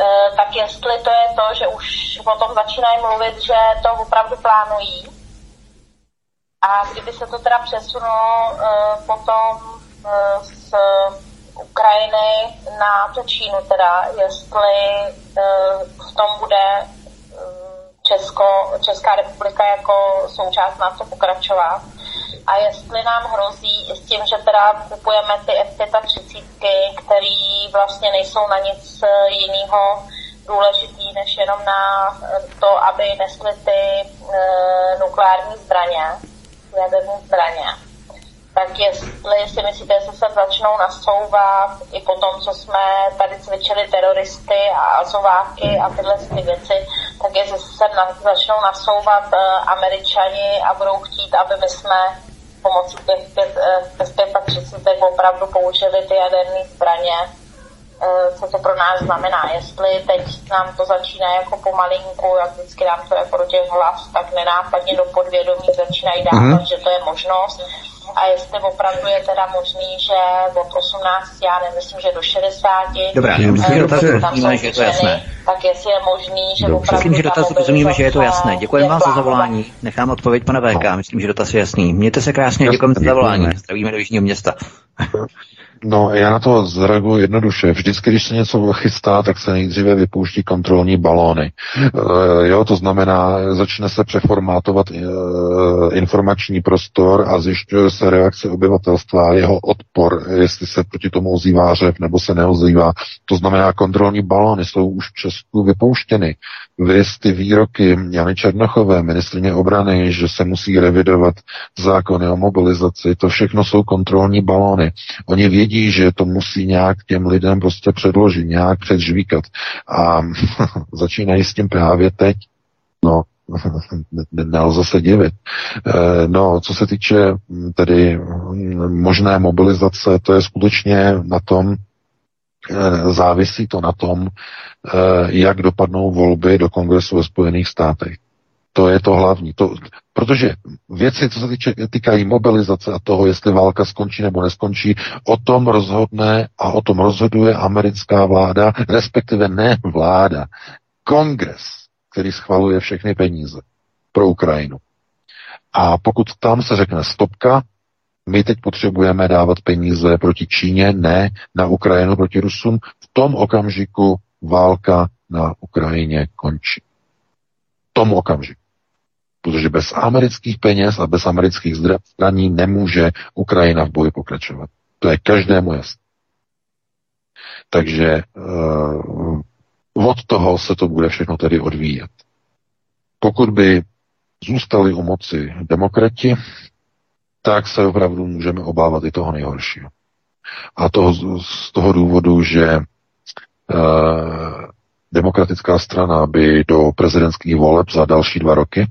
E, tak jestli to je to, že už o tom začínají mluvit, že to opravdu plánují. A kdyby se to teda přesunulo e, potom e, z Ukrajiny na tu Čínu teda, jestli v tom bude Česko, Česká republika jako součást na to pokračovat a jestli nám hrozí s tím, že teda kupujeme ty F-35, které vlastně nejsou na nic eh, jiného důležitý, než jenom na eh, to, aby nesly ty e, nukleární zbraně, jaderné zbraně. Tak jestli si myslíte, že se začnou nasouvat i po tom, co jsme tady cvičili teroristy a azováky a tyhle ty věci, tak jestli se na, začnou nasouvat uh, američani a budou chtít, aby my jsme pomocí těch 35 eh, opravdu použili ty jaderné zbraně, co to pro nás znamená. Jestli teď nám to začíná jako pomalinku, jak vždycky nám to jako do těch hlav, tak nenápadně do podvědomí začínají dávat, mm-hmm. že to je možnost. A jestli opravdu je teda možný, že od 18, já nemyslím, že do 60, Dobrá, já myslím, že dotaz dobře. rozumíme, že je to jasné. tak jestli je možný, že Dobře. opravdu Myslím, že ta dotaz rozumíme, že je to jasné. Děkujeme je vám za zavolání. Nechám odpověď pana VK. Myslím, že dotaz je jasný. Mějte se krásně, děkujeme za zavolání. Zdravíme do Jižního města. No, já na to zareaguji jednoduše. Vždycky, když se něco chystá, tak se nejdříve vypouští kontrolní balóny. E, jo, to znamená, začne se přeformátovat e, informační prostor a zjišťuje se reakce obyvatelstva jeho odpor, jestli se proti tomu ozývá řev nebo se neozývá. To znamená, kontrolní balóny jsou už v Česku vypouštěny. Vys ty výroky Jany Černochové, ministrně obrany, že se musí revidovat zákony o mobilizaci, to všechno jsou kontrolní balóny. Oni vědí, že to musí nějak těm lidem prostě předložit, nějak předžvíkat. A začínají s tím právě teď. No, nelze se divit. Eh, No, co se týče tedy možné mobilizace, to je skutečně na tom, závisí to na tom, eh, jak dopadnou volby do kongresu ve Spojených státech. To je to hlavní. To, protože věci, co se týče, týkají mobilizace a toho, jestli válka skončí nebo neskončí, o tom rozhodne a o tom rozhoduje americká vláda, respektive ne vláda, kongres, který schvaluje všechny peníze pro Ukrajinu. A pokud tam se řekne stopka, my teď potřebujeme dávat peníze proti Číně, ne na Ukrajinu proti Rusům, v tom okamžiku válka na Ukrajině končí. V tom okamžiku. Protože bez amerických peněz a bez amerických zbraní nemůže Ukrajina v boji pokračovat. To je každému jasné. Takže uh, od toho se to bude všechno tedy odvíjet. Pokud by zůstali u moci demokrati, tak se opravdu můžeme obávat i toho nejhoršího. A to z toho důvodu, že uh, demokratická strana by do prezidentských voleb za další dva roky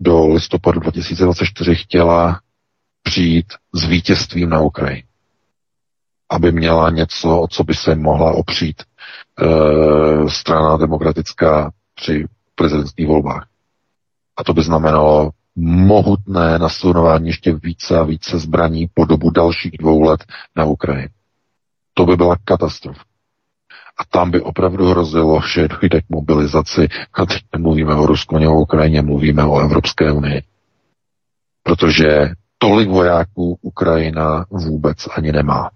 do listopadu 2024 chtěla přijít s vítězstvím na Ukrajině. Aby měla něco, o co by se mohla opřít e, strana demokratická při prezidentských volbách. A to by znamenalo mohutné nasunování ještě více a více zbraní po dobu dalších dvou let na Ukrajinu. To by byla katastrofa. A tam by opravdu hrozilo, že dojde k mobilizaci. A teď nemluvíme o Rusku, o Ukrajině, mluvíme o Evropské unii. Protože tolik vojáků Ukrajina vůbec ani nemá.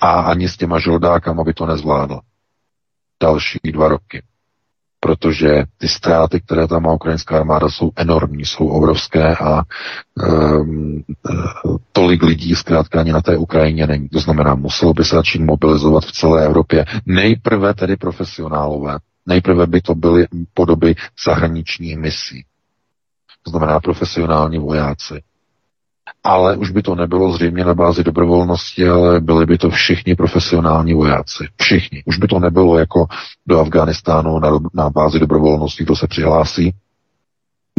A ani s těma žoldákama by to nezvládl. Další dva roky. Protože ty ztráty, které tam má ukrajinská armáda, jsou enormní, jsou obrovské a um, tolik lidí zkrátka ani na té Ukrajině není. To znamená, muselo by se začít mobilizovat v celé Evropě. Nejprve tedy profesionálové. Nejprve by to byly podoby zahraničních misí. To znamená profesionální vojáci ale už by to nebylo zřejmě na bázi dobrovolnosti, ale byli by to všichni profesionální vojáci. Všichni. Už by to nebylo jako do Afghánistánu na, na bázi dobrovolnosti, kdo se přihlásí,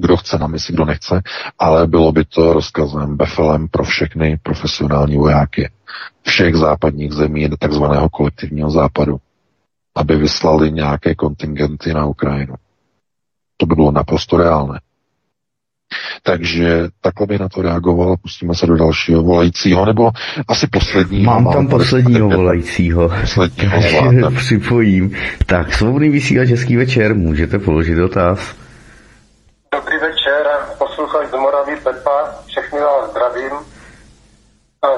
kdo chce na misi, kdo nechce, ale bylo by to rozkazem, befelem pro všechny profesionální vojáky všech západních zemí takzvaného kolektivního západu, aby vyslali nějaké kontingenty na Ukrajinu. To by bylo naprosto reálné. Takže takhle bych na to reagoval, pustíme se do dalšího volajícího, nebo asi posledního. Mám tam posledního volajícího. Posledního Připojím. Tak, svobodný vysílač, hezký večer, můžete položit dotaz. Dobrý večer, posluchač z Moravy Pepa, všechny vás zdravím.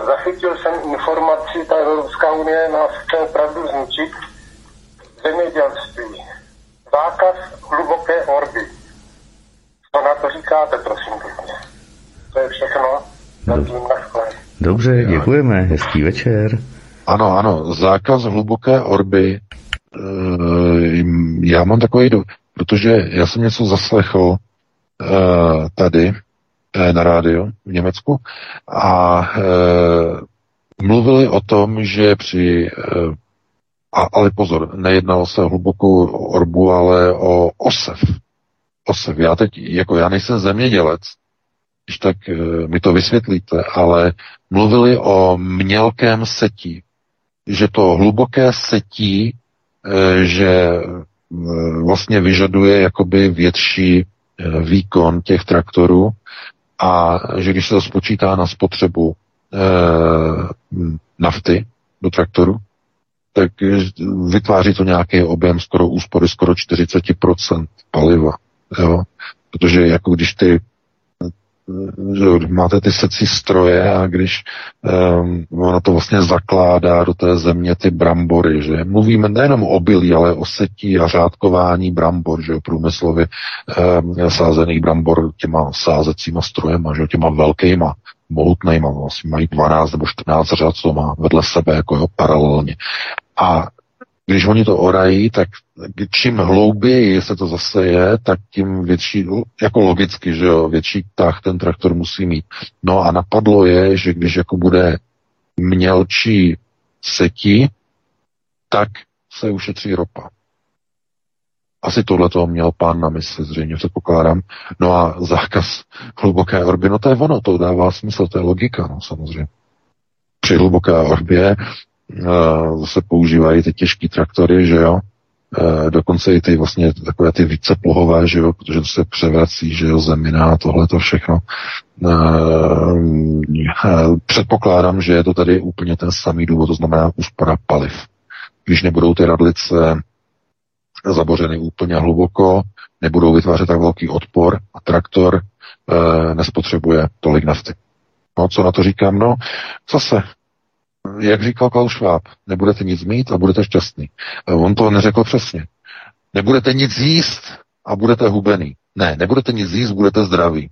Zachytil jsem informaci, ta Evropská unie nás chce opravdu zničit zemědělství. Zákaz hluboké orby co na to říkáte, prosím pěkně? To je všechno. Zatím na Dobře, děkujeme. Hezký večer. Ano, ano, zákaz hluboké orby. Eh, já mám takový, protože já jsem něco zaslechl eh, tady eh, na rádiu v Německu a mluvili o tom, že při a, ale pozor, nejednalo se o hlubokou orbu, ale o osev osev. Já teď, jako já nejsem zemědělec, když tak e, mi to vysvětlíte, ale mluvili o mělkém setí, že to hluboké setí, e, že e, vlastně vyžaduje jakoby větší výkon těch traktorů a že když se to spočítá na spotřebu nafty do traktoru, tak vytváří to nějaký objem skoro úspory skoro 40% paliva. Jo? Protože jako když ty máte ty secí stroje a když um, ono to vlastně zakládá do té země ty brambory, že mluvíme nejenom o obilí, ale o setí a řádkování brambor, že průmyslově um, sázených brambor těma sázecíma strojema, že těma velkýma, mohutnýma, vlastně mají 12 nebo 14 řad, co má vedle sebe jako jo, paralelně. A když oni to orají, tak čím hlouběji se to zase je, tak tím větší, jako logicky, že jo, větší tah ten traktor musí mít. No a napadlo je, že když jako bude mělčí seti, tak se ušetří ropa. Asi tohle toho měl pán na mysli, zřejmě pokládám. No a zákaz hluboké orby, no to je ono, to dává smysl, to je logika, no samozřejmě. Při hluboké orbě zase používají ty těžké traktory, že jo, dokonce i ty vlastně takové ty více plohové, že jo, protože to se převrací, že jo, zemina a tohle to všechno. Předpokládám, že je to tady úplně ten samý důvod, to znamená úspora paliv. Když nebudou ty radlice zabořeny úplně hluboko, nebudou vytvářet tak velký odpor a traktor nespotřebuje tolik nafty. No, co na to říkám? No, zase jak říkal Klaus Schwab, nebudete nic mít a budete šťastný. On to neřekl přesně. Nebudete nic jíst a budete hubený. Ne, nebudete nic jíst, budete zdraví.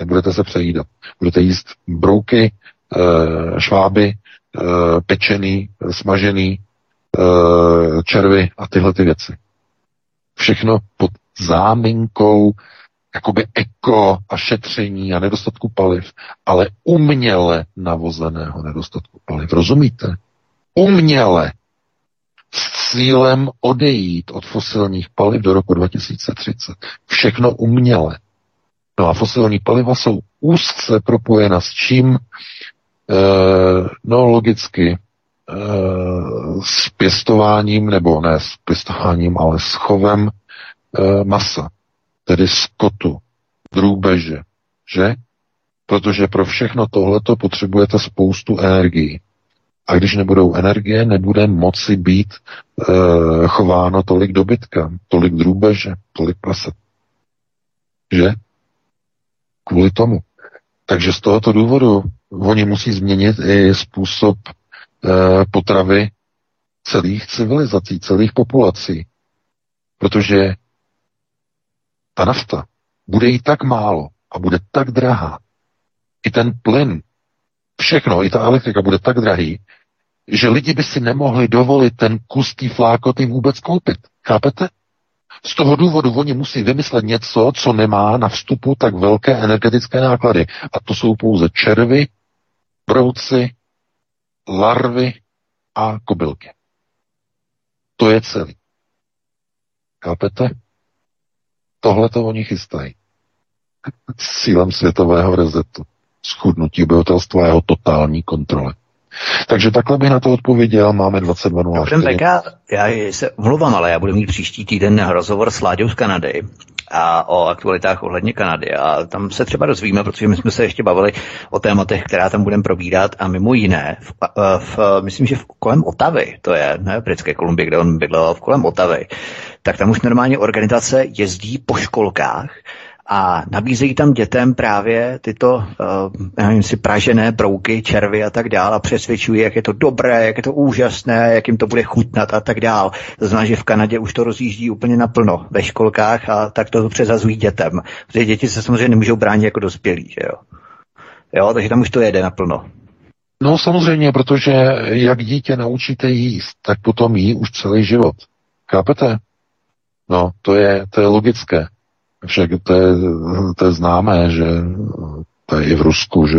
Nebudete se přejídat. Budete jíst brouky, eh, šváby, eh, pečený, smažený, eh, červy a tyhle ty věci. Všechno pod záminkou jakoby eko a šetření a nedostatku paliv, ale uměle navozeného nedostatku paliv. Rozumíte? Uměle s cílem odejít od fosilních paliv do roku 2030. Všechno uměle. No a fosilní paliva jsou úzce propojena s čím? E, no logicky e, s pěstováním, nebo ne s pěstováním, ale s chovem e, masa tedy skotu, drůbeže, že? Protože pro všechno tohleto potřebujete spoustu energií. A když nebudou energie, nebude moci být e, chováno tolik dobytka, tolik drůbeže, tolik prase. Že? Kvůli tomu. Takže z tohoto důvodu oni musí změnit i způsob e, potravy celých civilizací, celých populací. Protože ta nafta bude jí tak málo a bude tak drahá. I ten plyn, všechno, i ta elektrika bude tak drahý, že lidi by si nemohli dovolit ten kus té flákoty vůbec koupit. Chápete? Z toho důvodu oni musí vymyslet něco, co nemá na vstupu tak velké energetické náklady. A to jsou pouze červy, brouci, larvy a kobylky. To je celý. Chápete? Tohle to oni chystají. S cílem světového rezetu. Schudnutí obyvatelstva a jeho totální kontrole. Takže takhle bych na to odpověděl, máme 22.04. Dobře, já se mluvám, ale já budu mít příští týden rozhovor s Láďou z Kanady a o aktualitách ohledně Kanady. A tam se třeba dozvíme, protože my jsme se ještě bavili o tématech, která tam budeme probírat a mimo jiné, v, v, myslím, že v kolem Otavy, to je ne v Britské Kolumbii, kde on bydlel, v kolem Otavy, tak tam už normálně organizace jezdí po školkách a nabízejí tam dětem právě tyto, uh, nevím si, pražené brouky, červy a tak dál a přesvědčují, jak je to dobré, jak je to úžasné, jak jim to bude chutnat a tak dál. To znamená, že v Kanadě už to rozjíždí úplně naplno ve školkách a tak to přezazují dětem. Protože děti se samozřejmě nemůžou bránit jako dospělí, že jo. Jo, takže tam už to jede naplno. No samozřejmě, protože jak dítě naučíte jíst, tak potom jí už celý život. Chápete? No, to je, to je logické. Však to je, to je známé, že to je i v Rusku, že,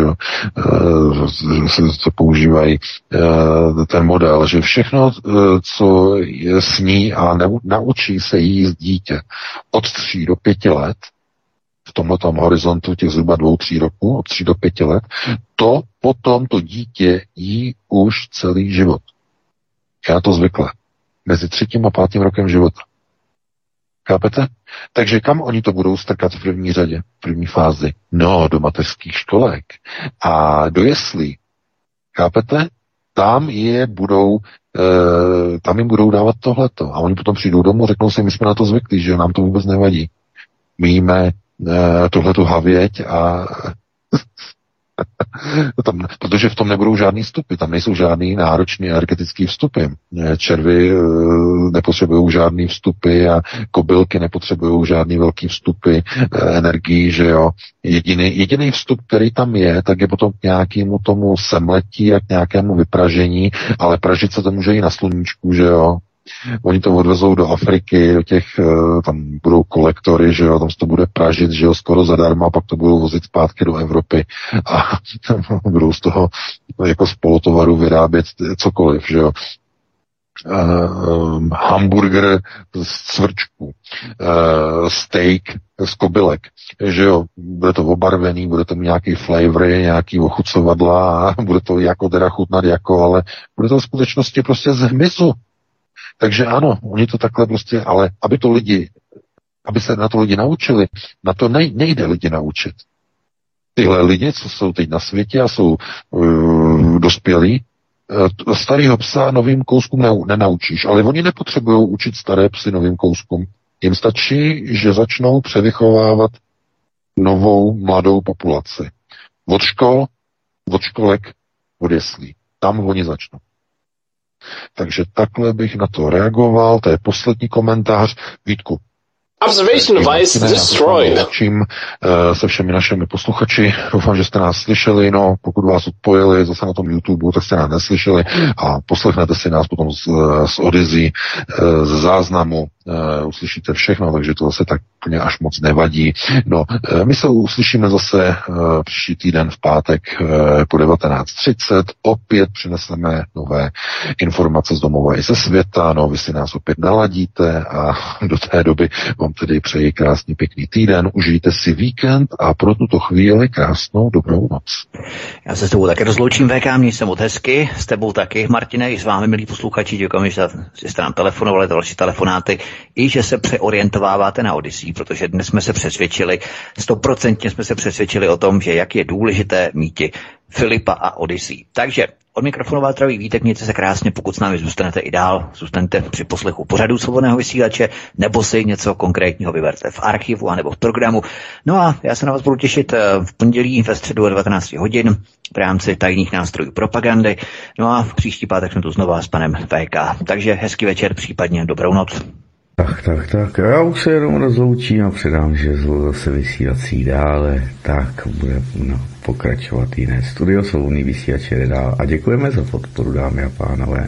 že se, se používají eh, ten model, že všechno, eh, co je sní a naučí se jíst dítě od 3 do 5 let, v tomto horizontu těch zhruba dvou, tří roků, od 3 do 5 let, to potom to dítě jí už celý život. Já to zvykle. Mezi třetím a pátým rokem života. Chápete? Takže kam oni to budou strkat v první řadě, v první fázi? No, do mateřských školek a do jeslí. Chápete? Tam je budou, e, tam jim budou dávat tohleto. A oni potom přijdou domů, řeknou si, my jsme na to zvyklí, že nám to vůbec nevadí. My jíme e, tohletu havěť a tam, protože v tom nebudou žádný vstupy, tam nejsou žádný náročný energetický vstupy. Červy e, nepotřebují žádný vstupy a kobylky nepotřebují žádný velký vstupy e, energií, že jo. Jediný, jediný vstup, který tam je, tak je potom k nějakému tomu semletí a k nějakému vypražení, ale pražit se to může i na sluníčku, že jo. Oni to odvezou do Afriky, do těch, eh, tam budou kolektory, že jo, tam se to bude pražit, že jo, skoro zadarmo a pak to budou vozit zpátky do Evropy a budou z toho jako spolotovaru vyrábět cokoliv, že jo. Uh, hamburger z cvrčku, uh, steak z kobylek, že jo, bude to obarvený, bude to mít nějaký flavory, nějaký ochucovadla bude to jako teda chutnat jako, ale bude to v skutečnosti prostě z hmyzu, takže ano, oni to takhle prostě, ale aby to lidi, aby se na to lidi naučili, na to nej, nejde lidi naučit. Tyhle lidi, co jsou teď na světě a jsou uh, dospělí, uh, starého psa novým kouskům ne, nenaučíš, ale oni nepotřebují učit staré psy novým kouskům. Jim stačí, že začnou převychovávat novou mladou populaci. Od škol, od školek, od jeslí. Tam oni začnou. Takže takhle bych na to reagoval. To je poslední komentář. Vítku, Observation device destroyed. Čím uh, se všemi našimi posluchači. Doufám, že jste nás slyšeli. No, pokud vás odpojili zase na tom YouTube, tak jste nás neslyšeli a poslechnete si nás potom z, z Odizí, uh, z záznamu. Uh, uslyšíte všechno, takže to zase tak úplně až moc nevadí. No, uh, my se uslyšíme zase uh, příští týden v pátek po 19.30. Opět přineseme nové informace z domova i ze světa. No, vy si nás opět naladíte a do té doby vám tedy přeji krásný pěkný týden, užijte si víkend a pro tuto chvíli krásnou dobrou noc. Já se s tebou také rozloučím, VK, měj se moc hezky, s tebou taky, Martine, i s vámi, milí posluchači, děkujeme, že jste nám telefonovali, další telefonáty. I že se přeorientováváte na Odyssey, protože dnes jsme se přesvědčili, stoprocentně jsme se přesvědčili o tom, že jak je důležité mít Filipa a Odyssey. Takže od mikrofonu vás zdraví Vítek, mějte se krásně, pokud s námi zůstanete i dál, zůstaňte při poslechu pořadu svobodného vysílače, nebo si něco konkrétního vyberte v archivu anebo v programu. No a já se na vás budu těšit eh, v pondělí ve středu o 19 hodin v rámci tajných nástrojů propagandy. No a v příští pátek jsme tu znova s panem VK. Takže hezký večer, případně dobrou noc. Tak, tak, tak. Já už se jenom rozloučím a předám, že zlo zase vysílací dále. Tak bude no, pokračovat jiné studio, svobodný vysílač jede dál. A děkujeme za podporu, dámy a pánové.